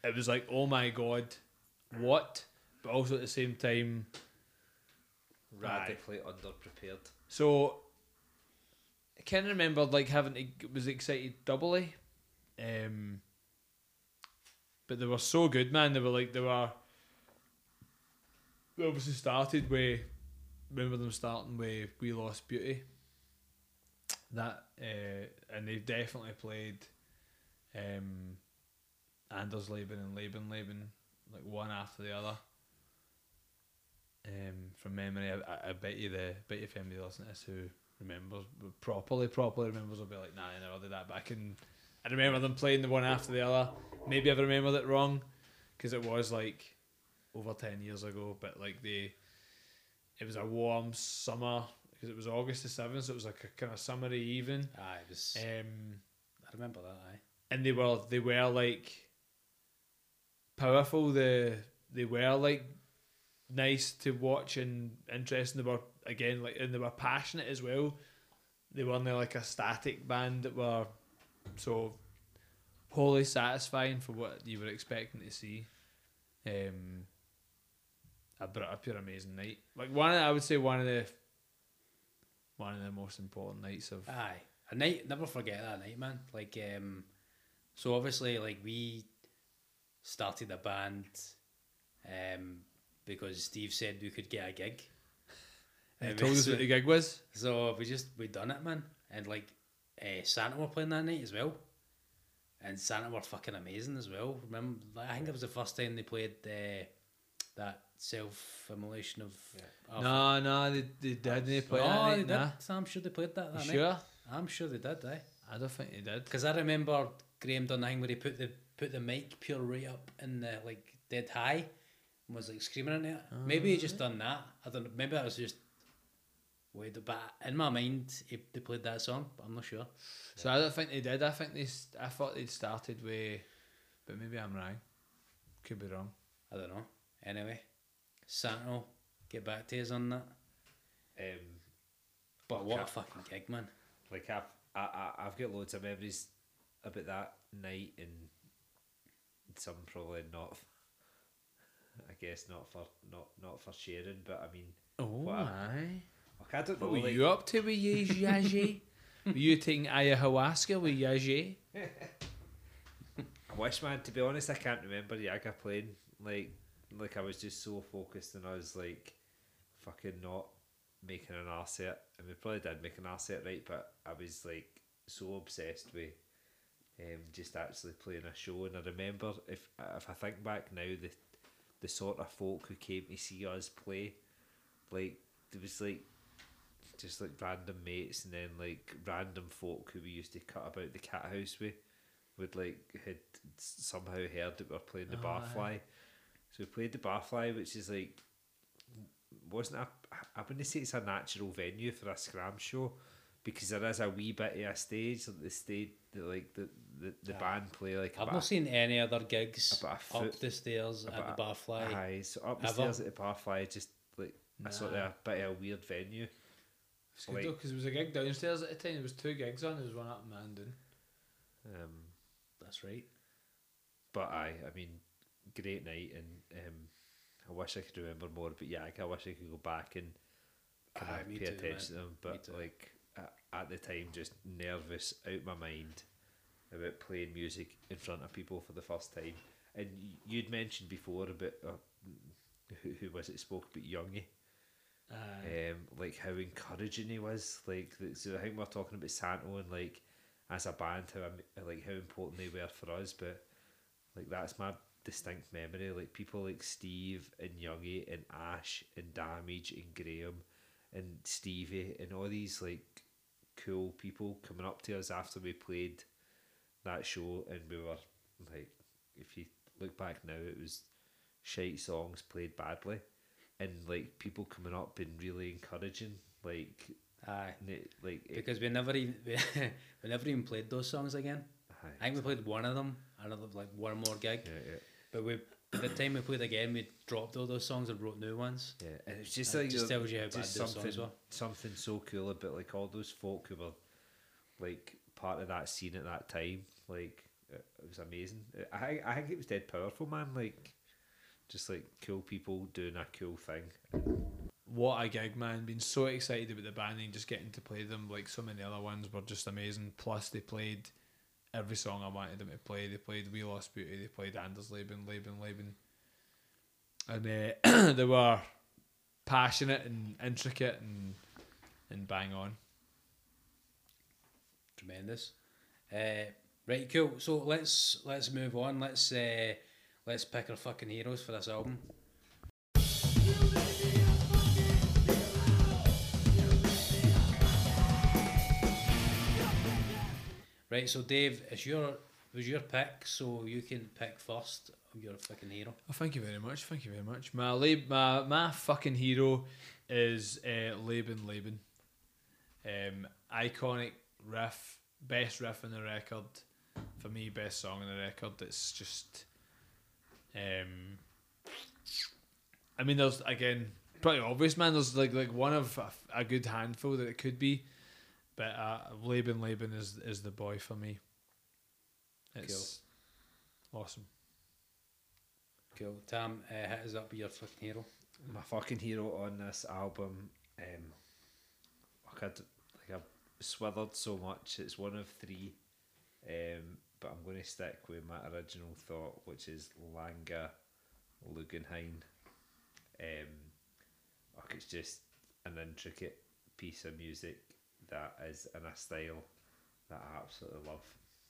it was like, oh my god, what? But also at the same time, Radically underprepared. so I of remember like having to, was excited doubly, um, but they were so good, man. They were like they were. They obviously started with remember them starting with We Lost Beauty. That uh, and they've definitely played um, Anders Leben and Leben Leben like one after the other. Um, from memory, I, I, bet you the bet you if anybody listening to this who remembers properly properly remembers will be like, nah, I never did that. But I can, I remember them playing the one after the other. Maybe I've remembered it wrong because it was like over ten years ago. But like they, it was a warm summer because it was August the seventh, so it was like a kind of summery evening. Aye, it was. Um, I remember that. Aye. and they were they were like powerful. The they were like nice to watch and interesting. They were again like and they were passionate as well. They weren't like a static band that were so wholly satisfying for what you were expecting to see. Um, a, a pure amazing night. Like one, I would say one of the one of the most important nights of. Aye, a night. Never forget that night, man. Like, um, so obviously, like we started the band, um, because Steve said we could get a gig. And told us what the gig was. So we just we done it, man. And like, uh, Santo were playing that night as well, and Santo were fucking amazing as well. Remember, I think it was the first time they played uh, that self-immolation of. of No, no, they, they did. They played oh, that they night. did. Nah. I'm sure they played that. That night. sure? I'm sure they did. Aye. I don't think they did. Because I remember Graham done the thing where he put the put the mic pure right up in the like dead high was like screaming into it. maybe he just done that. I don't know. Maybe that was just wait. But in my mind, he, they played that song. But I'm not sure. So I don't think they did. I think they. I thought they'd started with, but maybe I'm wrong. Could be wrong. I don't know. Anyway, Santo, get back to us on that. Um, But what a fucking gig, man. like I've I, I I've got loads of memories about that night and some probably not. I guess not for not not for sharing, but I mean, Oh, What aye. like, I don't know. What were like, you up to with you, <laughs> Yage? were you taking ayahuasca with Yage? I wish, man. To be honest, I can't remember Yage playing. Like, like I was just so focused, and I was like, fucking not making an asset. And we probably did make an asset, right? But I was like so obsessed with um, just actually playing a show. And I remember if if I think back now, the the sort of folk who came to see us play, like there was like just like random mates, and then like random folk who we used to cut about the cat house with would like had somehow heard that we were playing the oh, barfly. So we played the barfly, which is like wasn't a I wouldn't say it's a natural venue for a scram show because there is a wee bit of a stage like the stage the, like the the, the band play like I've not seen any other gigs a up the stairs at the barfly. Aye, so up the Ever? stairs at the barfly just like a sort of a bit of a weird venue. It's Like- though, because it was a gig downstairs at the time. There was two gigs on. There was one up in Mandan. Um, That's right. But aye, I mean, great night, and um, I wish I could remember more. But yeah, I wish I could go back and kind of pay too, attention man. to them. But like at, at the time, just nervous out my mind about playing music in front of people for the first time. And you'd mentioned before about uh, who, who was it spoke about Youngie. Aye. um, like how encouraging he was. Like, so I think we're talking about Santo and like as a band, how like how important they were for us. But like that's my distinct memory. Like people like Steve and Youngie and Ash and Damage and Graham and Stevie and all these like cool people coming up to us after we played that show, and we were like, if you look back now, it was shite songs played badly and like people coming up and really encouraging, like, Aye. n- like it- Because we never even <laughs> we never even played those songs again. aye, I think we played one of them, another like one more gig. yeah, yeah, But we by the time we played again, we dropped all those songs and wrote new ones. yeah. And it's just It like just tells you how bad those something, songs were. something so cool about like all those folk who were like part of that scene at that time. Like it, was amazing. I I think it was dead powerful, man. Like just like cool people doing a cool thing. What a gig, man! Been so excited about the band and just getting to play them. Like so many other ones were just amazing. Plus, they played every song I wanted them to play. They played We Lost Beauty. They played Anders Leben, Leben, Leben. And uh, <clears throat> they were passionate and intricate and and bang on. Tremendous. Uh, right, cool. So let's let's move on. Let's uh, let's pick our fucking heroes for this album. Right, so Dave, it's your was your pick, so you can pick first. Your fucking hero. Oh, thank you very much. Thank you very much. My lab, my my fucking hero is uh, Leben Leben. Um, iconic riff, best riff in the record. For me, best song in the record. It's just. Um, I mean, there's again pretty obvious, man. There's like like one of a, a good handful that it could be, but uh, Leben Leben is is the boy for me. It's awesome. Cool. Tam, uh, hit us up with your fucking hero. my fucking hero on this album. Um, like I d- I've swithered so much. It's one of three, um, but I'm going to stick with my original thought, which is Langa Lugenheim. Um, like it's just an intricate piece of music that is in a style that I absolutely love.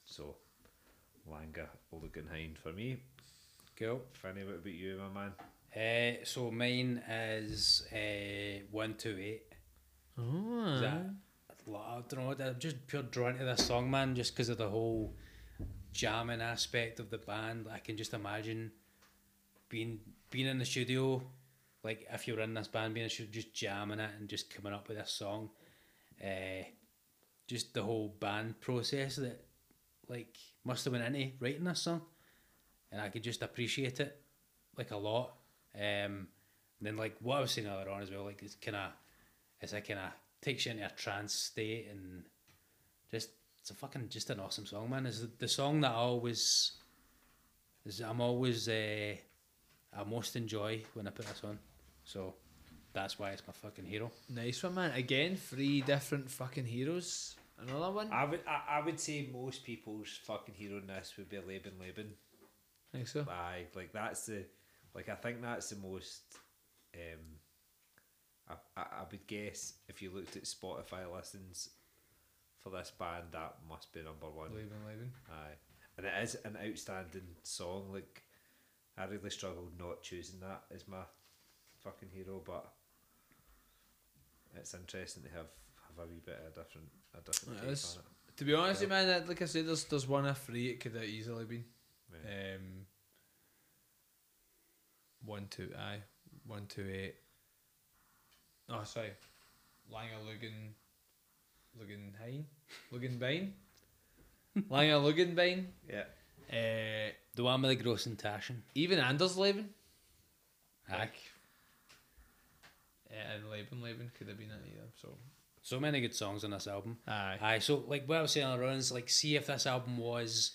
So, Langa Lugenheim for me. Cool. Finny, what about you, my man? Uh, so mine is uh, 128. Oh, Is that, I don't know, I'm just pure drawn to this song, man, just because of the whole jamming aspect of the band. I can just imagine being being in the studio, like if you're in this band, being in the studio, just jamming it and just coming up with this song. Uh, just the whole band process that, like, must have went into writing this song, and I could just appreciate it, like a lot. Um, and then like what I was saying earlier on as well, like it's kind of it's a kind of takes you into a trance state and just it's a fucking just an awesome song, man. Is the song that I always is I'm always uh, I most enjoy when I put this on. So that's why it's my fucking hero. Nice one, man. Again, three different fucking heroes. Another one. I would I, I would say most people's fucking hero in this would be Leben Leben. think so. Aye, like that's the like I think that's the most um I, I, I would guess if you looked at Spotify listens for this band that must be number one. Leaving, leaving. Aye. And it is an outstanding song, like I really struggled not choosing that as my fucking hero, but it's interesting to have have a wee bit of a different a different It take is. on it. To be honest, Yeah. man, like I said, there's there's one of three it could have easily been. Yeah. Um, one two aye, one two eight. Oh, sorry, Langer Lugan, Lugenheim, Lugenbein, <laughs> Langer bain yeah. Uh, The one with the gross and Taschen. even Anders Leben. Aye. Like, yeah, and Leben Leben could have been it either. So So many good songs on this album. aye, Aye, so like what I was saying earlier on is like see if this album was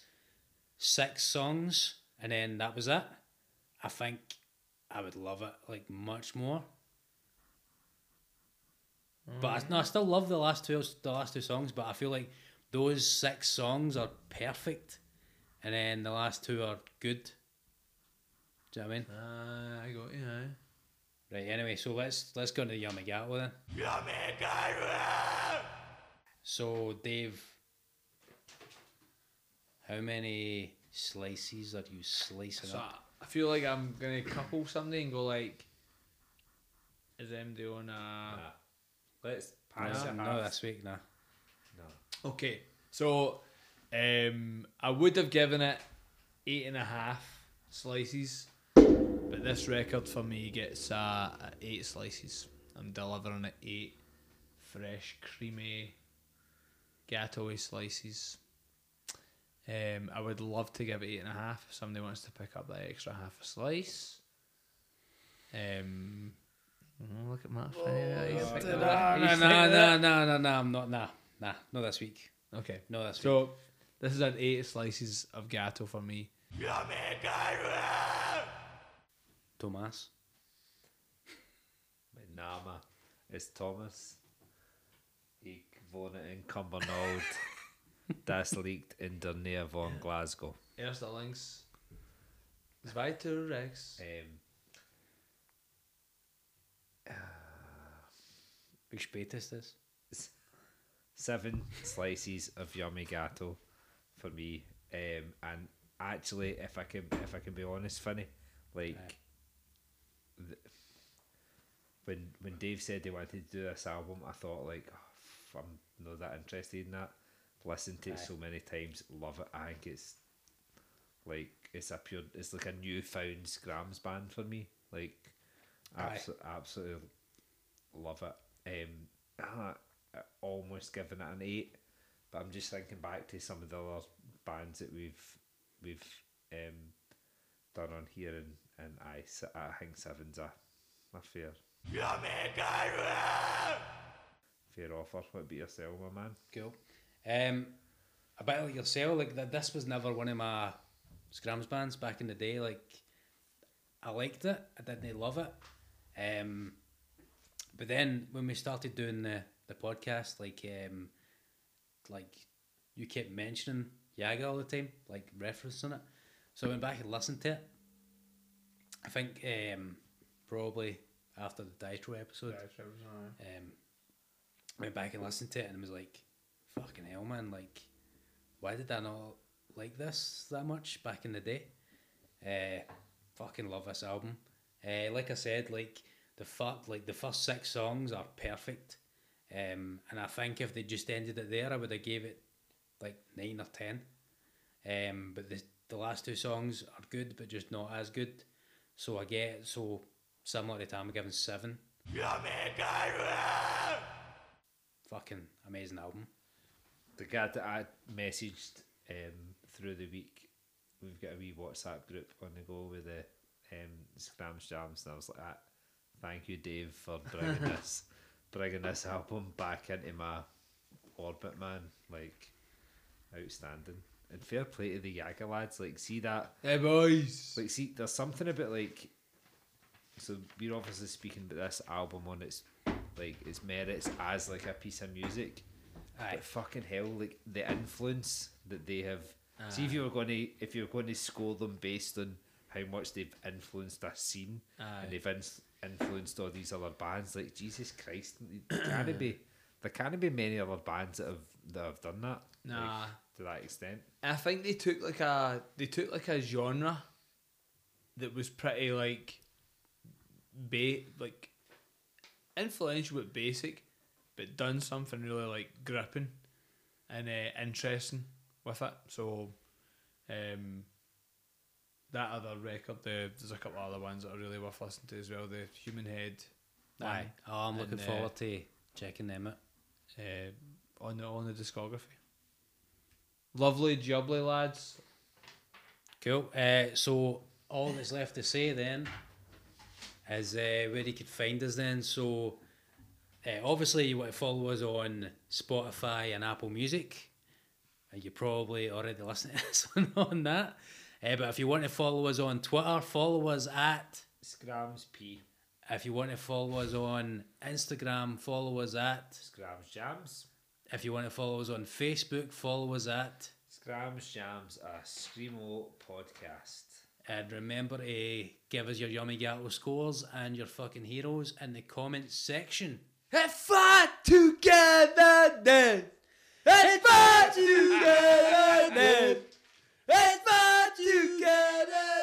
six songs and then that was it. I think I would love it like much more. But I, no, I still love the last two the last two songs, but I feel like those six songs are perfect, and then the last two are good. Do you know what I mean? uh, I got you. Aye. Right. Anyway, so let's let's go into Yamagawa then. So Dave, how many slices are you slicing So up? I feel like I'm gonna couple something and go like, is MD on a Nah. Let's pass No, it no, half. this week, nah. No. okay? So, um, I would have given it eight and a half slices, but this record for me gets uh, eight slices. I'm delivering it eight fresh, creamy, gâteau slices. Um, I would love to give it eight and a half if somebody wants to pick up that extra half a slice. Um, look at Matt Finny. He's thinking No, of that. no, no, no, no, no, no, I'm not, nah, nah, not this week. Okay. No, this week. So this is an eight slices of gato for me. Tomas. Mein Name is Thomas. Ich wohne in Cumbernauld. <laughs> das liegt in der Nähe von Glasgow. Erster links. Zweiter rechts. Um, Wie spät ist das? seven slices of yummy gato for me. Um, and actually, if I can, if I can be honest, Finny, like Aye. th- when when Dave said he wanted to do this album, I thought like oh, I'm not that interested in that. Listened to it Aye. so many times, love it. I think it's like it's a pure, it's like a newfound Skramz band for me. Like, abso- absolutely love it. Um, almost given it an eight, but I'm just thinking back to some of the other bands that we've we've um, done on here, and and I I think seven's a a fair fair offer. What be yourself, my man? Cool. Um, a bit like yourself, like th- this was never one of my skramz bands back in the day. Like, I liked it, I didn't love it. Um, but then when we started doing the, the podcast, like, um, like you kept mentioning Yage all the time, like referencing it. So I went back and listened to it. I think um, probably after the Daïtro episode um, went back and listened to it and was like, fucking hell, man, like, why did I not like this that much back in the day? Uh, fucking love this album. Uh, like I said, like the fuck, like the first six songs are perfect. Um, and I think if they just ended it there, I would have gave it like nine or ten. Um, but the the last two songs are good, but just not as good. So I get so similar to time, I'm giving seven. Fucking amazing album. the guy that I messaged um, through the week, we've got a wee WhatsApp group on the go with the um, Skramz Jamz, and I was like, ah, "Thank you, Dave, for bringing <laughs> this, bringing this album back into my orbit, man. Like, outstanding. And fair play to the Yage lads. Like, see that Hey boys. like see there's something about like so we're obviously speaking about this album on its like its merits as like a piece of music Aye. but fucking hell like the influence that they have see if you were going to if you were going to score them based on how much they've influenced a scene Aye. and they've in- influenced all these other bands. Like jesus christ <clears throat> there can't be there can't be many other bands that have that have done that like, to that extent. I think they took like a they took like a genre that was pretty like ba- like influential but basic, but done something really like gripping and uh, interesting with it. So, um, that other record, the, there's a couple other ones that are really worth listening to as well. The Human Head, one, Aye. Oh, I'm looking And, uh, forward to checking them out. uh, on the on the discography. Lovely jubbly lads. Cool. Uh, so all that's left to say then is uh, where you could find us then. So uh, obviously you want to follow us on Spotify and Apple Music. You probably already <laughs> listened to this one on that. Uh, but if you want to follow us on Twitter, follow us at Skramz P. If you want to follow us on Instagram, follow us at Skramz Jamz. If you want to follow us on Facebook, follow us at Skramz Jamz, a Screamo podcast. And remember to give us your yummy gatto scores and your fucking heroes in the comments section. It's fight together then. It's <laughs> fight together then. It's fight you get it.